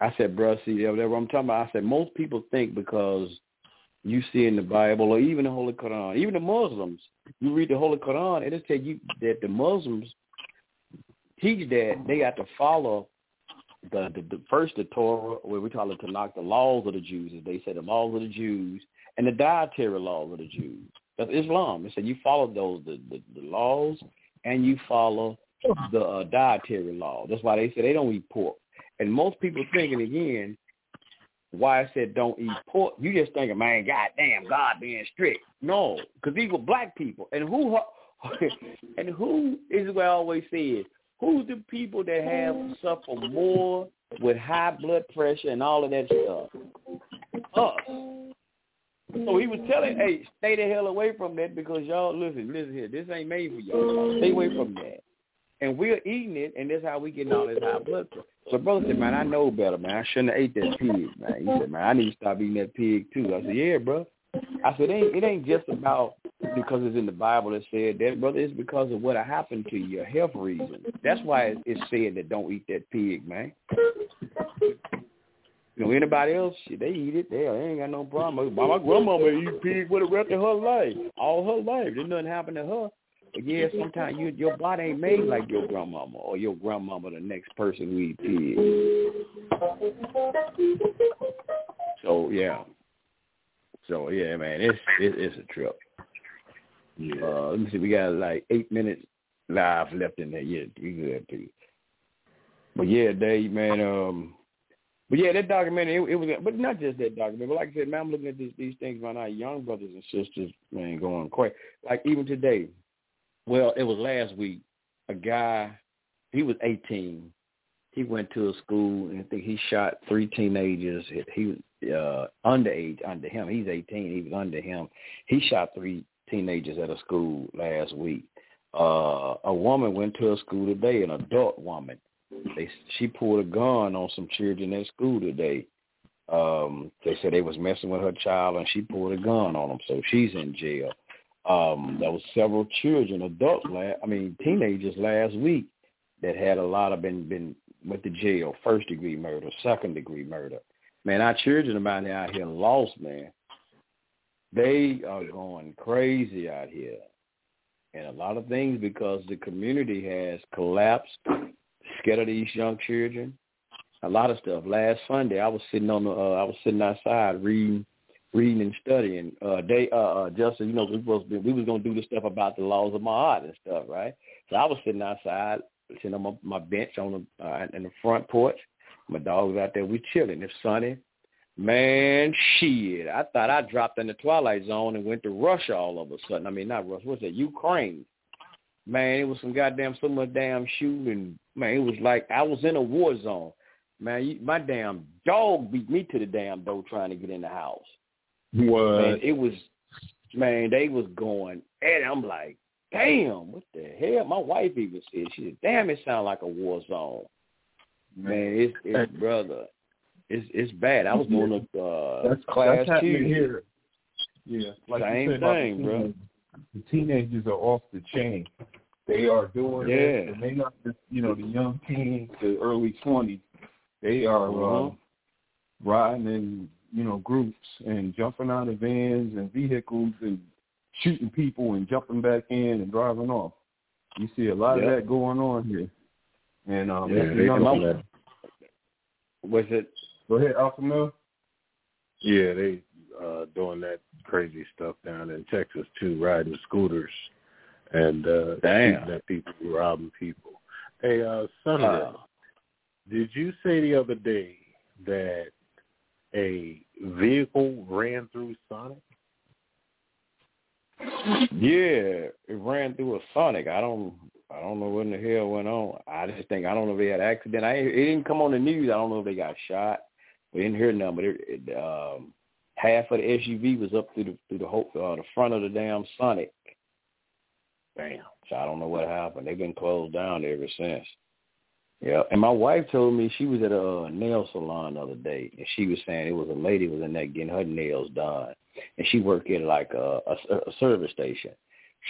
I said, "Bro, see, that's what I'm talking about." I said, "Most people think because you see in the Bible or even the Holy Quran, even the Muslims, you read the Holy Quran, it'll tell you that the Muslims teach that they got to follow the, the, the first the Torah, where we call it Tanakh the laws of the Jews, as they say the laws of the Jews, and the dietary laws of the Jews. That's Islam. They said you follow those the, the, the laws and you follow the uh, dietary law. That's why they say they don't eat pork. And most people thinking again, why I said don't eat pork, you just thinking, man, goddamn, God being strict. No, because these were black people, and who and who is what I always said. Who's the people that have mm. suffer more with high blood pressure and all of that stuff? Us. So he was telling, hey, stay the hell away from that because y'all, listen, listen here, this ain't made for y'all. Stay away from that. And we're eating it, and that's how we getting all this high blood pressure. So brother said, man, I know better, man. I shouldn't have ate that pig, man. He said, man, I need to stop eating that pig too. I said, yeah, bro. I said, it ain't, it ain't just about because it's in the Bible that said that, brother. It's because of what happened to you, health reasons. That's why it's said that don't eat that pig, man. You know, anybody else, they eat it. They, ain't got no problem. My, my grandmama eat pig for the rest of her life, all her life. There's nothing happened to her. But yeah, sometimes you, your body ain't made like your grandmama or your grandmama, the next person who eat pig. So yeah, so yeah, man, it's it, it's a trip. Yeah. Uh, let me see, we got like eight minutes live left in there. Yeah, you good too. But yeah, Dave, man. Um, but yeah, that documentary, it, it was, but not just that documentary. But like I said, man, I'm looking at these these things right now. Young brothers and sisters, man, going crazy. Like even today, well, it was last week. A guy, he was 18. He went to a school and I think he shot three teenagers. He uh, underage under him. He's 18. He was under him. He shot three teenagers at a school last week. Uh, a woman went to a school today, an adult woman. They she pulled a gun on some children at school today. Um, they said they was messing with her child and she pulled a gun on them, so she's in jail. Um, there was several children, adults, la- I mean teenagers last week that had a lot of been been went to jail, first degree murder, second degree murder. Man, our children about here out here lost, man. They are going crazy out here. And a lot of things because the community has collapsed, scared of these young children. A lot of stuff. Last Sunday I was sitting on the uh, I was sitting outside reading reading and studying. Uh they uh, uh Justin, you know, we was we was gonna do the stuff about the laws of Ma'at and stuff, right? So I was sitting outside, sitting on my, my bench on the uh, in the front porch. My dog's out there, we chilling. It's sunny. Man, shit. I thought I dropped in the twilight zone and went to Russia all of a sudden. I mean not Russia, what's that, Ukraine. Man, it was some goddamn so much damn shooting. Man, it was like I was in a war zone. Man, you, my damn dog beat me to the damn door trying to get in the house. What? Man, it was, man, they was going, and I'm like, damn, what the hell? My wife even said, she said, damn, it sounds like a war zone. Man, it's, it's brother, it's it's bad. I was doing a uh, That's class that's happening here. Yeah, like Same said about the thing, bro. The teenagers are off the chain. They are doing Yeah. this, and they not just you know the young teens, the early twenties. They are Uh-huh. uh, riding in you know groups and jumping out of vans and vehicles and shooting people and jumping back in and driving off. You see a lot Yep. of that going on here. And um, Yeah, they another doing that. Was it? Go ahead, Alpha Male. Yeah, they uh doing that crazy stuff down in Texas too, riding scooters and uh Damn. shooting at people, robbing people. Hey, uh Sunday, Uh, did you say the other day that a vehicle ran through Sonic? Yeah, it ran through a Sonic. I don't, I don't know what in the hell went on. I just think I don't know if they had accident. I it didn't come on the news. I don't know if they got shot. We didn't hear nothing. But it, it, um, half of the SUV was up through the through the whole uh, the front of the damn Sonic. Damn. So I don't know what happened. They've been closed down ever since. Yeah, and my wife told me she was at a nail salon the other day, and she was saying it was a lady was in there getting her nails done, and she worked at like a, a, a service station.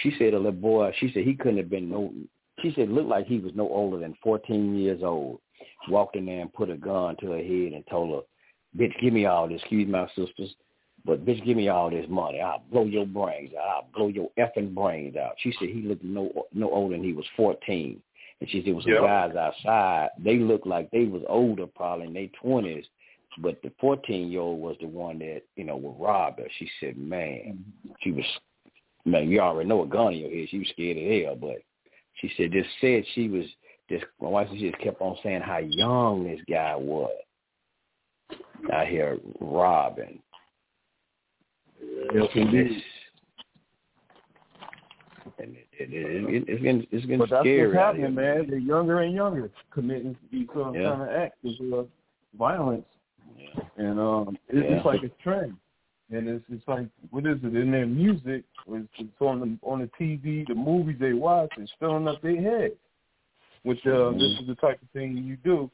She said a little boy, she said he couldn't have been no, she said looked like he was no older than 14 years old. Walked in there and put a gun to her head and told her, "Bitch, give me all this." Excuse my sisters, but bitch, give me all this money. I'll blow your brains out. I'll blow your effing brains out. She said he looked no no older than he was 14. And she said, it was some Yep. guys outside. They looked like they was older, probably in their twenties, but the fourteen year old was the one that you know would rob her. She said, man, she was, man, you already know a gun in your head. She was scared as hell, but she said just said she was just. My wife she just kept on saying how young this guy was out here robbing. Yes, indeed. And it, it, it, it's getting it's getting But that's scary what's happening, man. They're younger and younger committing these Yeah. kind of acts of uh, and um, it's, Yeah. it's like a trend. And it's it's like what is it in their music? It's, it's on the on the TV, the movies they watch. It's filling up their head. Which uh, this is the type of thing you do.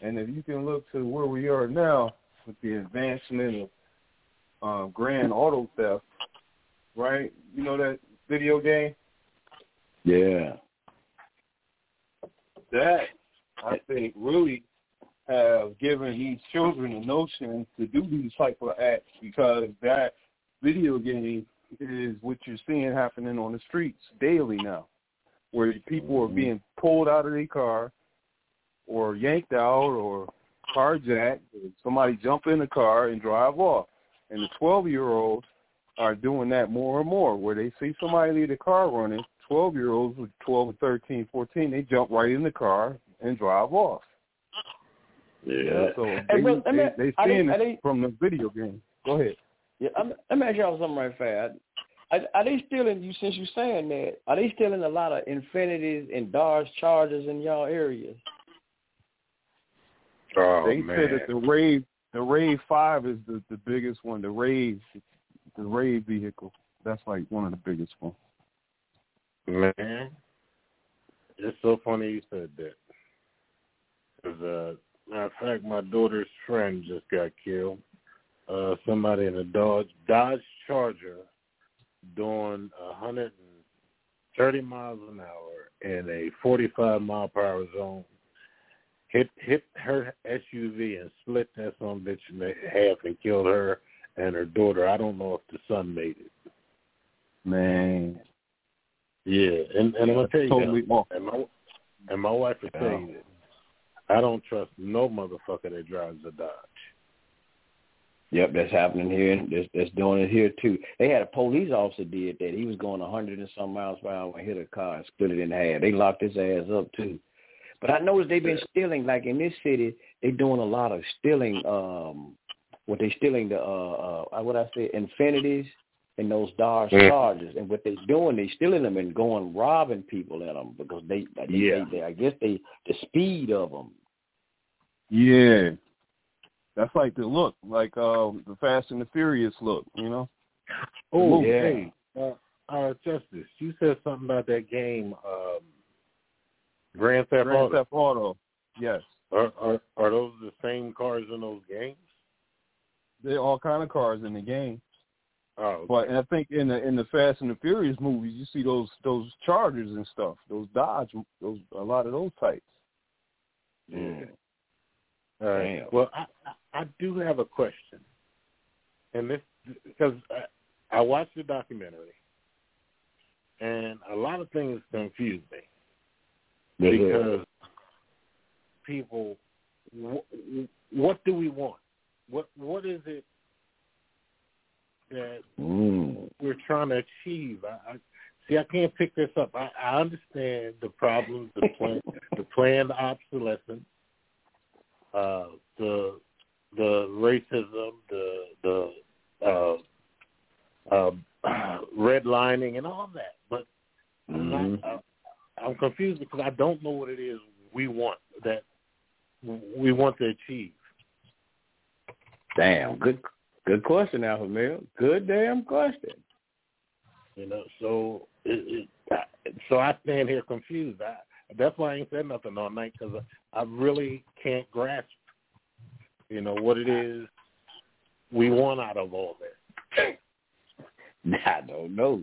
And if you can look to where we are now with the advancement of uh, grand auto theft, right? You know that video game? Yeah. that I think really have given these children a notion to do these type of acts because that video game is what you're seeing happening on the streets daily now, where people are mm-hmm. being pulled out of their car or yanked out or carjacked, or somebody jump in the car and drive off. And the 12-year-olds are doing that more and more, where they see somebody leave the car running, 12-year-olds with 12 and 13, 14, they jump right in the car and drive off. Yeah. So Hey, they, bro, let me- they, they are they- seeing it from the video game. Go ahead. Yeah, I'm, let me ask y'all something right fast. Are, are they stealing you since you're saying that? Are they stealing a lot of Infinitis and Dodge Chargers in y'all areas? Oh they man. said that the Rave, the Rave Five is the the biggest one. The Rave, the Rave vehicle. That's like one of the biggest ones. Man, it's so funny you said that. Cause, uh, matter of fact, my daughter's friend just got killed. Uh, somebody in a Dodge Dodge Charger doing hundred and thirty miles an hour in a forty-five mile per hour zone. Hit hit her SUV and split that son bitch in half and killed her and her daughter. I don't know if the son made it. Man, Yeah, and and I'm gonna tell you, Totally and my and my wife will tell you this. I don't trust no motherfucker that drives a Dodge. Yep, that's happening here. That's, that's doing it here too. They had a police officer did that. He was going a hundred and some miles per hour and hit a car and split it in half. They locked his ass up too. But I noticed they've been stealing. Like in this city, they're doing a lot of stealing. Um, what they stealing the uh, uh what I say Infinitis and those Dodge Yeah. Chargers. And what they're doing, they stealing them and going robbing people in them because they, they, Yeah. they, they I guess they the speed of them. yeah, that's like the look, like um the Fast and the Furious look. You know? Oh, Yeah. hey, uh, uh, Justice, you said something about that game, um, Grand Theft Grand Auto. Theft Auto. Yes, Are, are are those the same cars in those games? They're all kind of cars in the game. Oh, But and I think in the in the Fast and the Furious movies, you see those those Chargers and stuff, those Dodge, those a lot of those types. yeah. All right. Damn. Well, I, I I do have a question, and this because I, I watched the documentary, and a lot of things confuse me. because people, wh- what do we want? What what is it that Mm. we're trying to achieve? I, I see. I can't pick this up. I, I understand the problems, the plan, the planned obsolescence, uh, the the racism, the the uh, uh, redlining, and all that. But I'm Mhm. not. I'm confused because I don't know what it is we want that we want to achieve. Damn, good good question, Alpha Male. Good damn question. You know, so it, it, so I stand here confused. I, that's why I ain't said nothing all night because I really can't grasp, you know, what it is we want out of all this. I don't know.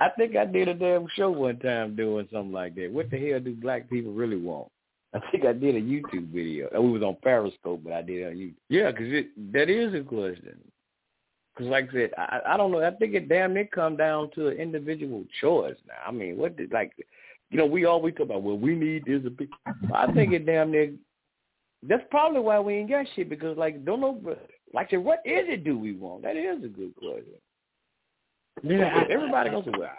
I think I did a damn show one time doing something like that. What the hell do black people really want? I think I did a YouTube video. We was on Periscope, but I did it on YouTube. Yeah, because that is a question. Because like I said, I, I don't know. I think it damn near come down to an individual choice now. I mean, what did like, you know, we always talk about, well, we need this a big. I think it damn near. That's probably why we ain't got shit because like don't know, like I said, what is it do we want? That is a good question. Yeah, everybody goes, well,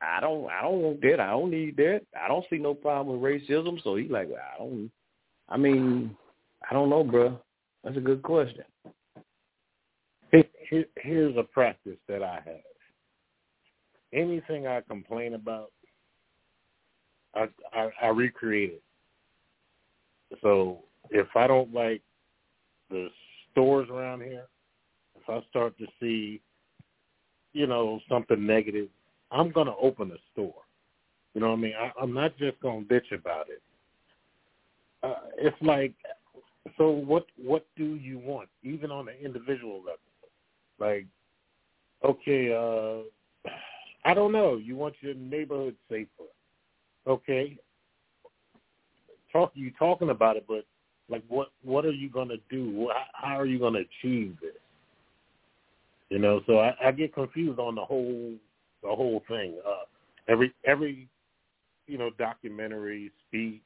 I, I don't, I don't want that. I don't need that. I don't see no problem with racism. So he's like, well, I don't. I mean, I don't know, bro. That's a good question. Here, here's a practice that I have. Anything I complain about, I, I, I recreate it. So if I don't like the stores around here, if I start to see you know, something negative, I'm going to open a store. You know what I mean? I, I'm not just going to bitch about it. Uh, it's like, so what? What do you want, even on an individual level? Like, okay, uh, I don't know. You want your neighborhood safer? Okay. Talk you talking about it, but like, what? What are you going to do? How are you going to achieve this? You know, so I, I get confused on the whole the whole thing. Uh, every every you know documentary speech,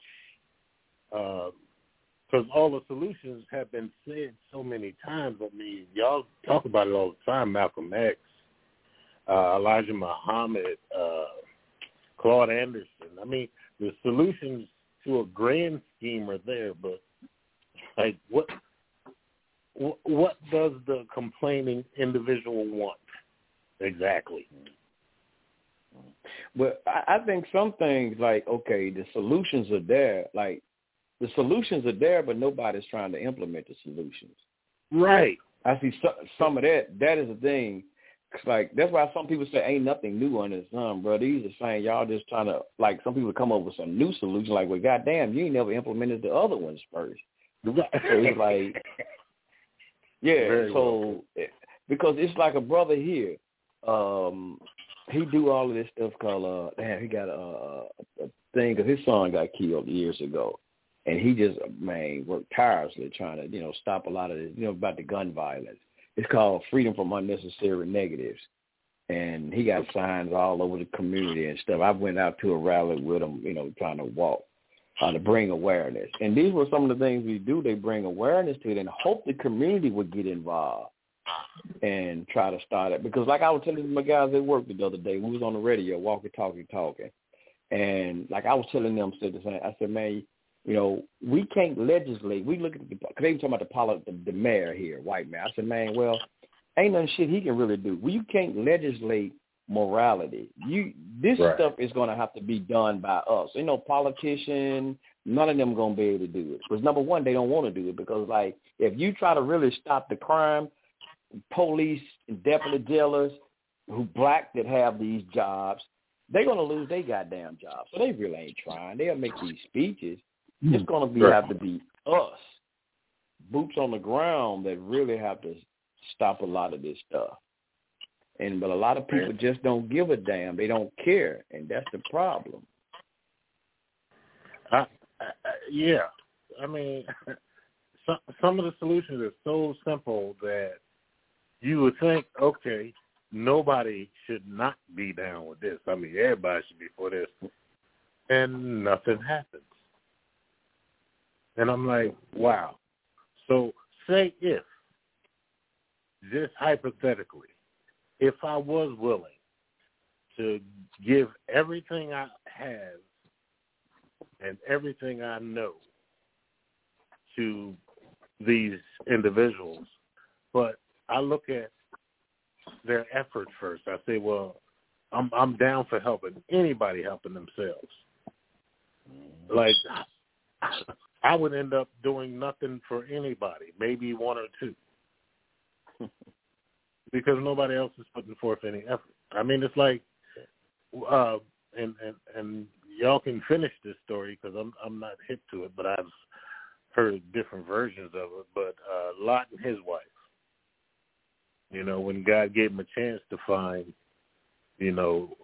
because all the solutions have been said so many times. I mean, y'all talk about it all the time. Malcolm X, uh, Elijah Muhammad, uh, Claude Anderson. I mean, the solutions to a grand scheme are there, but like what what does the complaining individual want exactly? Well, I think some things like okay, the solutions are there. Like the solutions are there, but nobody's trying to implement the solutions. Right. I see some, some of that. That is the thing. It's like that's why some people say ain't nothing new under the sun, bro. These are saying y'all just trying to like some people come up with some new solution. Like, well, goddamn, you ain't never implemented the other ones first. so it's like yeah, Very so well. because it's like a brother here. Um, he do all of this stuff called uh, damn. He got a, a thing because his son got killed years ago, and he just man worked tirelessly trying to you know stop a lot of this you know about the gun violence. It's called Freedom from Unnecessary Negatives, and he got signs all over the community and stuff. I went out to a rally with him, you know, trying to walk uh, to bring awareness. And these were some of the things we do. They bring awareness to it and hope the community would get involved and try to start it. Because like I was telling my guys at work the other day, we was on the radio, walking, talking, talking. And like I was telling them, said the same. I said, man, you know, we can't legislate. We look at the, because they were talking about the, the, the mayor here, white man. I said, man, well, ain't nothing shit he can really do. Well, you can't legislate morality. You this right. stuff is going to have to be done by us. You know, politician, none of them going to be able to do it. Because number one, they don't want to do it because like if you try to really stop the crime, police and deputy jailers who black that have these jobs, they're going to lose their goddamn jobs. So they really ain't trying. They'll make these speeches. It's going to be right. have to be us, boots on the ground that really have to stop a lot of this stuff. And but a lot of people just don't give a damn. They don't care, and that's the problem. Uh, uh, yeah, I mean, some some of the solutions are so simple that you would think, okay, nobody should not be down with this. I mean, everybody should be for this, and nothing happens. And I'm like, wow. So say if, just hypothetically, if I was willing to give everything I have and everything I know to these individuals, but I look at their effort first. I say, well, I'm I'm down for helping anybody helping themselves. Like I would end up doing nothing for anybody, maybe one or two. because nobody else is putting forth any effort. I mean, it's like, uh, and and and y'all can finish this story because I'm I'm not hip to it, but I've heard different versions of it. But uh, Lot and his wife, you know, when God gave him a chance to find, you know,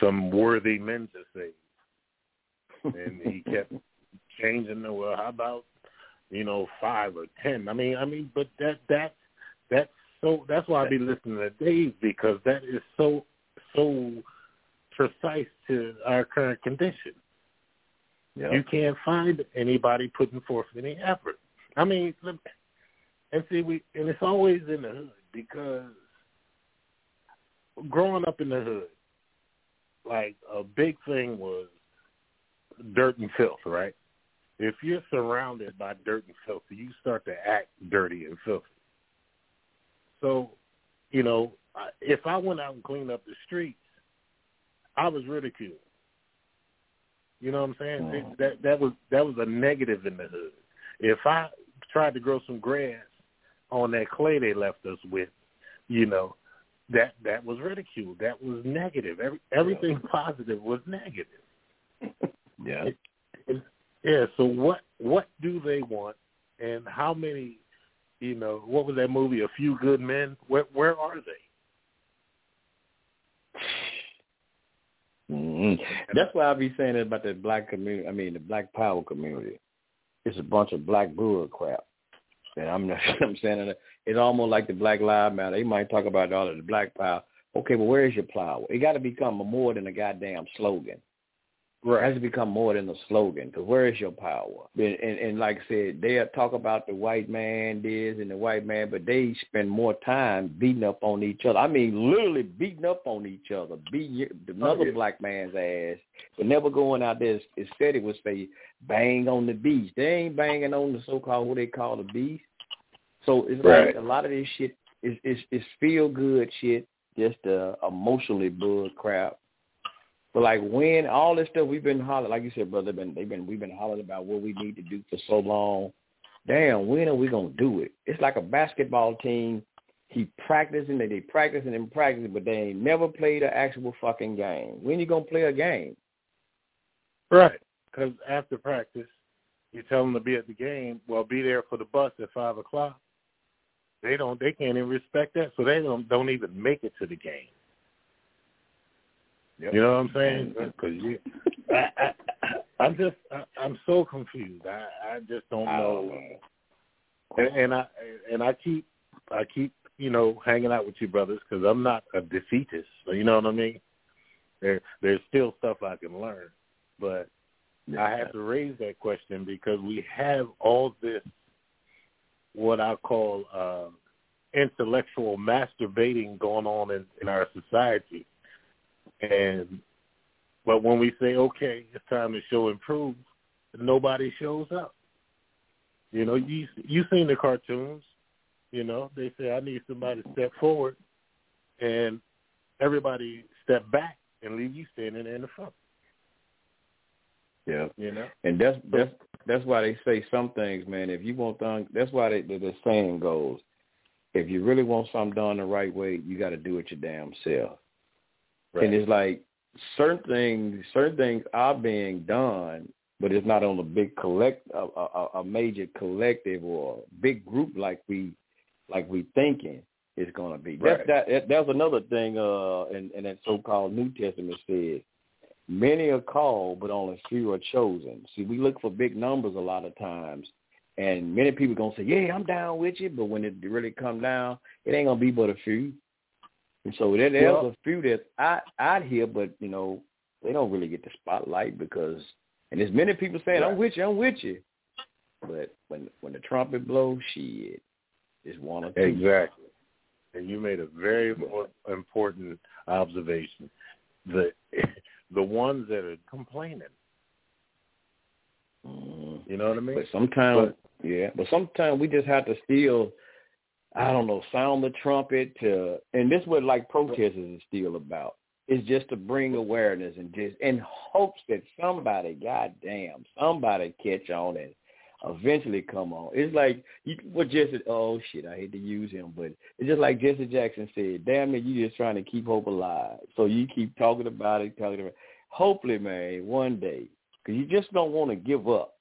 some worthy men to save, and he kept changing the well. How about you know five or ten? I mean, I mean, but that that that's so that's why I be listening to Dave because that is so so precise to our current condition. Yep. You can't find anybody putting forth any effort. I mean, and see, we and it's always in the hood because growing up in the hood, like a big thing was dirt and filth, right? If you're surrounded by dirt and filth, you start to act dirty and filthy. So, you know, if I went out and cleaned up the streets, I was ridiculed. You know what I'm saying? Mm. That that was that was a negative in the hood. If I tried to grow some grass on that clay they left us with, you know, that that was ridiculed. That was negative. Every everything yeah. positive was negative. yeah. Yeah. So what what do they want, and how many? You know, what was that movie? A Few Good Men. Where where are they? Mm-hmm. That's why I be saying it about the black community. I mean, the black power community. It's a bunch of black bull crap. And I'm not. I'm saying it's almost like the Black Lives Matter. They might talk about all of the black power. Okay, but where is your power? It got to become more than a goddamn slogan. Has become more than a slogan. Because where is your power? And, and, and like I said, they talk about the white man this and the white man, but they spend more time beating up on each other. I mean, literally beating up on each other, beating another oh, yeah. black man's ass, but never going out there. Instead, it would say bang on the beast. They ain't banging on the so-called what they call the beast. So it's right. like a lot of this shit is is, is feel good shit, just uh, emotionally bull crap but like when all this stuff we've been hollering, like you said, brother, been they've been we've been hollering about what we need to do for so long. Damn, when are we gonna do it? It's like a basketball team. He practicing and they practicing and practicing, but they ain't never played an actual fucking game. When you gonna play a game? Right, because after practice, you tell them to be at the game. Well, be there for the bus at five o'clock. They don't. They can't even respect that, so they don't don't even make it to the game. Yep. You know what I'm saying? Because you, I, I, I'm just, I, I'm so confused. I, I just don't know. And, and I, and I keep, I keep, you know, hanging out with you brothers because I'm not a defeatist. You know what I mean? There, there's still stuff I can learn, but yeah. I have to raise that question because we have all this, what I call uh, intellectual masturbating going on in, in our society and but when we say, okay, it's time to show improve, nobody shows up. You know, you you seen the cartoons. You know, they say I need somebody to step forward, and everybody step back and leave you standing in the front. Yeah, you know, and that's that's that's why they say some things, man. If you want done, that's why they, the, the saying goes: if you really want something done the right way, you got to do it your damn self. Right. And it's like certain things, certain things are being done, but it's not on a big collect, a, a, a major collective or big group like we, like we thinking it's going to be. Right. That, that, that's another thing. Uh, in, in that so-called New Testament says, many are called, but only few are chosen. See, we look for big numbers a lot of times, and many people gonna say, "Yeah, I'm down with you," but when it really come down, it ain't gonna be but a few. And so there, there's well, a few that I out here, but you know they don't really get the spotlight because, and there's many people saying right. I'm with you, I'm with you, but when when the trumpet blows, shit, it's one or two. Exactly. And you made a very important observation. The the ones that are complaining. Mm. You know what I mean? But sometimes, but, yeah. But sometimes we just have to still I don't know, sound the trumpet to, and this is what like protesters is still about. It's just to bring awareness and just in hopes that somebody, goddamn, somebody catch on and eventually come on. It's like you, what Jesse. Oh shit, I hate to use him, but it's just like Jesse Jackson said. Damn it, you just trying to keep hope alive. So you keep talking about it, talking about. It. hopefully, man, one day, because you just don't want to give up.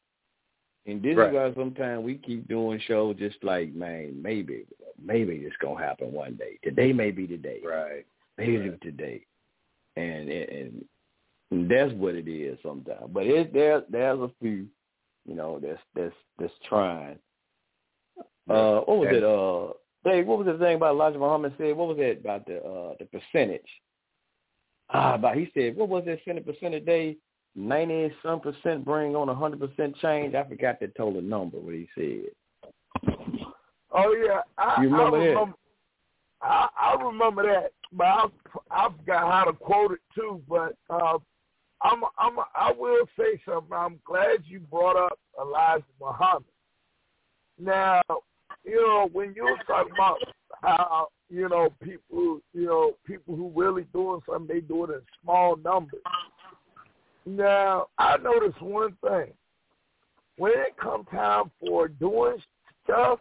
And this Right. is why sometimes we keep doing shows just like, man, maybe, maybe it's gonna happen one day. Today may be the day. Right. Maybe it's today. And and, and that's what it is sometimes. But it there there's a few, you know, that's that's that's trying. Uh what was And- it, uh Dave, what was the thing about Elijah Muhammad said? What was it about the uh the percentage? Ah, about he said, what was that percentage percentage day? Ninety some percent bring on a hundred percent change. I forgot the total number what he said. Oh yeah, I, You remember I that? remember. I, I remember that, but I, I forgot how to quote it too. But uh, I'm, I'm, I will say something. I'm glad you brought up Elijah Muhammad. Now, you know, when you were talking about how you know people, you know, people who really doing something, they do it in small numbers. Now, I noticed one thing. When it comes time for doing stuff,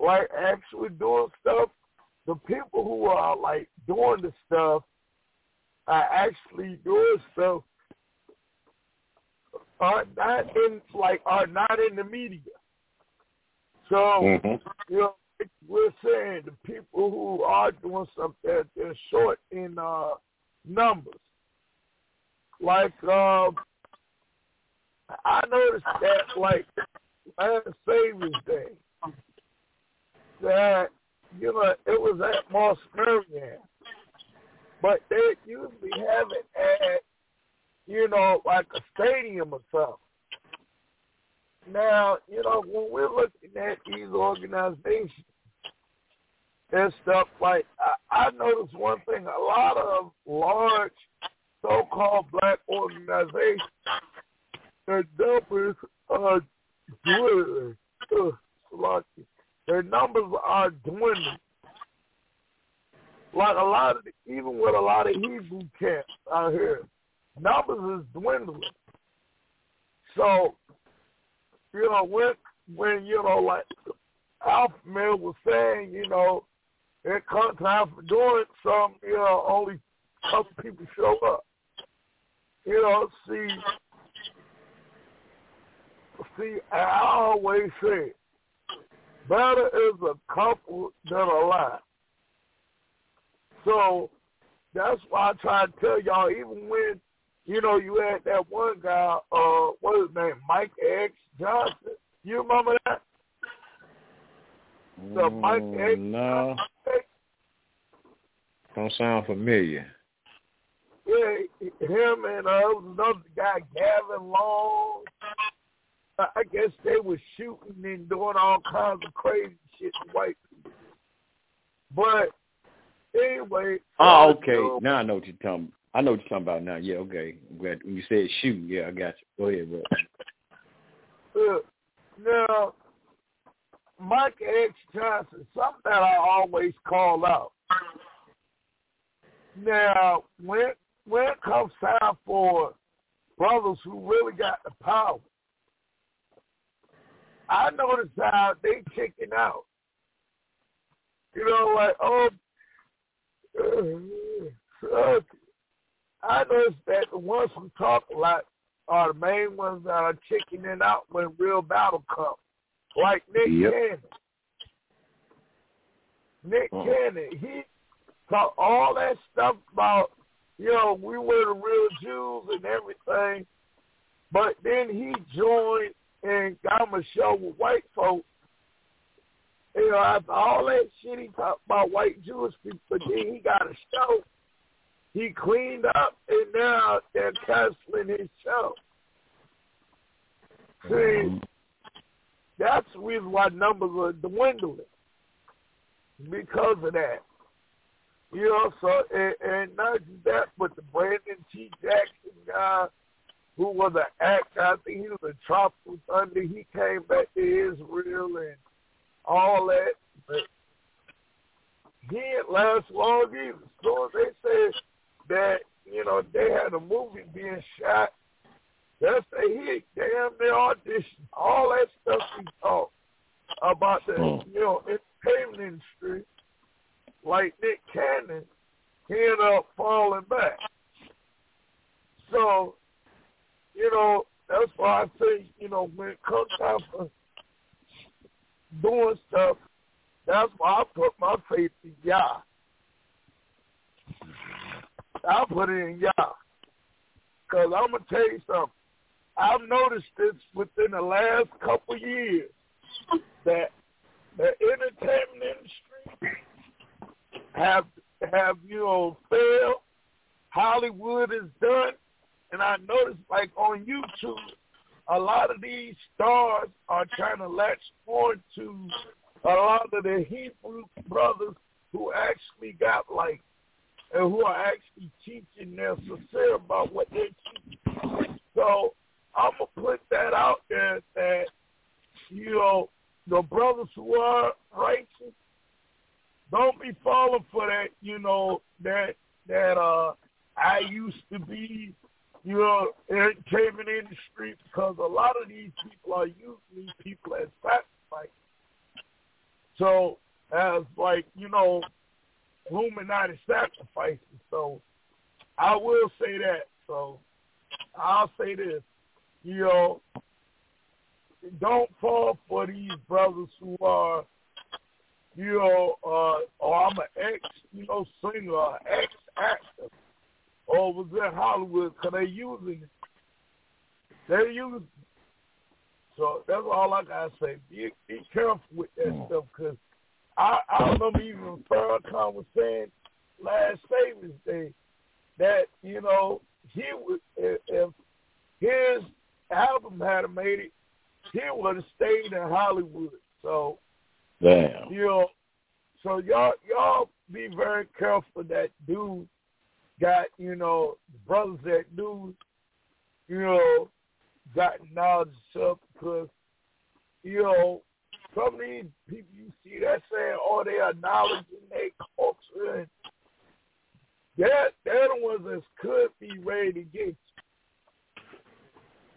like actually doing stuff, the people who are like doing the stuff are actually doing stuff are not in like are not in the media. So Mhm. you know we're saying the people who are doing something they're, they're short in uh numbers. Like um I noticed that like last Savior's Day that you know it was at Mosque Maryam, but they usually have it at you know like a stadium or something. Now you know when we're looking at these organizations and stuff like I, I noticed one thing: a lot of large so-called black organizations, their numbers are dwindling. Ugh, their numbers are dwindling. Like a lot of, even with a lot of Hebrew camps out here, numbers is dwindling. So, you know, when when you know, like Alpha Male was saying, you know, it comes time for doing something, you know, only a couple people show up. You know, see, see, I always say, better is a couple than a lot. So that's why I try to tell y'all, even when, you know, you had that one guy, uh, what is his name, Mike X Johnson. You remember that? The Mike X No, don't sound familiar. Yeah, him and uh, was another guy, Gavin Long. I guess they were shooting and doing all kinds of crazy shit to white people. But anyway. Oh, uh, okay. you Now I know what you're talking. I know what you're talking about now. Yeah, okay. I'm glad when you said shoot. Yeah, I got you. Go ahead, bro. know, now, Mike X Johnson, something that I always call out. Now, when when it comes time for brothers who really got the power, I notice how they chicken out. You know, like oh, uh, I noticed that the ones who talk a lot are the main ones that are chickening out when real battle comes, like Nick Yep. Cannon. Nick Oh. Cannon, he talked all that stuff about, you know, we were the real Jews and everything, but then he joined and got him a show with white folks. You know, after all that shit he talked about white Jewish people, but then he got a show. He cleaned up, and now they're canceling his show. See, that's the reason why numbers are dwindling because of that. You know, so and, and not just that, but the Brandon T. Jackson guy, who was an actor, I think he was a Tropical Thunder. He came back to Israel and all that, but he didn't last long either. So they said that you know they had a movie being shot. That's a hit. Damn, they audition. All that stuff we talk about the hmm. you know entertainment industry, like Nick Cannon, he ended up falling back. So, you know, that's why I say, you know, when it comes time for doing stuff, that's why I put my faith in Yah. I put it in Yah. Because I'm going to tell you something. I've noticed this within the last couple years that the entertainment industry have have you know failed. Hollywood is done, and I noticed like on YouTube, a lot of these stars are trying to latch on to a lot of the Hebrew brothers who actually got like and who are actually teaching their sincere about what they teach. So I'm gonna put that out there that you know the brothers who are righteous don't be falling for that. You know that that uh I used to be you know entertainment industry because a lot of these people are using these people as sacrifice. So as like you know Illuminati sacrifices. So I will say that. So I'll say this you know, don't fall for these brothers who are, you know, uh, or oh, I'm an ex, you know, singer, ex actor, or was in Hollywood because they using it. They use. So that's all I gotta say. Be, be careful with that mm. stuff because I, I remember even Farrakhan was saying last Savior's Day that you know he would if, if his album had made it, he would have stayed in Hollywood. So, damn, you know, so y'all y'all be very careful that dude got you know brothers that do, you know got knowledge of because you know some of these people you see that saying oh they are knowledge in their culture and they're, they're the ones that could be ready to get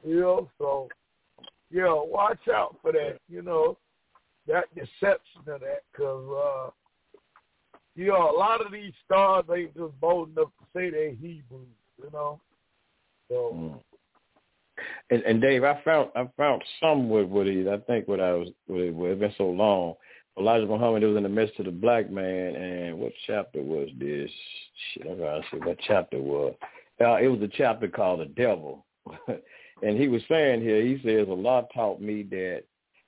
you know, so you know, watch out for that. You know, that deception of that, because uh, you know a lot of these stars ain't just bold enough to say they're Hebrews. You know, so. Mm. And, and Dave, I found I found some with what he I think what I was what it, it's been so long. Elijah Muhammad was in the midst of the black man, and what chapter was this? Shit, I'm trying to see what chapter was. Uh, it was a chapter called the Devil, And he was saying here, he says, Allah taught me that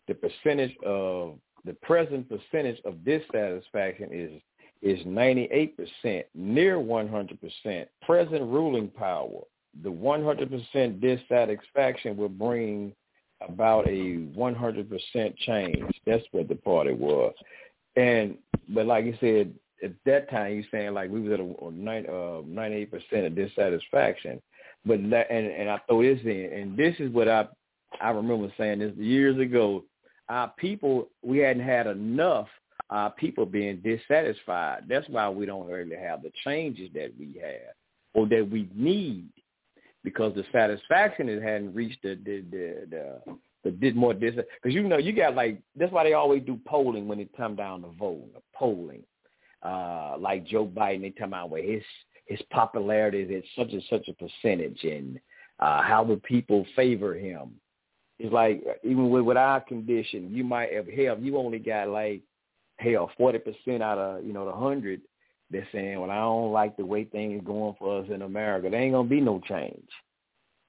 the percentage of the present percentage of dissatisfaction is is 98%, near 100%. Present ruling power, the 100% dissatisfaction will bring about a 100% change. That's what the party was. And but like you said, at that time, you're saying like we was at a, a 98% uh, of dissatisfaction. But that, and and I throw this in, and this is what I I remember saying this years ago. Our people, we hadn't had enough. Our people being dissatisfied. That's why we don't really have the changes that we have or that we need, because the satisfaction it hadn't reached the the the, the the did more dis because you know you got like that's why they always do polling when it come down to voting polling uh like Joe Biden they come out with his his popularity is at such and such a percentage and uh, how the people favor him. It's like even with, with our condition, you might have hell, you only got like hell forty percent out of you know the hundred. They're saying, well, I don't like the way things going for us in America. There ain't gonna be no change.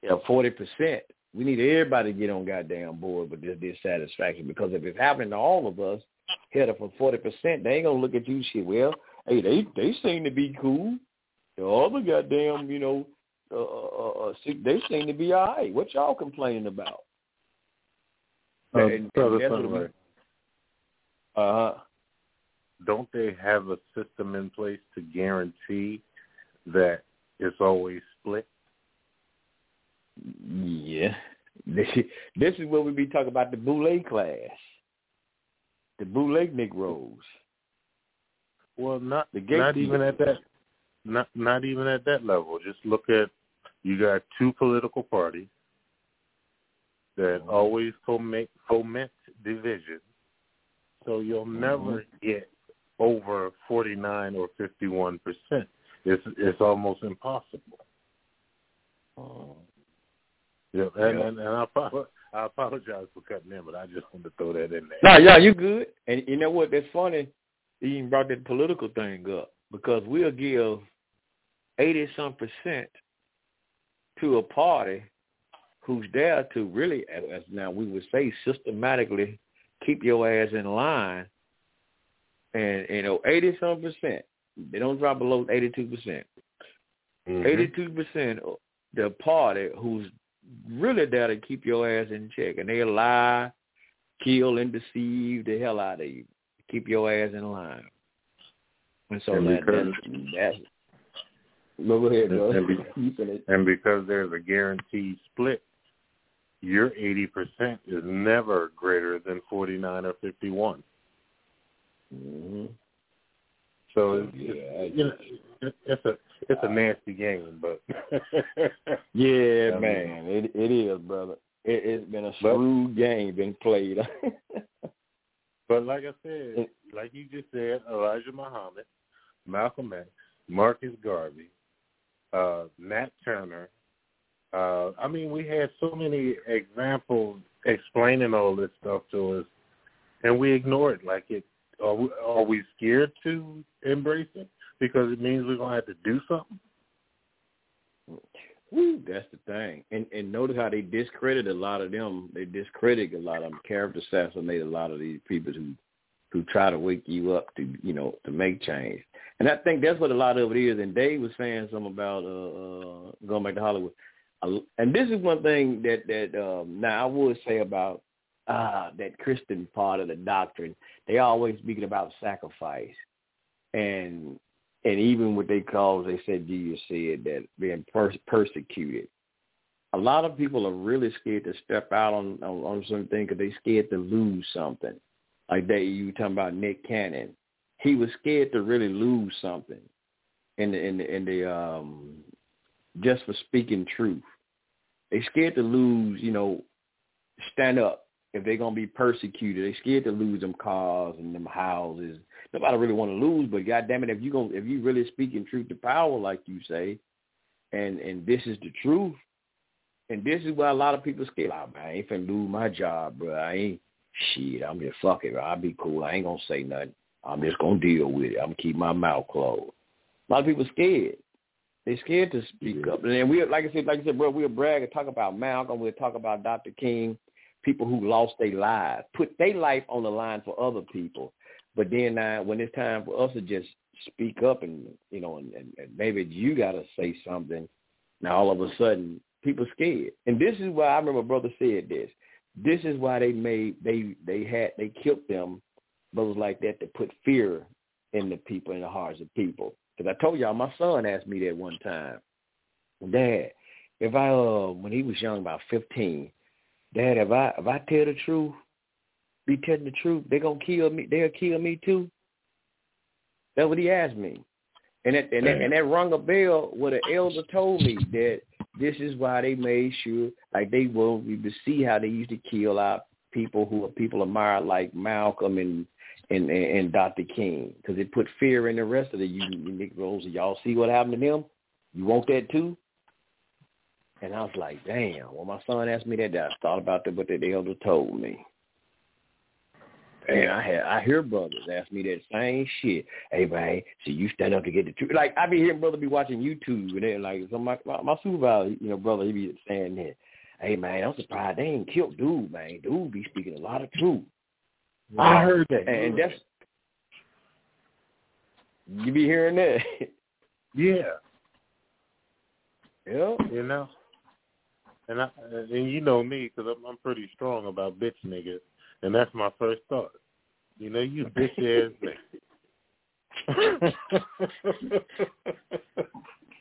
Yeah, forty percent. We need everybody to get on goddamn board with this dissatisfaction because if it's happening to all of us, hell, for forty percent, they ain't gonna look at you shit. Well, hey, they they seem to be cool. The other goddamn, you know, uh, uh, uh, they seem to be all right. What y'all complaining about? Uh, and, and uh Don't they have a system in place to guarantee that it's always split? Yeah. This is where we be talking about the Boule class, the Boule Negroes. Well, not the not even at that not not even at that level. Just look at you got two political parties that mm-hmm. always foment foment division. So you'll mm-hmm. never get over forty nine or fifty one percent. It's it's almost impossible. Uh, yeah, and, and, and I, I apologize for cutting in, but I just wanted to throw that in there. No, yeah, you good. And you know what? That's funny. You even brought that political thing up because we'll give eighty some percent to a party who's there to really, as now we would say, systematically keep your ass in line. And you know, eighty some percent. They don't drop below eighty two percent. Mm-hmm. Eighty two percent the party who's really there to keep your ass in check, and they lie, kill, and deceive the hell out of you, keep your ass in line. And so And that, because- that's, that's go ahead, bro. And, be, and because there's a guaranteed split, your 80% is never greater than 49 or 51. Mm-hmm. So it's, it's, you know, it- it's a it's a nasty game, but Yeah, I mean- man, it it is, brother. It, it's been a shrewd game been played. But like I said, like you just said, Elijah Muhammad, Malcolm X, Marcus Garvey, uh, Nat Turner. Uh, I mean, we had so many examples explaining all this stuff to us, and we ignore it. Like it, are we, are we scared to embrace it because it means we're gonna have to do something? That's the thing. And and notice how they discredit a lot of them. They discredit a lot of them, character assassinate a lot of these people who who try to wake you up to you know to make change. And I think that's what a lot of it is. And Dave was saying something about uh, uh going back to Hollywood. And this is one thing that that um, now I would say about uh that Christian part of the doctrine. They always speaking about sacrifice, and and even what they call, they said Jesus said that being pers- persecuted. A lot of people are really scared to step out on on, on something because they scared to lose something. Like they, you were talking about Nick Cannon, he was scared to really lose something, in the in the in the um, just for speaking truth. They scared to lose, you know, stand up if they're gonna be persecuted. they're scared to lose them cars and them houses nobody really want to lose, but goddamn it, if you gonna if you really speaking truth to power, like you say, and and this is the truth, and this is why a lot of people scared. Like, man, I ain't finna lose my job, bro. I ain't shit. I'm just fuck it. Bro. I'll be cool. I ain't gonna say nothing. I'm just gonna deal with it. I'm gonna keep my mouth closed. A lot of people scared. They scared to speak up. And we, like I said, like I said, bro, we'll brag and talk about Malcolm. We'll talk about Dr. King. People who lost their lives, put their life on the line for other people. But then uh, when it's time for us to just speak up and you know, and, and, and maybe you got to say something, now all of a sudden people scared. And this is why I remember brother said this. This is why they made they they had they killed them brothers like that to put fear in the people in the hearts of people. Because I told y'all, my son asked me that one time, Dad, if I uh when he was young, about fifteen, Dad, if I if I tell the truth, be telling the truth, they gonna kill me. They'll kill me too. That's what he asked me, and that and that, and that rung a bell. What an elder told me that this is why they made sure, like they you to see how they used to kill out people who are people admired, like Malcolm and and and, and Dr. King, because it put fear in the rest of the you, you Negroes. Y'all see what happened to them? You want that too? And I was like, damn. When my son asked me that, I thought about that, what the elder told me. And I had I hear brothers ask me that same shit. Hey man, so you stand up to get the truth. Like I be hearing brother be watching YouTube and then like so my my, my supervisor, you know, brother, he be saying that. Hey man, I'm surprised they ain't killed dude, man. Dude be speaking a lot of truth. I heard that. And that's you be hearing that. Yeah. Yeah. You know. And I and you know me because I'm, I'm pretty strong about bitch niggas, and that's my first thought. You know, you bitch ass nigga.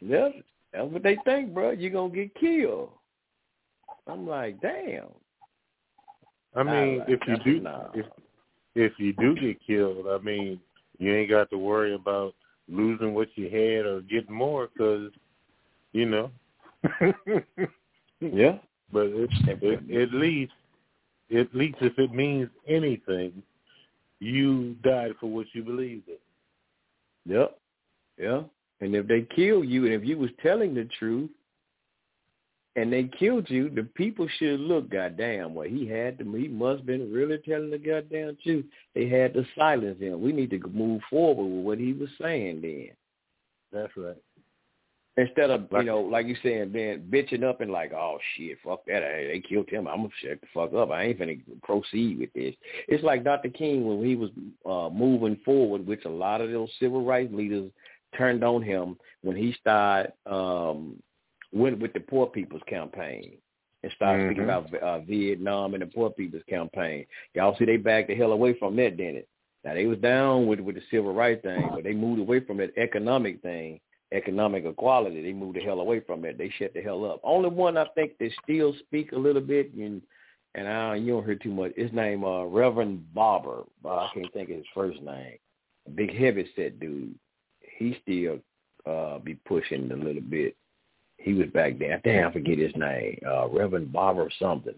yeah, that's what they think, bro. You're gonna get killed. I'm like, damn. I mean, Nah, if you do, nah. if if you do get killed, I mean, you ain't got to worry about losing what you had or getting more because, you know. yeah. But it, it, at least, at least if it means anything, you died for what you believed in. Yep. Yeah. And if they kill you and if you was telling the truth, and they killed you, the people should look, goddamn, well, he had to, he must have been really telling the goddamn truth. They had to silence him. We need to move forward with what he was saying then. That's right. Instead of, you know, like you saying, being bitching up and like, oh, shit, fuck that. They killed him. I'm to shut the fuck up. I ain't gonna proceed with this. It's like Dr. King when he was uh, moving forward, which a lot of those civil rights leaders turned on him when he started um, went with the Poor People's Campaign and started Mm-hmm. speaking about uh, Vietnam and the Poor People's Campaign. Y'all see they backed the hell away from that, didn't it? Now they was down with with the civil rights thing, but they moved away from that economic thing, economic equality. They moved the hell away from it. They shut the hell up. Only one I think that still speak a little bit and and I you don't hear too much. His name uh Reverend Barber. but I can't think of his first name. Big heavy set dude. He still uh be pushing a little bit. He was back there. Damn, I forget his name. Uh Reverend Barber or something.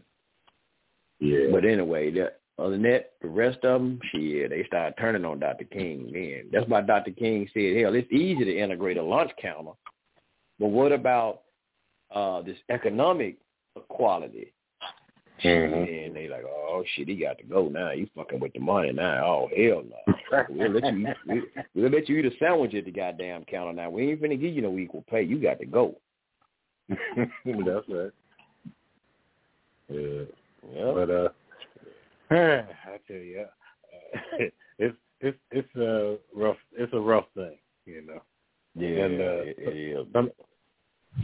Yeah. But anyway, that, other than that, the rest of them, shit, they started turning on Dr. King. Man, that's why Dr. King said, hell, it's easy to integrate a lunch counter, but what about uh this economic equality? Mhm. And they like, oh shit, he got to go now. You fucking with the money now. Oh hell no. we'll let you eat, we'll let you eat a sandwich at the goddamn counter now. We ain't finna give you no equal pay. You got to go. That's right. Yeah. Yeah. But uh, I tell you, uh, it's it's it's a rough it's a rough thing, you know. Yeah, and, uh, it- it is. Some,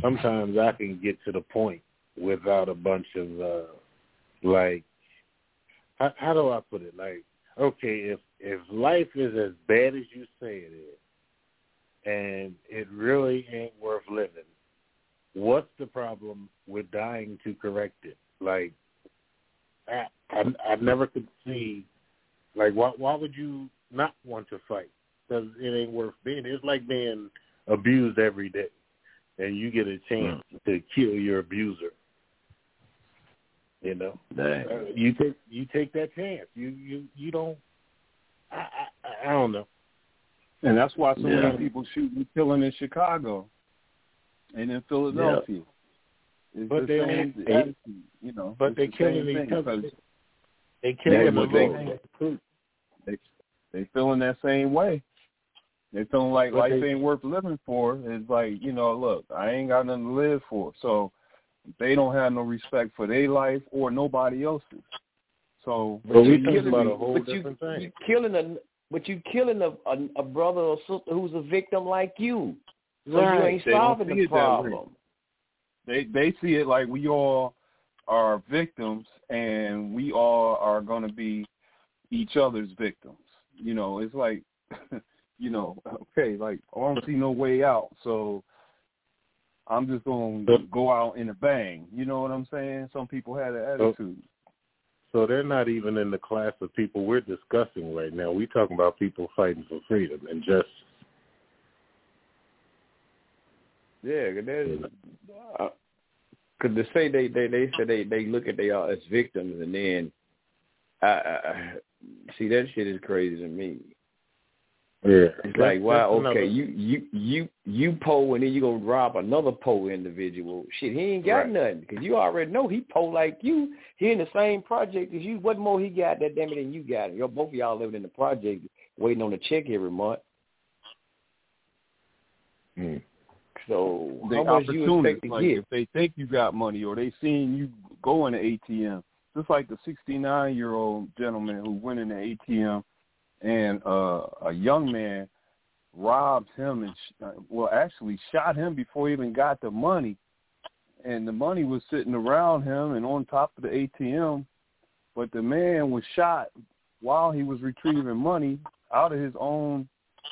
sometimes I can get to the point without a bunch of uh, like, how, how do I put it? Like, okay, if if life is as bad as you say it is, and it really ain't worth living, what's the problem with dying to correct it? Like, I I, I never could see, like, why why would you not want to fight? Because it ain't worth being. It's like being abused every day, and you get a chance to kill your abuser. You know, Dang. Uh, you take you take that chance. You you you don't. I I, I don't know. And that's why so Yeah. many people shooting and killing in Chicago and in Philadelphia. It's But the they same ain't- they- you know. But it's they the killing same each other. 'Cause They That's killing what the they, they they feeling that same way. They feeling like But life they- ain't worth living for. It's like you know, look, I ain't got nothing to live for, so they don't have no respect for their life or nobody else's. So, But we you talking killing about a whole but you, different thing. you killing a but you killing a, a a brother or sister who's a victim like you. So you ain't solving the it that way. problem. They they see it like we all are victims and we all are going to be each other's victims. You know, it's like you know, okay, like oh, I don't see no way out, so I'm just going to go out in a bang. You know what I'm saying? Some people had an attitude. So they're not even in the class of people we're discussing right now. We're talking about people fighting for freedom and justice. Yeah, because because to say they they they say they they look at they all as victims and then I, I I- see that shit is crazy to me. Yeah. It's like, wow, That's okay, another- you you you you po and then you gonna rob another po individual. Shit, he ain't got Right. nothing because you already know he po like you. He in the same project as you. What more he got that damn it than you got? You're both of y'all living in the project, waiting on a check every month. Hmm. So They how much you expect to like get? if they think you got money or they seen you go in the ATM, just like the 69 year old gentleman who went in the ATM and uh, a young man robbed him and sh- uh, well actually shot him before he even got the money, and the money was sitting around him and on top of the ATM, but the man was shot while he was retrieving money out of his own,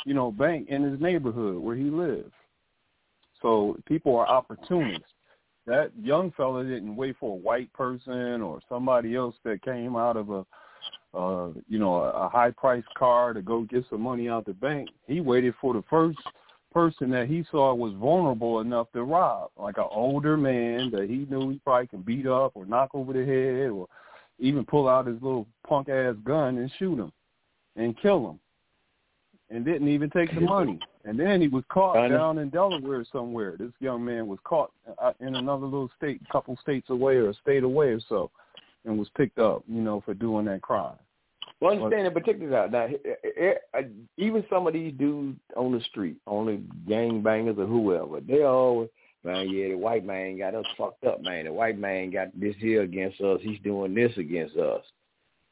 you know, bank in his neighborhood where he lives. So people are opportunists. That young fella didn't wait for a white person or somebody else that came out of a, uh, you know, a high priced car to go get some money out the bank. He waited for the first person that he saw was vulnerable enough to rob, like an older man that he knew he probably can beat up or knock over the head or even pull out his little punk ass gun and shoot him and kill him and didn't even take the money And then he was caught down in Delaware somewhere. This young man was caught uh, in another little state, a couple states away or a state away or so, and was picked up, you know, for doing that crime. Well, understand check this out. Now, even some of these dudes on the street, only gang bangers or whoever, they always, man, yeah, the white man got us fucked up, man. The white man got this here against us. He's doing this against us.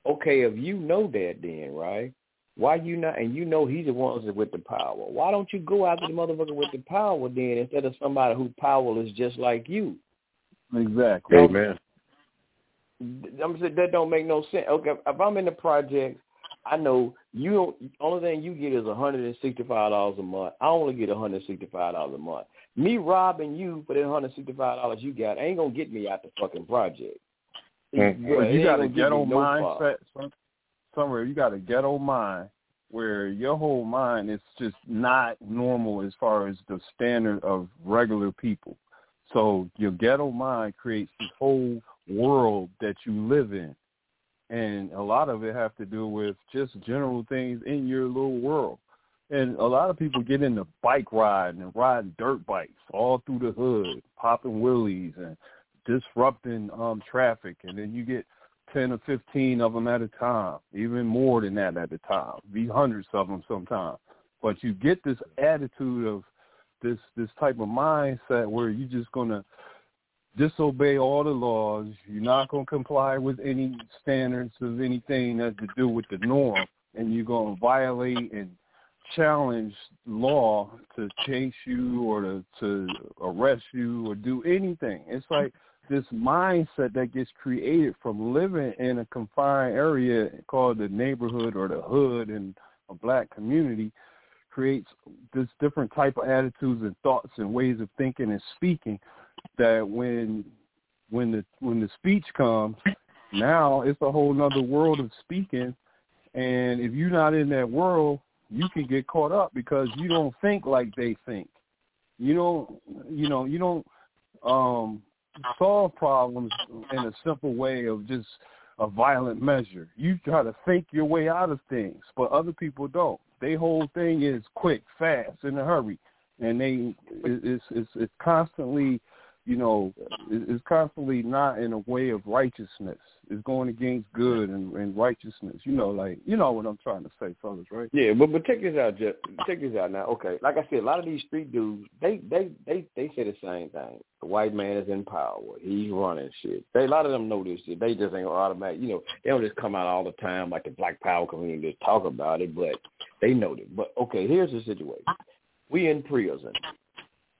Okay, if you know that, then right? Why you not? And you know he's the ones with the power. Why don't you go after the motherfucker with the power then instead of somebody who powerless just like you? Exactly. Amen. I'm saying that don't make no sense. Okay, if I'm in the project, I know you don't. Only thing you get is 165 dollars a month. I only get 165 dollars a month. Me robbing you for that 165 dollars you got ain't gonna get me out the fucking project. Mm-hmm. Yeah, you got a ghetto no mindset somewhere. You got a ghetto mind where your whole mind is just not normal as far as the standard of regular people. So your ghetto mind creates this whole world that you live in. And a lot of it have to do with just general things in your little world. And a lot of people get into bike riding and riding dirt bikes all through the hood, popping wheelies and disrupting um traffic. And then you get 10 or 15 of them at a time, even more than that at a time, be hundreds of them sometimes. But you get this attitude of this this type of mindset where you're just to disobey all the laws. You're not going to comply with any standards of anything that to do with the norm, and you're going to violate and challenge law to chase you or to, to arrest you or do anything. It's like this mindset that gets created from living in a confined area called the neighborhood or the hood in a black community creates this different type of attitudes and thoughts and ways of thinking and speaking that when when the when the speech comes, now it's a whole nother world of speaking and if you're not in that world, you can get caught up because you don't think like they think. You don't you know, you don't um solve problems in a simple way of just a violent measure. You try to think your way out of things, but other people don't. Their whole thing is quick, fast, in a hurry, and they it's it's, it's constantly you know, is constantly not in a way of righteousness. It's going against good and, and righteousness. You know, like you know what I'm trying to say, fellas, right? Yeah, but but check this out, Jeff. Check this out now. Okay, like I said, a lot of these street dudes, they they they they say the same thing. The white man is in power. He's running shit. They a lot of them know this shit. They just ain't automatic. You know, they don't just come out all the time like the Black Power community just talk about it, but they know it. But okay, here's the situation. We in prison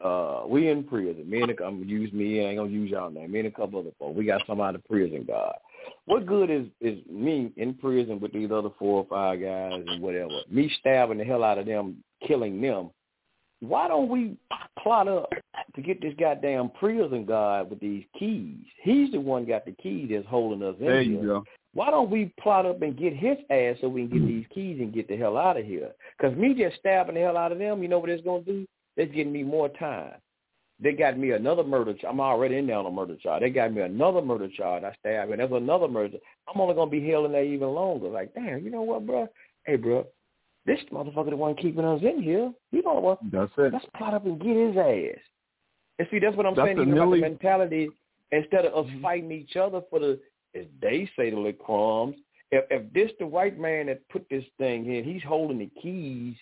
uh, we in prison. Me and a, I'm gonna use me. I ain't gonna use y'all name. Me and a couple other folks. We got some out of prison God. What good is is me in prison with these other four or five guys and whatever? Me stabbing the hell out of them, killing them. Why don't we plot up to get this goddamn prison guard with these keys? He's the one got the keys that's holding us in there here. You go. Why don't we plot up and get his ass so we can get these keys and get the hell out of here? Because me just stabbing the hell out of them, you know what it's going to do? They're getting me more time. They got me another murder. I'm already in there on a murder charge. They got me another murder charge. I stabbed, and there's another murder. I'm only gonna be held in there even longer. Like, damn, you know what, bro? Hey, bro, this motherfucker the one keeping us in here. You know what? That's it. Let's plot up and get his ass. And see, that's what I'm That's saying. the Even about the mentality, instead of us mm-hmm. fighting each other for the, as they say, the little crumbs. If if this the white man that put this thing in, he's holding the keys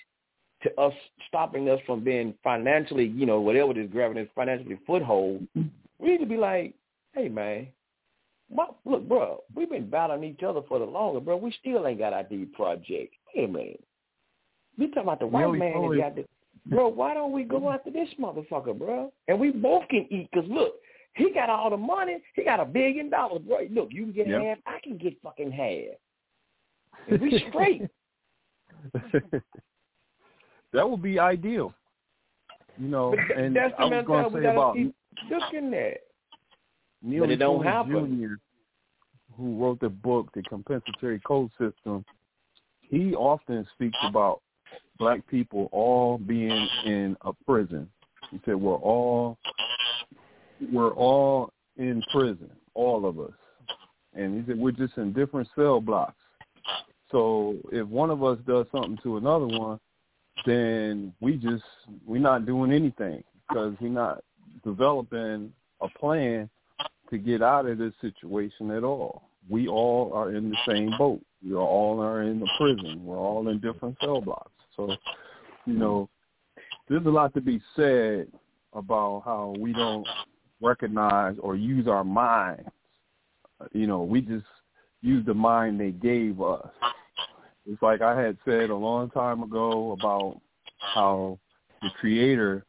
to us stopping us from being financially, you know, whatever this grabbing this financially foothold, we need to be like, hey man, look, bro, we've been battling each other for the longer, bro. We still ain't got our D project. Hey man. We talking about the white Really, man that got the bro. Why don't we go after this motherfucker, bro? And we both can eat. Cause look, he got all the money. He got a billion dollars, bro. Look, you can get Yep. half. I can get fucking half. And we straight. that would be ideal. You know, But and that's the I was going mentality to we say about keep looking at. Neely But it don't happen. Jr., who wrote the book, The Compensatory Code System, he often speaks about black people all being in a prison. He said we're all we're all in prison, all of us. And he said we're just in different cell blocks. So if one of us does something to another one, then we just we're not doing anything because we're not developing a plan to get out of this situation at all. We all are in the same boat. We all are in the prison. We're all in different cell blocks. So, you know, there's a lot to be said about how we don't recognize or use our minds. You know, we just use the mind they gave us. It's like I had said a long time ago about how the creator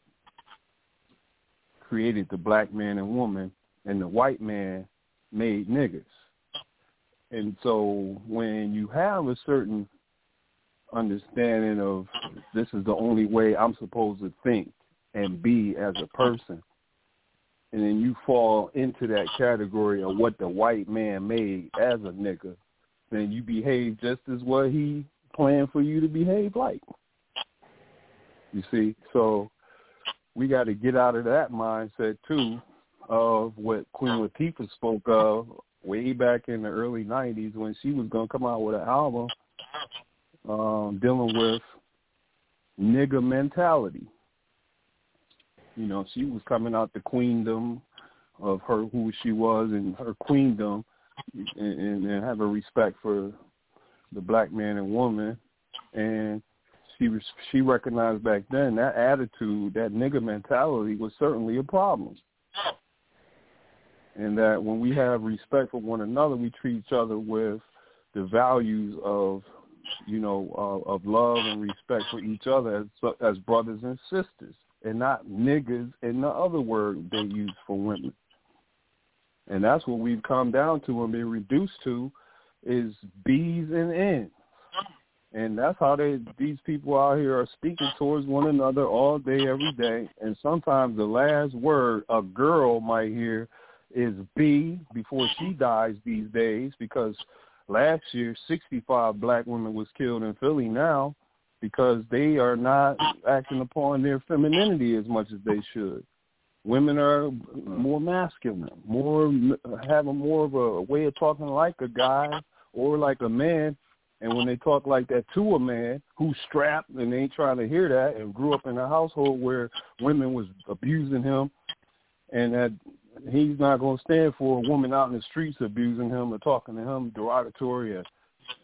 created the black man and woman and the white man made niggas. And so when you have a certain understanding of this is the only way I'm supposed to think and be as a person, and then you fall into that category of what the white man made as a nigga, then you behave just as what he planned for you to behave like. You see, so we got to get out of that mindset too of what Queen Latifah spoke of way back in the early '90s when she was gonna come out with an album um, dealing with nigga mentality. You know, she was coming out the queendom of her who she was and her queendom, and, and have a respect for the black man and woman, and she was she recognized back then that attitude, that nigga mentality was certainly a problem. And that when we have respect for one another, we treat each other with the values of, you know, uh, of love and respect for each other as as brothers and sisters, and not niggas and the other word they use for women. And that's what we've come down to and been reduced to is B's and N's. And that's how they these people out here are speaking towards one another all day, every day. And sometimes the last word a girl might hear is B before she dies these days because last year 65 black women was killed in Philly now because they are not acting upon their femininity as much as they should. Women are mm-hmm. more masculine, more have a more of a way of talking like a guy or like a man and when they talk like that to a man who's strapped and they ain't trying to hear that and grew up in a household where women was abusing him and that he's not going to stand for a woman out in the streets abusing him or talking to him derogatory or,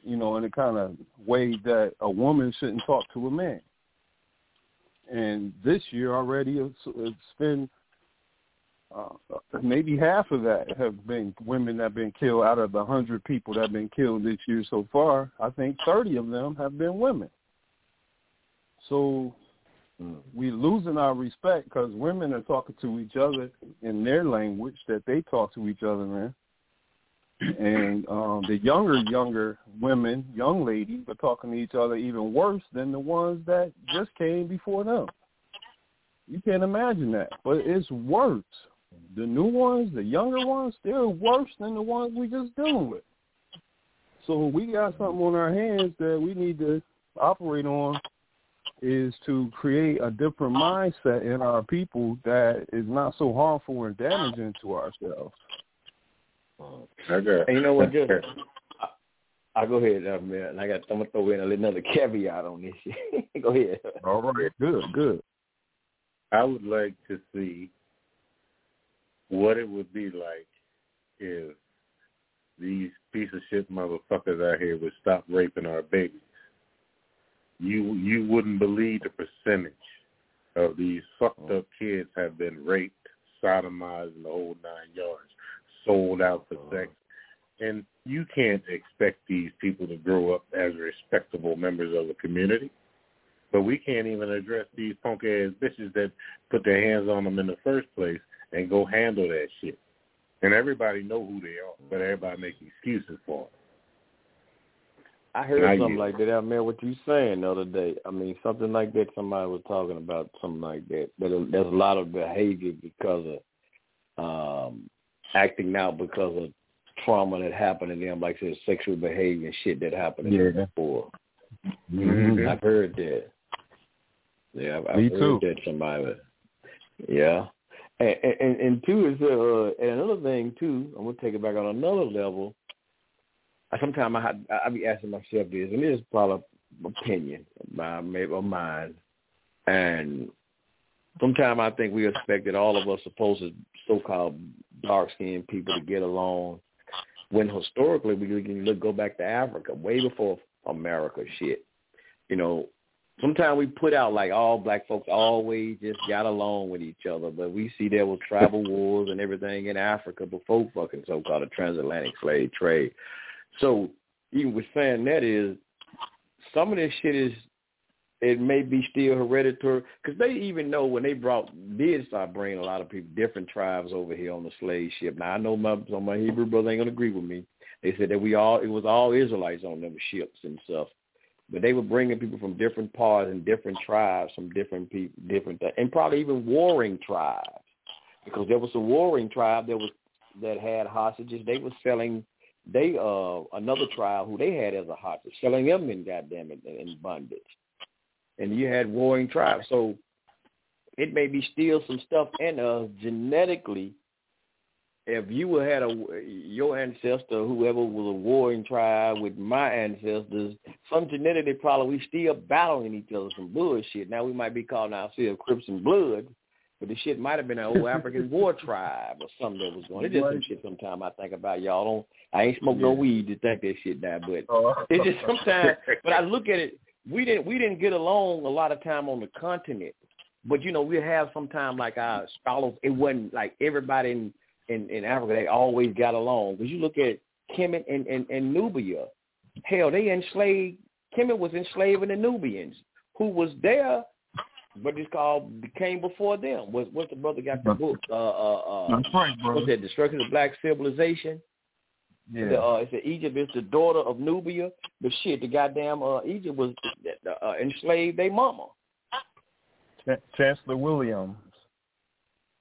you know, in a kind of way that a woman shouldn't talk to a man. And this year already it's, it's been uh, maybe half of that have been women that have been killed out of the hundred people that have been killed this year so far. I think thirty of them have been women. So mm. we're losing our respect because women are talking to each other in their language that they talk to each other in. And um, the younger, younger women, young ladies, are talking to each other even worse than the ones that just came before them. You can't imagine that, but it's worse the new ones, the younger ones, they're worse than the ones we just dealing with. So we got something on our hands that we need to operate on is to create a different mindset in our people that is not so harmful and damaging to ourselves. Okay. And you know what? Just I, I go ahead, uh, man. I got I'm gonna throw in another caveat on this shit. go ahead. All right. Good. Good. I would like to see what it would be like if these piece of shit motherfuckers out here would stop raping our babies. You you wouldn't believe the percentage of these fucked up oh. kids have been raped, sodomized, and the whole nine yards, sold out for oh. sex. And you can't expect these people to grow up as respectable members of the community. But we can't even address these punk ass bitches that put their hands on them in the first place and go handle that shit. And everybody know who they are, but everybody make excuses for them. I heard something like that. I mean, what you saying the other day. I mean, something like that. Somebody was talking about something like that. But there's a lot of behavior because of um acting out because of trauma that happened to them, like I said, sexual behavior and shit that happened to yeah. them before. Mm-hmm. I've heard that. Yeah, I've, I've heard that somebody. Yeah, and, and, and two is uh, and another thing too. I'm gonna take it back on another level. Sometimes I I be asking myself this, and this is probably opinion, by maybe of mine, and sometimes I think we expect that all of us supposed to so-called dark-skinned people to get along, when historically we can look go back to Africa way before America shit. You know, sometimes we put out like all black folks always just got along with each other, but we see there was tribal wars and everything in Africa before fucking so-called the transatlantic slave trade. So even with saying that is some of this shit is it may be still hereditary because they even know when they brought did start bringing a lot of people different tribes over here on the slave ship. Now I know my some of my Hebrew brothers ain't gonna agree with me. They said that we all it was all Israelites on them ships and stuff, but they were bringing people from different parts and different tribes, from different people, different and probably even warring tribes because there was a warring tribe that was that had hostages. They were selling they uh another tribe who they had as a hostage, selling them in goddamn it in bondage and you had warring tribes. So it may be still some stuff in us genetically. If you had a your ancestor, whoever was a warring tribe with my ancestors, some genetically probably we still battling each other some bullshit. Now we might be calling ourselves Crips and Blood, but the shit might have been an old African war tribe or something that was going. It's just some shit. Sometimes I think about y'all. Don't I ain't smoke yeah. no weed to think that shit now, but oh. it's just sometimes. but I look at it we didn't we didn't get along a lot of time on the continent, but you know we have sometimes like our scholars. It wasn't like everybody in in, in Africa they always got along. Because you look at Kemet and, and, and Nubia, hell they enslaved. Kemet was enslaving the Nubians who was there, but it's called came before them. Was what the brother got the book? Uh, uh, uh, That's right, brother. What's that? Destruction of Black Civilization. Yeah. The, uh, it said Egypt is the daughter of Nubia, but shit, the goddamn uh, Egypt was uh, enslaved their mama. Ch- Chancellor Williams.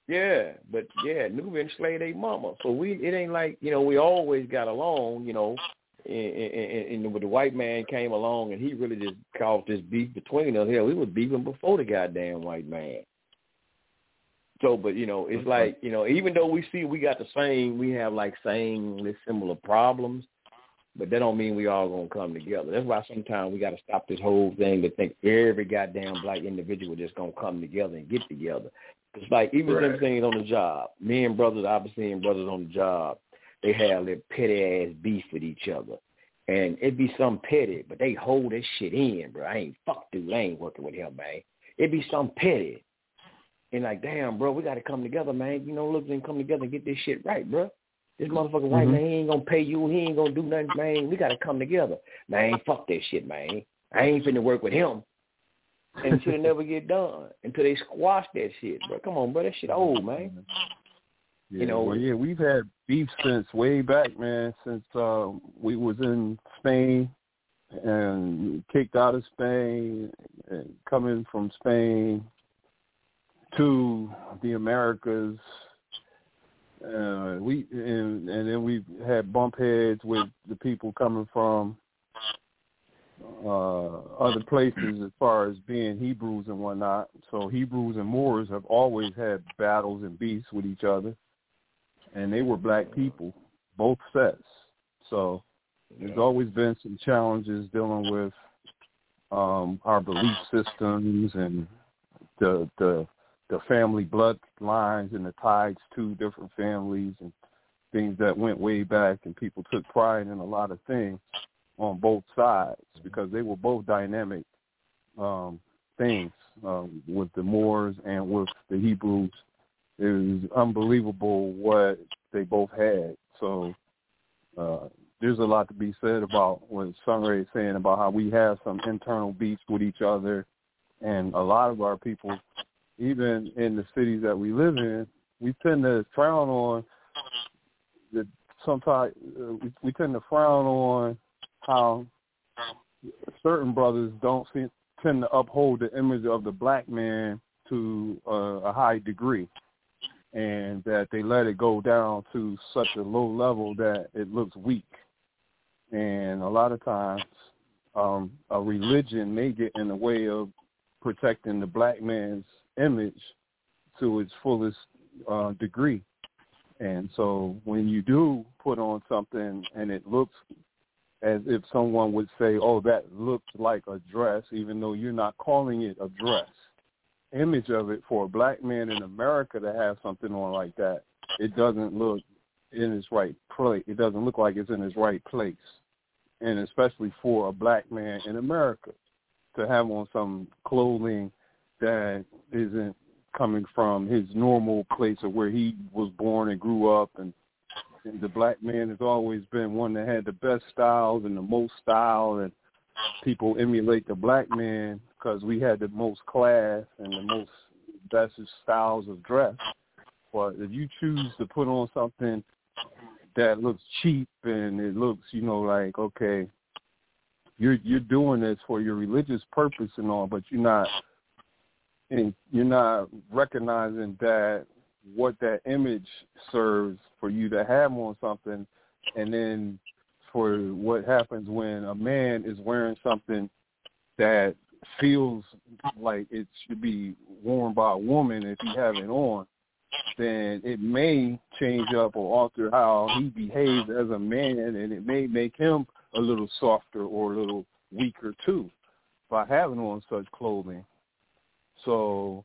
Yeah, but yeah, Nubia enslaved their mama. So we, it ain't like you know we always got along, you know. And, and, and when the white man came along and he really just caused this beef between us, hell, we was beefing before the goddamn white man. So, but you know, it's like you know, even though we see we got the same, we have like same similar problems, but that don't mean we all gonna come together. That's why sometimes we got to stop this whole thing to think every goddamn black individual just gonna come together and get together. It's like even right. them things on the job. Me and brothers, I've been seeing brothers on the job. They have their petty ass beef with each other. And it be some petty, but they hold this shit in, bro. I ain't fuck dude. I ain't working with him, man. It be some petty. And like, damn, bro, we got to come together, man. You know, look, and come together and get this shit right, bro. This motherfucker white mm-hmm. man, he ain't gonna pay you. He ain't gonna do nothing, man. We got to come together, man. Fuck that shit, man. I ain't finna work with him it never get done. Until they squash that shit, bro. Come on, bro. That shit old, man. Yeah, you know, well, yeah, we've had beef since way back, man. Since uh, we was in Spain and kicked out of Spain, and coming from Spain to the Americas. Uh, we and, and then we had bump heads with the people coming from uh, other places as far as being Hebrews and whatnot. So Hebrews and Moors have always had battles and beefs with each other, and they were black people, both sets. So there's always been some challenges dealing with um, our belief systems and the the the family bloodlines and the ties to different families and things that went way back and people took pride in a lot of things on both sides because they were both dynamic um, things um, with the Moors and with the Hebrews. It was unbelievable what they both had. So uh, there's a lot to be said about what Sunray is saying about how we have some internal beefs with each other, and a lot of our people even in the cities that we live in, we tend to frown on the sometimes uh, we, we tend to frown on how certain brothers don't see, tend to uphold the image of the black man to uh, a high degree, and that they let it go down to such a low level that it looks weak. And a lot of times, um, a religion may get in the way of protecting the black man's image to its fullest uh, degree. And so when you do put on something and it looks as if someone would say, "Oh, that looks like a dress," even though you're not calling it a dress. Image of it for a black man in America to have something on like that, it doesn't look in its right place. It doesn't look like it's in its right place, and especially for a black man in America to have on some clothing that isn't coming from his normal place of where he was born and grew up and and the black man has always been one that had the best styles and the most style and people emulate the black man because we had the most class and the most best styles of dress. But if you choose to put on something that looks cheap and it looks you know like okay you're you're doing this for your religious purpose and all but you're not and you're not recognizing that what that image serves for you to have on something and then for what happens when a man is wearing something that feels like it should be worn by a woman if he have it on, then it may change up or alter how he behaves as a man and it may make him a little softer or a little weaker too by having on such clothing. So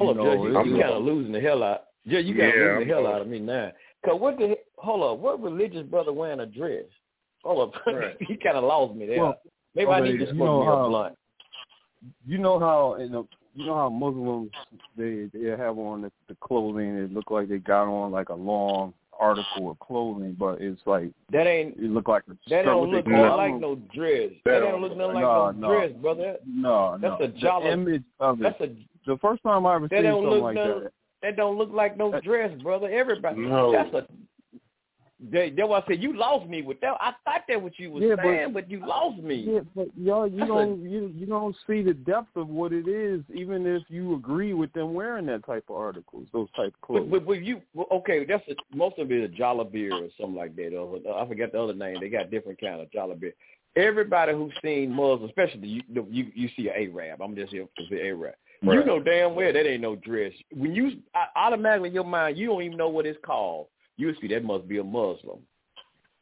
Hold you up, know, Judge. You, it- kind of losing the hell out. Judge, you kind of Yeah, losing the hell I'm- out of me now. Cause what the he- hold up? What religious brother wearing a dress? Hold up, he kind of lost me there. Well, Maybe I need to you smoke know me how- a blunt. you know how in the, you know how Muslims they they have on the, the clothing. It look like they got on like a long article of clothing, but it's like That ain't it look like a that don't look call nothing like no dress. That That don't don't look nothing like no, no, no. dress, brother. No, no, That's no. a jolly. The image of it. That's a the first time I ever that seen something like no, that. that don't look like no dress, brother. Everybody. No. That's a. That, that's why I said you lost me with that. I thought that what you was Yeah, saying, but, you lost me. Yeah, but y'all, you That's don't you you don't see the depth of what it is, even if you agree with them wearing that type of articles, those type of clothes. But, but, but you well, okay? That's a, most of it is beer or something like that. Or, I forget the other name. They got different kind of jalabiya. Everybody who's seen Muslims, especially you, you, you see an Arab. I'm just here to say Arab. You know damn well that ain't no dress. When you automatically in your mind, you don't even know what it's called. You see that must be a Muslim.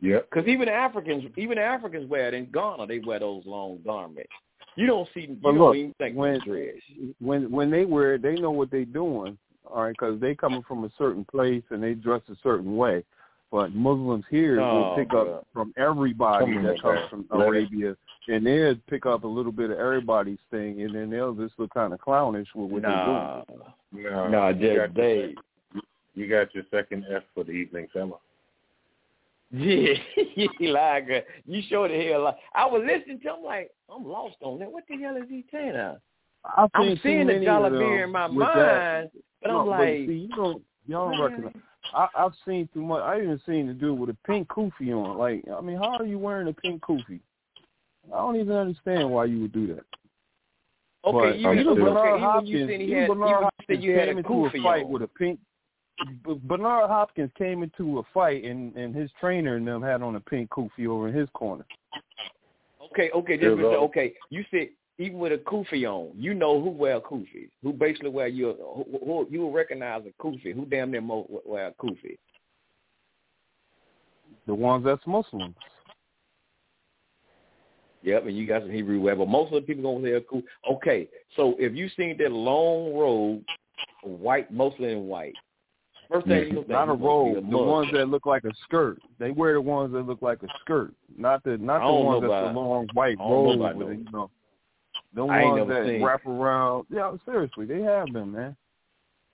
Yeah. Because even Africans, even Africans wear it in Ghana. They wear those long garments. You don't see. You But don't look, even think when dress. when when they wear it, they know what they're doing, all right, because they coming from a certain place and they dress a certain way. But Muslims here will Oh, pick bruh. up from everybody that comes from Arabia, and they'll pick up a little bit of everybody's thing, and then they'll just look kind of clownish with what Nah. they're doing. No, Nah, you Jay, got your You got your second F for the evening, Summer. Yeah, like uh, you showed the hell. Like, I was listening to him like I'm lost on that. What the hell is he saying now? I've I'm seeing the many dollar beer in my with that. mind, but No, I'm like, see, you don't, y'all don't recognize. I, I've seen too much. I even seen the dude with a pink kufi on. Like, I mean, how are you wearing a pink kufi? I don't even understand why you would do that. okay, but, even, even okay, Bernard even when you Hopkins, said he even had, Bernard even you Hopkins said you had came a into a fight on. with a pink. Bernard Hopkins came into a fight, and and his trainer and them had on a pink kufi over in his corner. Okay, okay, Still just to okay. You said even with a kufi on, you know who wear kufis. Who basically wear you? Who, who you will recognize a kufi? Who damn near most wear a kufi? The ones that's Muslims. Yep, and you got some Hebrew wear, but most of the people gonna say a kufi. Okay, so if you seen that long robe, white, mostly in white. First thing you gonna think Not a he must robe. The Muslim. ones that look like a skirt. They wear the ones that look like a skirt, not the not the ones know that's about- the long white I know robe with it, you know. The I ain't ones that seen- wrap around. Yeah, seriously, they have them, man.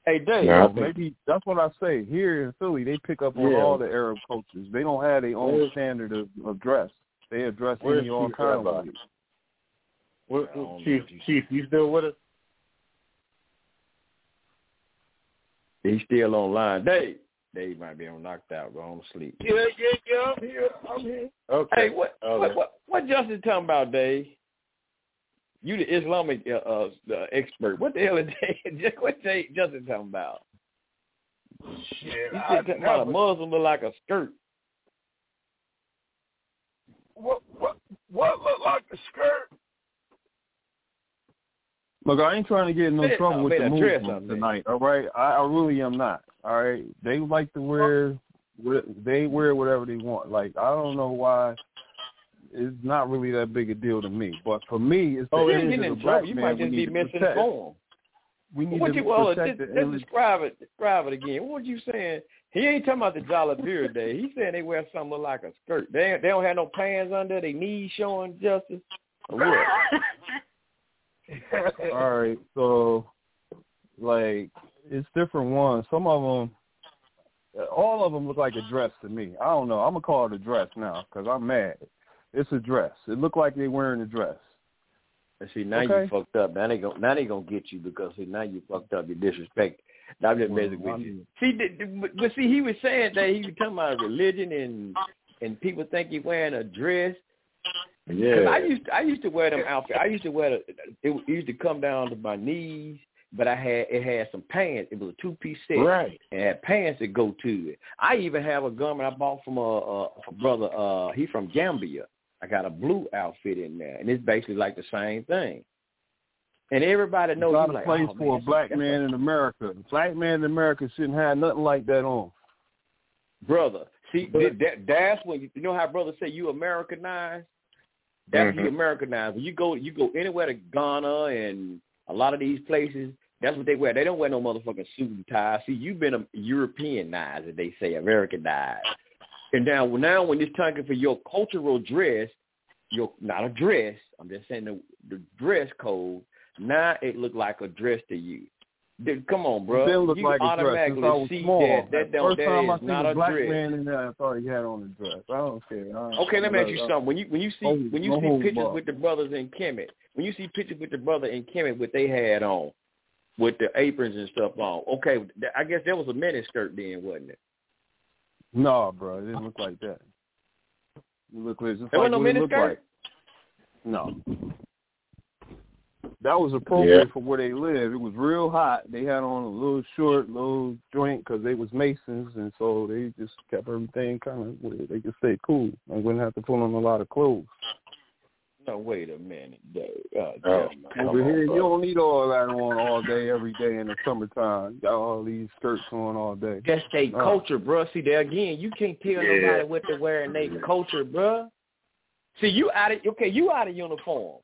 Hey, Dave. You know, maybe that's what I say. Here in Philly, they pick up on Yeah. all the Arab cultures. They don't have their own standard of, of dress. They address Where's any all Chief of Rabbi? ways. What, I know Chief, you- Chief, you still with us? He's still online. Dave. Dave might be on knocked out, going to sleep. Yeah, yeah, yeah. I'm here. I'm here. Okay. Hey, what All what, what what Justin talking about, Dave? You the Islamic uh, uh the expert. What the hell is Dave? What Dave Justin talking about? Shit, He I said talking about a Muslim look like a skirt. What what what look like a skirt? Look, I ain't trying to get in no trouble with fit the a dress Muslims up there. tonight. All right, I, I really am not. All right, they like to wear, they wear whatever they want. Like I don't know why It's not really that big a deal to me. But for me, it's the oh, image of the black you man might just we be need to protect. misinformed. We need what to you, well, protect just, the just image. describe it. Describe it again. What was you saying? He ain't talking about the Jolly Beer Day. He's saying they wear something like a skirt. They they don't have no pants under. They knees showing justice. What? All right, so like it's different ones. Some of them, all of them look like a dress to me. I don't know. I'm gonna call it a dress now because I'm mad. It's a dress. It looked like they wearing a dress. And see, now Okay. you fucked up. Now they gonna now they gonna get you because see, now you fucked up. You disrespect. Now I'm just messing with you. See, but, see, he was saying that he was talking about religion and and people think he wearing a dress. Yeah. I used to, I used to wear them outfits. I used to wear the, it, it used to come down to my knees, but I had it had some pants. It was a two piece set. Right. And it had pants that go to it. I even have a garment I bought from a, a, a brother. Uh, he from Gambia. I got a blue outfit in there, and it's basically like the same thing. And everybody knows Got you a like, place oh, for man, a black that's man in America. A black man in America shouldn't have nothing like that on. brother. See, that, that that's when you, you know how brothers say you Americanized. That's you Mhm. Americanized. When you go, you go anywhere to Ghana and a lot of these places. That's what they wear. They don't wear no motherfucking suit and tie. See, you've been a Europeanized, as they say, Americanized. And now, now when it's time for your cultural dress, your not a dress. I'm just saying the, the dress code. Now it looked like a dress to you. Dude, come on, bro. It didn't look you like a dress automatically I was see small. that that don't First that time I not a a black dress. man in there, I thought he had on a dress. I don't care. I, Okay, let me ask you something. When you when you see Oh, when you no see pictures bar. with the brothers in Kemet, when you see pictures with the brother in Kemet, what they had on, with the aprons and stuff on. Okay, I guess that was a mini skirt then, wasn't it? No, bro, it didn't look like that. It looked like just There like wasn't no mini skirt? like. No. That was appropriate Yeah. for where they live. It was real hot. They had on a little short, little joint because they was masons, and so they just kept everything kind of where they could stay cool and wouldn't have to put on a lot of clothes. No, wait a minute. dude. Uh, Oh, Jeff, Over on, here, you don't need all that on all day, every day in the summertime. Got all these skirts on all day. That's their Uh, culture, bro. See, there again, you can't tell Yeah. nobody what they're wearing. They culture, bro. See, you out of okay, you out of uniform.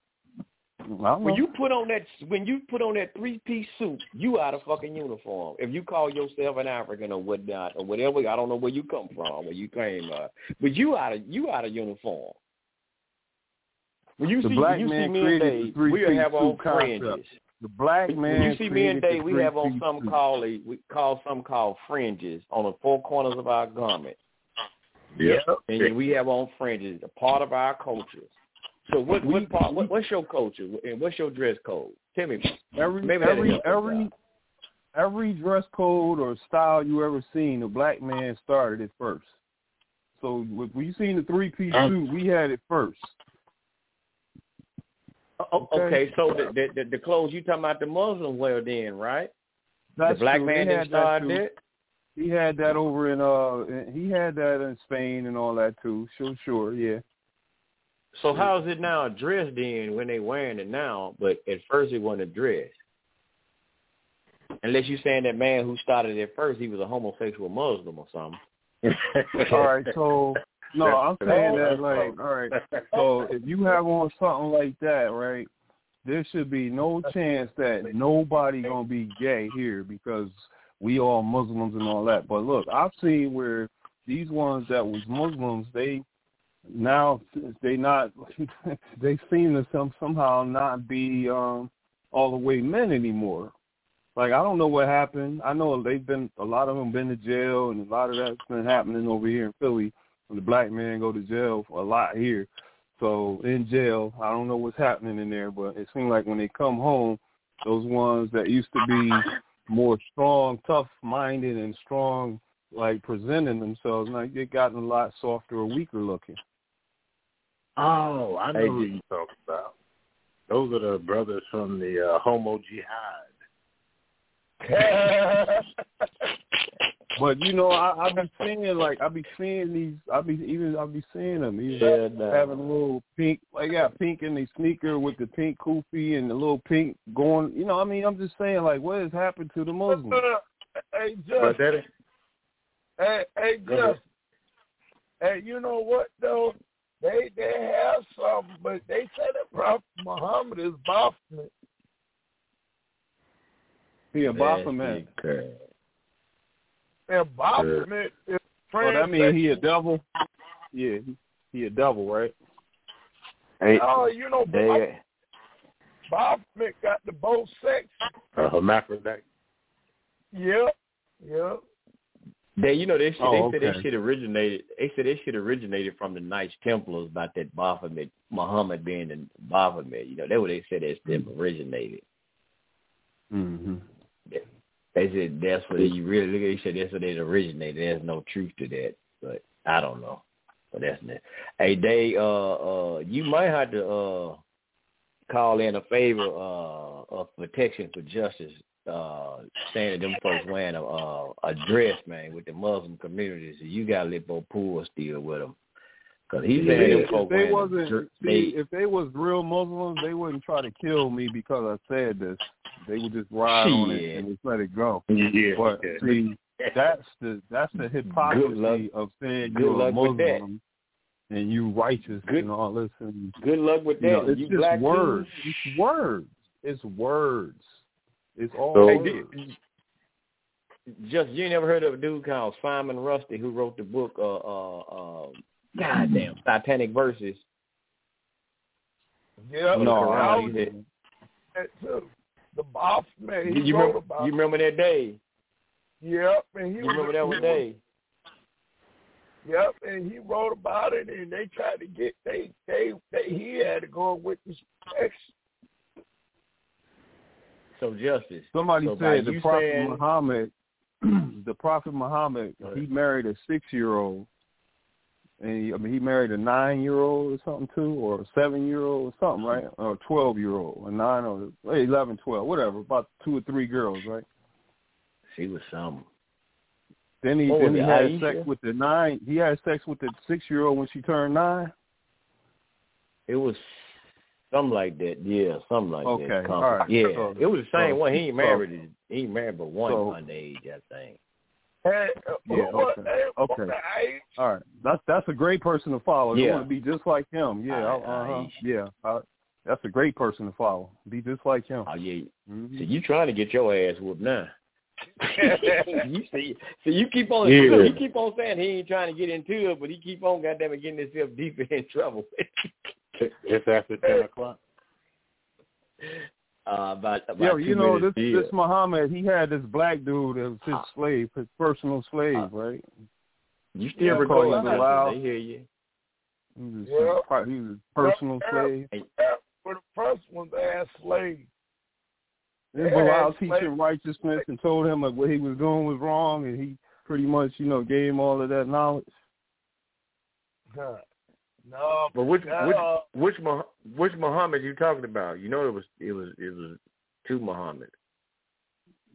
I When you put on that when you put on that three piece suit, you out of fucking uniform. If you call yourself an African or whatnot or whatever, I don't know where you come from, where you came, uh, but you out of you out of uniform. When you The see black when you see man me and created the Dave, three-piece we have on suit concept. fringes. The black man. When you see me and Dave, we have on three-piece something suit. called a we call something called fringes on the four corners of our garment. Yep. and we have on fringes, a part of our culture. So what We- what part? What, what's your culture and what's your dress code? Tell me. Every Maybe every every out. every dress code or style you ever seen, the black man started it first. So when you seen the three piece Um, suit, we had it first. Oh, okay, so the, the the the clothes you talking about the Muslim wear then, right? That's the black true. man that too. it. He had that over in uh he had that in Spain and all that too. Sure, sure, yeah. So how is it now a dress then when they wearing it now? But at first it wasn't a dress. Unless you're saying that man who started it first, he was a homosexual Muslim or something. All right, so no, I'm saying that like, all right. So if you have on something like that, right, there should be no chance that nobody gonna be gay here because we all Muslims and all that. But look, I've seen where these ones that was Muslims, they now they not they seem to some somehow not be um all the way men anymore. Like I don't know what happened. I know they've been a lot of them been to jail, and a lot of that's been happening over here in Philly. When the black men go to jail a lot here, so in jail, I don't know what's happening in there, but it seems like when they come home, those ones that used to be more strong, tough-minded, and strong, like presenting themselves, now they gotten a lot softer or weaker looking. Oh, I know Hey, who did- you talking about. Those are the brothers from the uh, Homo Jihad. But you know, I, I be seeing like I be seeing these. I be even I be seeing them. Even Yeah, no. having a little pink, like got pink in the sneaker with the pink kufi and the little pink going. You know, I mean, I'm just saying like, what has happened to the Muslims? hey, But Jeff. Hey, hey, Go. Jeff. Hey, you know what though? They they have some, but they say that Prophet Muhammad is Baphomet. He a Baphomet. And Baphomet is Well, that means he a devil. Yeah, he, he a devil, right? Hey, oh, you know, They, Baphomet got the both sex. A uh, hermaphrodite. Yep, yep. They, you know, they Oh, they said okay. they shit originated. They said they shit originated from the Knights Templars about that Baphomet, Muhammad being the Baphomet. You know, that what they said that's them originated. Mm-hmm. They said that's what you really look at. They said that's what it originated. There's no truth to that, but I don't know. But that's it. Hey, they uh uh you might have to uh call in a favor uh of protection for justice. Uh, saying that them folks wearing a uh, a dress, man, with the Muslim communities. So you got to let Bo Pool still with them, cause he's saying them if folks they wasn't, dr- see, they, if they was real Muslims, they wouldn't try to kill me because I said this. They would just ride on it and just let it go. Yeah. But yeah. see, that's the that's the hypocrisy of saying good you're a luck with that. Muslim and you righteous Good- and all this. And good luck with that. you know, it's you just black too? words. It's words. It's words. It's all So- Hey, did, just you never heard of a dude called Salman Rushdie who wrote the book uh uh uh goddamn Satanic Verses. Yeah, No, I I was didn't. that too. The Baphomet. He you wrote remember you remember that day? Yep, and he You remember that one day? Yep, and he wrote about it, and they tried to get they they, they he had to go with the protection. So justice. Somebody So said the Prophet saying- Muhammad, the Prophet Muhammad, he married a six-year-old, and he, I mean he married a nine-year-old or something too, or a seven-year-old or something, right? Or a twelve-year-old, a nine or eleven, twelve, whatever, about two or three girls, right? She was some. Then he What then he had Aisha? sex with the nine. He had sex with the six-year-old when she turned nine. It was something like that. Yeah, something like Okay, that. all right. Yeah, So- it was the same so- one. He ain't so- married. he ain't married but one so- underage, I think. Hey, Yeah, okay. Okay. All right, that's that's a great person to follow. You want to be just like him. Yeah, I- uh huh. I- Yeah, uh, that's a great person to follow. Be just like him. Oh yeah. Mhm. So you trying to get your ass whooped now? you see, so you keep on Yeah. look, he keep on saying he ain't trying to get into it, but he keep on goddamn it getting himself deeper in trouble. It's after ten o'clock. uh, about about Yeah, you know this minutes this Muhammad. He had this black dude that was his Uh, slave, his personal slave, uh, right? You still Yeah, record call him that, Bilal. They hear you. He was, Yeah. his, he was his personal Yeah. slave. Yeah, For the first one, they had slaves. Then Yeah, Bilal slave- teaching righteousness and told him like what he was doing was wrong, and he pretty much you know gave him all of that knowledge. Huh. No, But which uh, which which which Muhammad you talking about? You know it was it was it was two Muhammad.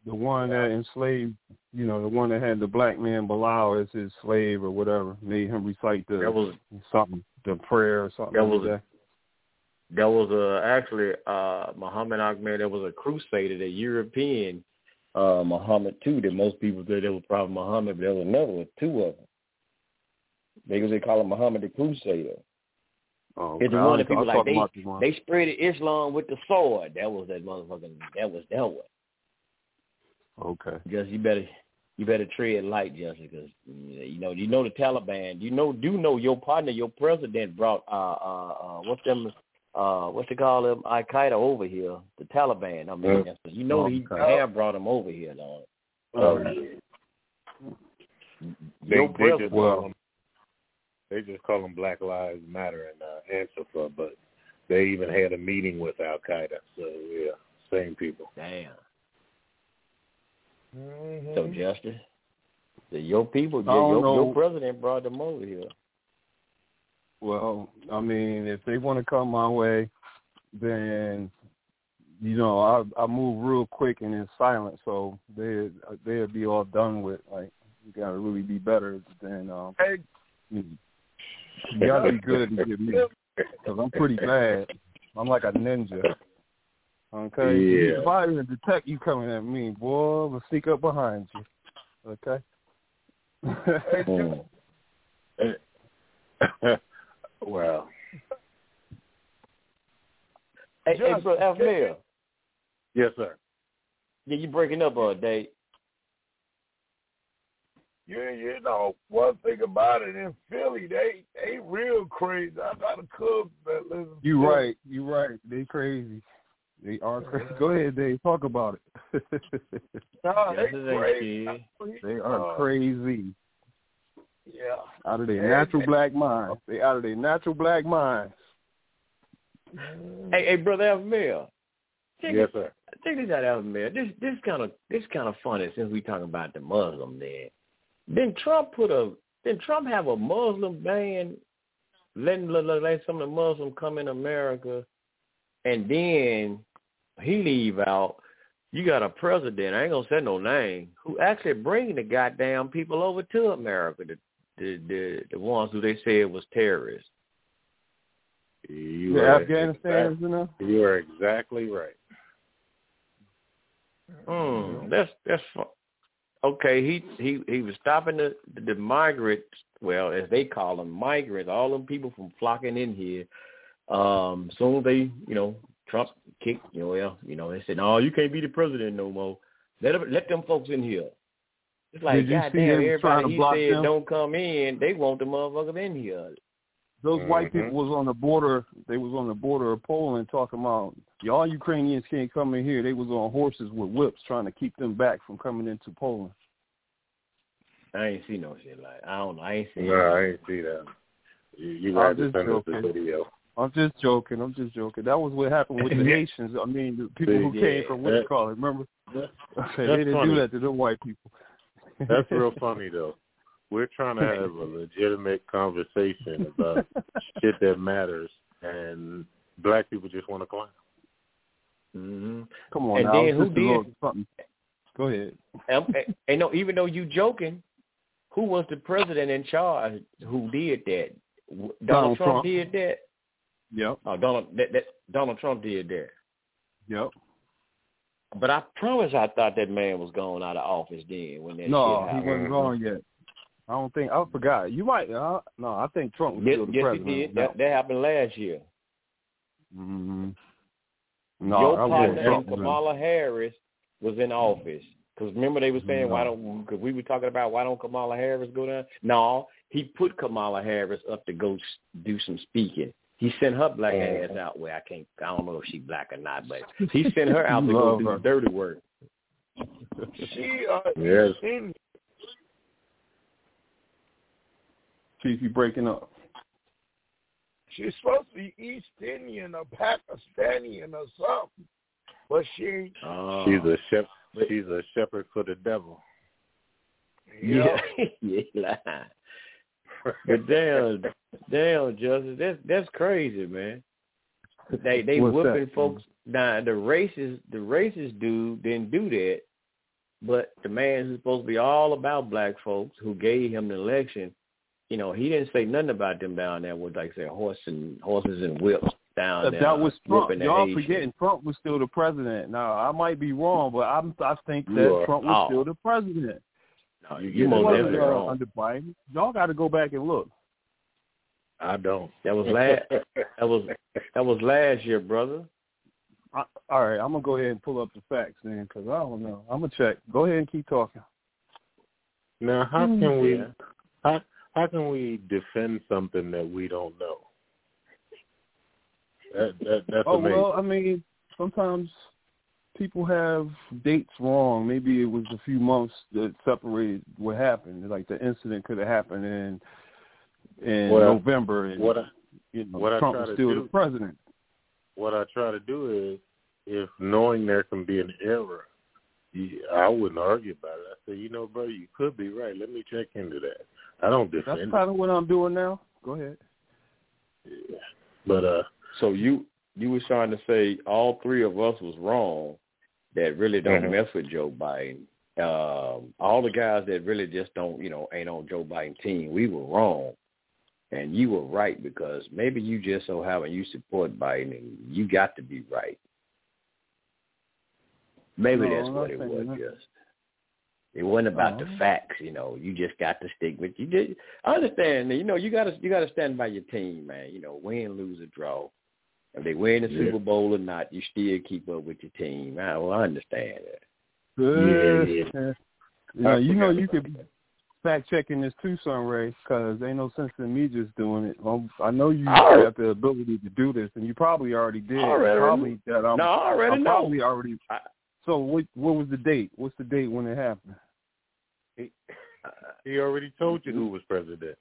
the one that enslaved, you know, the one that had the black man Bilal as his slave or whatever, made him recite the That was something, the prayer or something. That like was- that. There was a actually uh Muhammad Ahmed. There was a crusader, the European uh Muhammad too. That most people said there was probably Muhammad, but there was another one, two of them. Because they call him Muhammad the Crusader. Oh, It's the one that people like they about the one. they spread Islam with the sword. That was that motherfucking. That was that one. Okay. Just you better you better tread light, just because you know you know the Taliban. You know do know your partner, your president brought uh uh uh what's them uh what's they call them Al Qaeda over here, the Taliban. I mean, Yeah. that's- you know he Okay. have brought them over here, though. Oh, They, Your they president. just call them, they just call them Black Lives Matter and uh, Antifa, but they even had a meeting with Al Qaeda. So yeah, same people. Damn. Mhm. So justice. So your people, I don't your, your president brought them over here. Well, I mean, if they want to come my way, then you know I I move real quick and in silent, so they they'll be all done with. Like you gotta really be better than um. Hey, You, you gotta be good to get me, cause I'm pretty bad. I'm like a ninja. Okay. Yeah. If I even detect you coming at me, boy, I'm gonna sneak up behind you. Okay. hey, Mm. Ju- Well. Hey, hey, bro, Alphamel. Yes, sir. Yeah, you breaking up all day. Yeah, you know, one thing about it in Philly, they they real crazy. I got a cousin that lives You Philly. right. You right. They crazy. They are crazy. Go ahead, Dave. Talk about it. Nah, they crazy. they are Uh, crazy. Yeah. Out of their Hey, natural hey. black minds. They out of their natural black minds. Hey, hey, brother. Check Yes, sir. Check this out, Alphamel. This this kind of this kind of funny since we talking about the Muslim. Then, then Trump put a then Trump have a Muslim ban, letting let, let, some of the Muslims come in America, and then he leave out. You got a president, I ain't gonna say no name, who actually bringing the goddamn people over to America, the the the, the ones who they said was terrorists. You The Afghanistan Afghanistan's in there? You are exactly right. Mm, that's that's fu- okay. He he he was stopping the the migrants. Well, as they call them, migrants. All them people from flocking in here. Um, soon they, you know, Trump kicked. You know, well, you know, they said, "No, you can't be the president no more. Let them, let them folks in here." It's like, Did you see goddamn, him trying everybody to he block said them? don't come in. They want the motherfuckers in here. Those white Mhm. people was on the border. They was on the border of Poland talking about y'all Ukrainians can't come in here. They was on horses with whips trying to keep them back from coming into Poland. I ain't see no shit like. I don't know. I ain't seen. No, I ain't see that. You, you I'm got to just send us the video. I'm just joking. I'm just joking. That was what happened with the Haitians. I mean, the people who Yeah, came from what you that- call it. Remember? That, they didn't funny. do that to the white people. That's real funny though. We're trying to have a legitimate conversation about shit that matters, and black people just want to clown. Mm-hmm. Come on And now. then who just a little did- something. Go ahead. And, and, and no, even though you joking, who was the president in charge who did that? Donald, Donald Trump, Trump. did that. Yep. Oh, Donald that, that Donald Trump did that. Yep. But I promise, I thought that man was going out of office then when that No, shit he wasn't gone yet. I don't think. I forgot. You might. Uh, no, I think Trump was Yes, still the yes, he president. did. That, that happened last year. hmm No, Your I partner. Trump Kamala Harris was in office. Because remember they were saying why don't because we were talking about why don't Kamala Harris go down? No, he put Kamala Harris up to go s- do some speaking. He sent her black ass out. where I can't. I don't know if she's black or not, but he sent her out to go do her. dirty work. She uh Yes. Indian. Chief, you breaking up. She's supposed to be East Indian or Pakistani or something. But she ain't Oh. She's a shep. She's a shepherd for the devil. Yeah, yeah. But damn, damn, Justice, that's that's crazy, man. They they What's whooping that? folks. Now the racist the racist dude didn't do that, but the man who's supposed to be all about black folks who gave him the election, you know, he didn't say nothing about them down there with like say horse and horses and whips down there. that was Trump. Y'all forgetting Trump was still the president. Now I might be wrong, but I'm I think that Trump was oh. still the president. No, you, It you most wasn't, definitely uh, wrong. under Biden. Y'all got to go back and look. I don't. That was last. that was that was last year, brother. I, all right, I'm gonna go ahead and pull up the facts then, because I don't know. I'm gonna check. Go ahead and keep talking. Now, how can we? How how can we defend something that we don't know? That, that that's oh amazing. well, I mean, sometimes people have dates wrong. Maybe it was a few months that separated what happened. Like the incident could have happened in in Well, November, and what I- you know, what I Trump try was to still do- the president. what I try to do is, if knowing there can be an error, I wouldn't argue about it. I say, you know, brother, you could be right. Let me check into that. I don't That's defend kind of what I'm doing now. Go ahead. it, but uh, So you you was trying to say all three of us was wrong that really don't Mhm. mess with Joe Biden. Um, all the guys that really just don't, you know, ain't on Joe Biden team, we were wrong. And you were right because maybe you just so happen you support Biden and you got to be right. Maybe No, that's what it was, that. just. It wasn't about Oh. the facts, you know. You just got to stick with you. Did I understand? You know, you gotta you gotta stand by your team, man. You know, win, lose, or draw. If they win the Yeah. Super Bowl or not, you still keep up with your team. I, well, I understand that. Good. Yeah, Yeah, yeah. you know you could fact checking this too, Sunray, because ain't no sense in me just doing it. Um, I know you I already- got the ability to do this, and you probably already did. I already probably that I'm, No, I already I'm know. probably already. So what? What was the date? What's the date when it happened? He, he already told you who was president.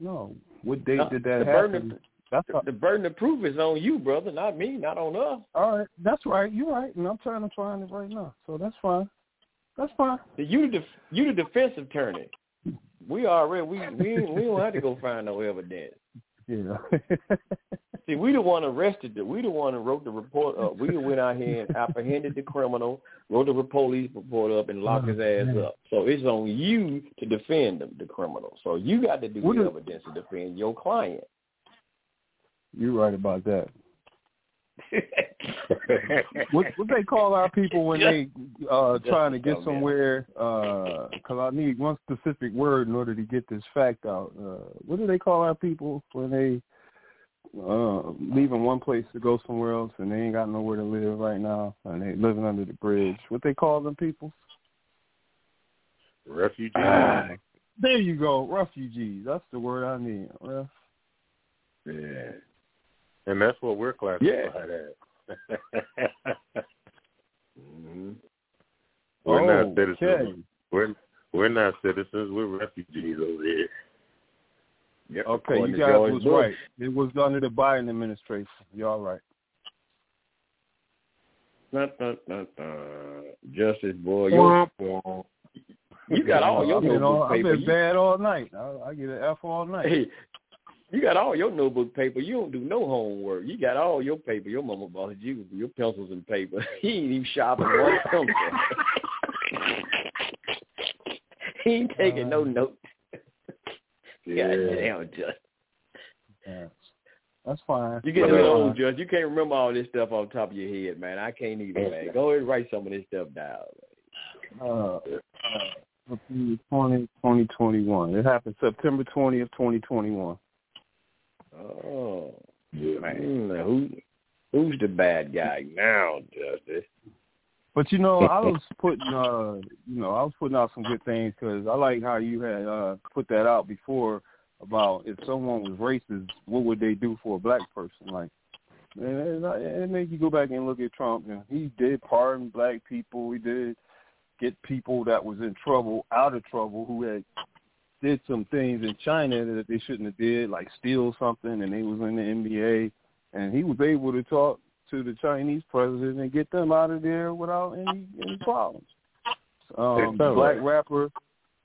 No. What date No, did that the happen? of- That's The, the burden of proof is on you, brother, not me, not on us. all right. That's right. You're right, and I'm trying to find it right now. So that's fine. That's fine. You the def- you the defense attorney. We already we we we don't have to go find no evidence. You yeah. Know. See, we the one arrested the we the one who wrote the report up. We went out here and apprehended the criminal, wrote the police report up and locked his ass up. So it's on you to defend the, the criminal. So you got to do What the evidence to defend your client. You're right about that. what what they call our people when they uh trying to get somewhere uh 'cause I need one specific word in order to get this fact out. Uh what do they call our people when they uh leaving one place to go somewhere else and they ain't got nowhere to live right now and they living under the bridge. What they call them people? Refugee. There you go, refugees. That's the word I need. Ref. yeah. And that's what we're classified as. Mm-hmm. We're not Okay. citizens. We're we're not citizens. We're refugees over here. Yep. Okay, according you guys George was Bush. right. It was under the Biden administration. Y'all right. Dun, dun, dun, dun. Justice boy, Womp you got all your I've been, all, I've been You- bad all night. I, I get an F all night. Hey, you got all your notebook paper. You don't do no homework. You got all your paper. Your mama bought you your pencils and paper. He ain't even shopping one pencil. he ain't taking no notes. Yeah. God Judge. Yeah. That's fine. You getting a little old. Judge. You can't remember all this stuff off the top of your head, man. I can't either, man. Go ahead and write some of this stuff down. Uh, uh, 20, 2021. It happened September 20th, 2021. Oh, Yeah, man. Who, who's the bad guy now, Justice? But you know, I was putting, uh, you know, I was putting out some good things because I like how you had uh, put that out before about if someone was racist, what would they do for a black person? Like, and it, made you go back and look at Trump. And he did pardon black people. He did get people that was in trouble out of trouble who had did some things in China that they shouldn't have did, like steal something, and they was in the NBA, and he was able to talk to the Chinese president and get them out of there without any any problems. Um, the black rapper,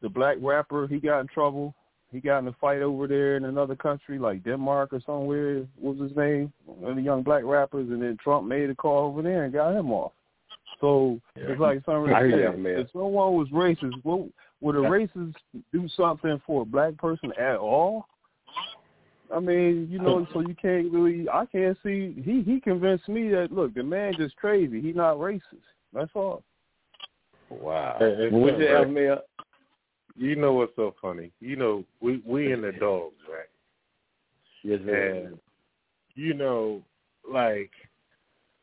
the black rapper, he got in trouble. He got in a fight over there in another country, like Denmark or somewhere. What was his name? One of the young black rappers, and then Trump made a call over there and got him off. So it's like hear that, man. if someone was racist, what, would a racist do something for a black person at all? I mean, you know, so you can't really. I can't see. He he convinced me that look, the man just crazy. He not racist. That's all. Wow. Hey, hey, What's Sam, the right? You know what's so funny? You know, we we in the dogs, right? Yes, sir. And you know, like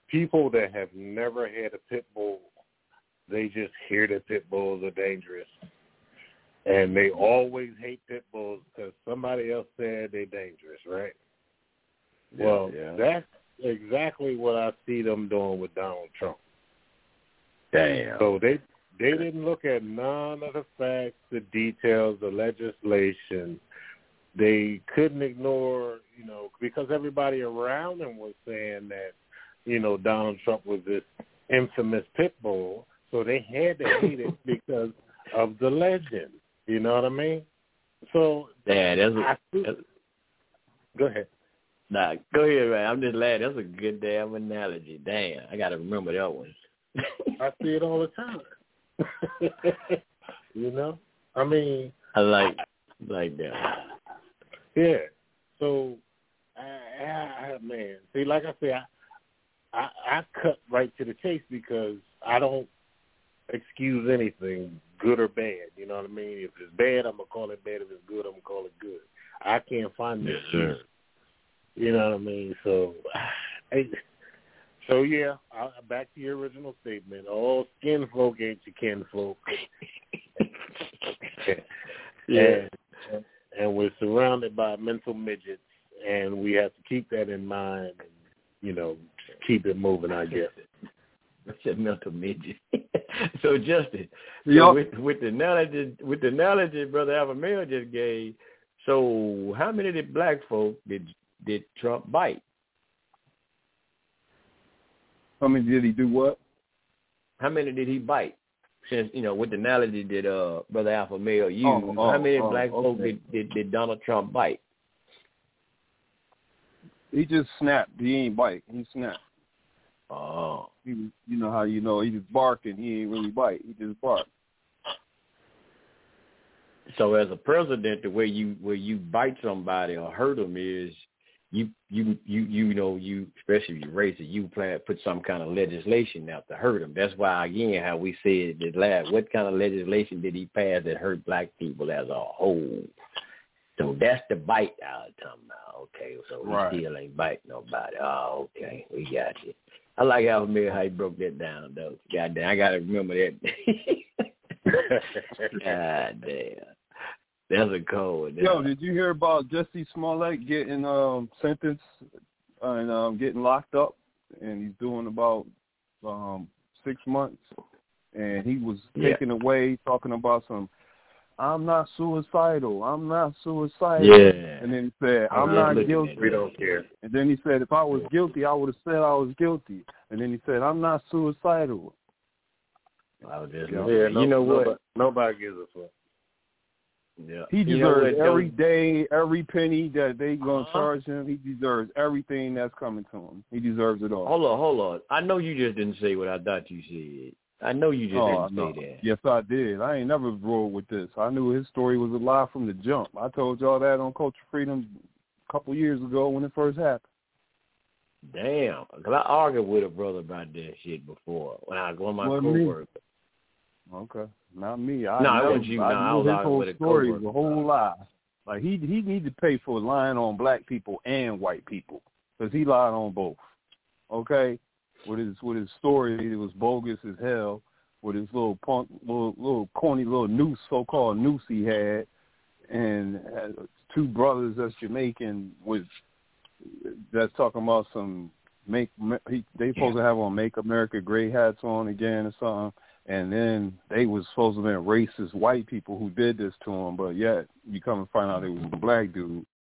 people that have never had a pit bull, they just hear that pit bulls are dangerous, and they always hate pit bulls because somebody else said they're dangerous, right? Yeah, well, yeah. that's exactly what I see them doing with Donald Trump. Damn. So they they didn't look at none of the facts, the details, the legislation. They couldn't ignore, you know, because everybody around them was saying that, you know, Donald Trump was this infamous pit bull. So they had to hate it because of the legend. You know what I mean? So Yeah, that's I a, that's, go ahead. nah, go ahead, man. I'm just laughing. That's a good damn analogy. Damn, I got to remember that one. I see it all the time. you know? I mean, I like like that. Yeah. So, I, I, I, man, see, like I said, I, I, I cut right to the chase because I don't, excuse anything, good or bad. You know what I mean? If it's bad, I'm gonna call it bad. If it's good, I'm gonna call it good. I can't find that. Yes, sir. You know what I mean? So, I, so yeah. I, back to your original statement. All skin folk ain't your kin folk. Yeah. And, and we're surrounded by mental midgets, and we have to keep that in mind. And, you know, keep it moving. I guess. That's a mental midget. so Justin, so Yup. with, with the analogy, with the analogy Brother Alpha Male just gave, so how many of the black folk did did Trump bite? How many did he do what? How many did he bite? Since you know, with the analogy that uh Brother Alpha Male used, Oh, oh, how many oh, black folk did, did did Donald Trump bite? He just snapped. He ain't bite. He snapped. Oh, He, was- you know how you know he just barking. He ain't really bite. He just bark. so as a president, the way you where you bite somebody or hurt them is you you you you know you especially if you're racist, you plan put some kind of legislation out to hurt them. That's why again how we said that last what kind of legislation did he pass that hurt black people as a whole? So that's the bite I was talking about. Okay, so he Right. still ain't bite nobody. Oh, okay, we got you. I like how Mayor how he broke that down though. God damn, I gotta remember that. God damn. That's a cold one. Yo, did you hear about Jussie Smollett getting um sentenced and um getting locked up and he's doing about um six months and he was Yeah. taken away talking about some I'm not suicidal. I'm not suicidal. Yeah. And then he said, I I'm was not guilty. We don't care. And then he said, if I was guilty, I would have said I was guilty. And then he said, I'm not suicidal. I was just Yeah. Yeah, no, you know what? Nobody, nobody gives a fuck. Yeah. He You know deserves what, every Joe? day, every penny that they gonna Uh-huh. charge him. He deserves everything that's coming to him. He deserves it all. Hold on, hold on. I know you just didn't say what I thought you said. I know you just Oh, didn't no. say that. Yes, I did. I ain't never rolled with this. I knew his story was a lie from the jump. I told y'all that on Culture Freedom a couple years ago when it first happened. Damn. Because I argued with a brother about that shit before when I was of my Wasn't me. Okay, not me. I No, it never, wasn't you. I No, I was his whole story was a whole lie. Like he he need to pay for lying on black people and white people because he lied on both. Okay, with his with his story, it was bogus as hell. With his little punk, little little corny little noose, so called noose he had, and had two brothers that's Jamaican with that's talking about some make he, they supposed to have on make America great hats on again or something and then they was supposed to be racist white people who did this to him, but yet you come and find out it was a black dude.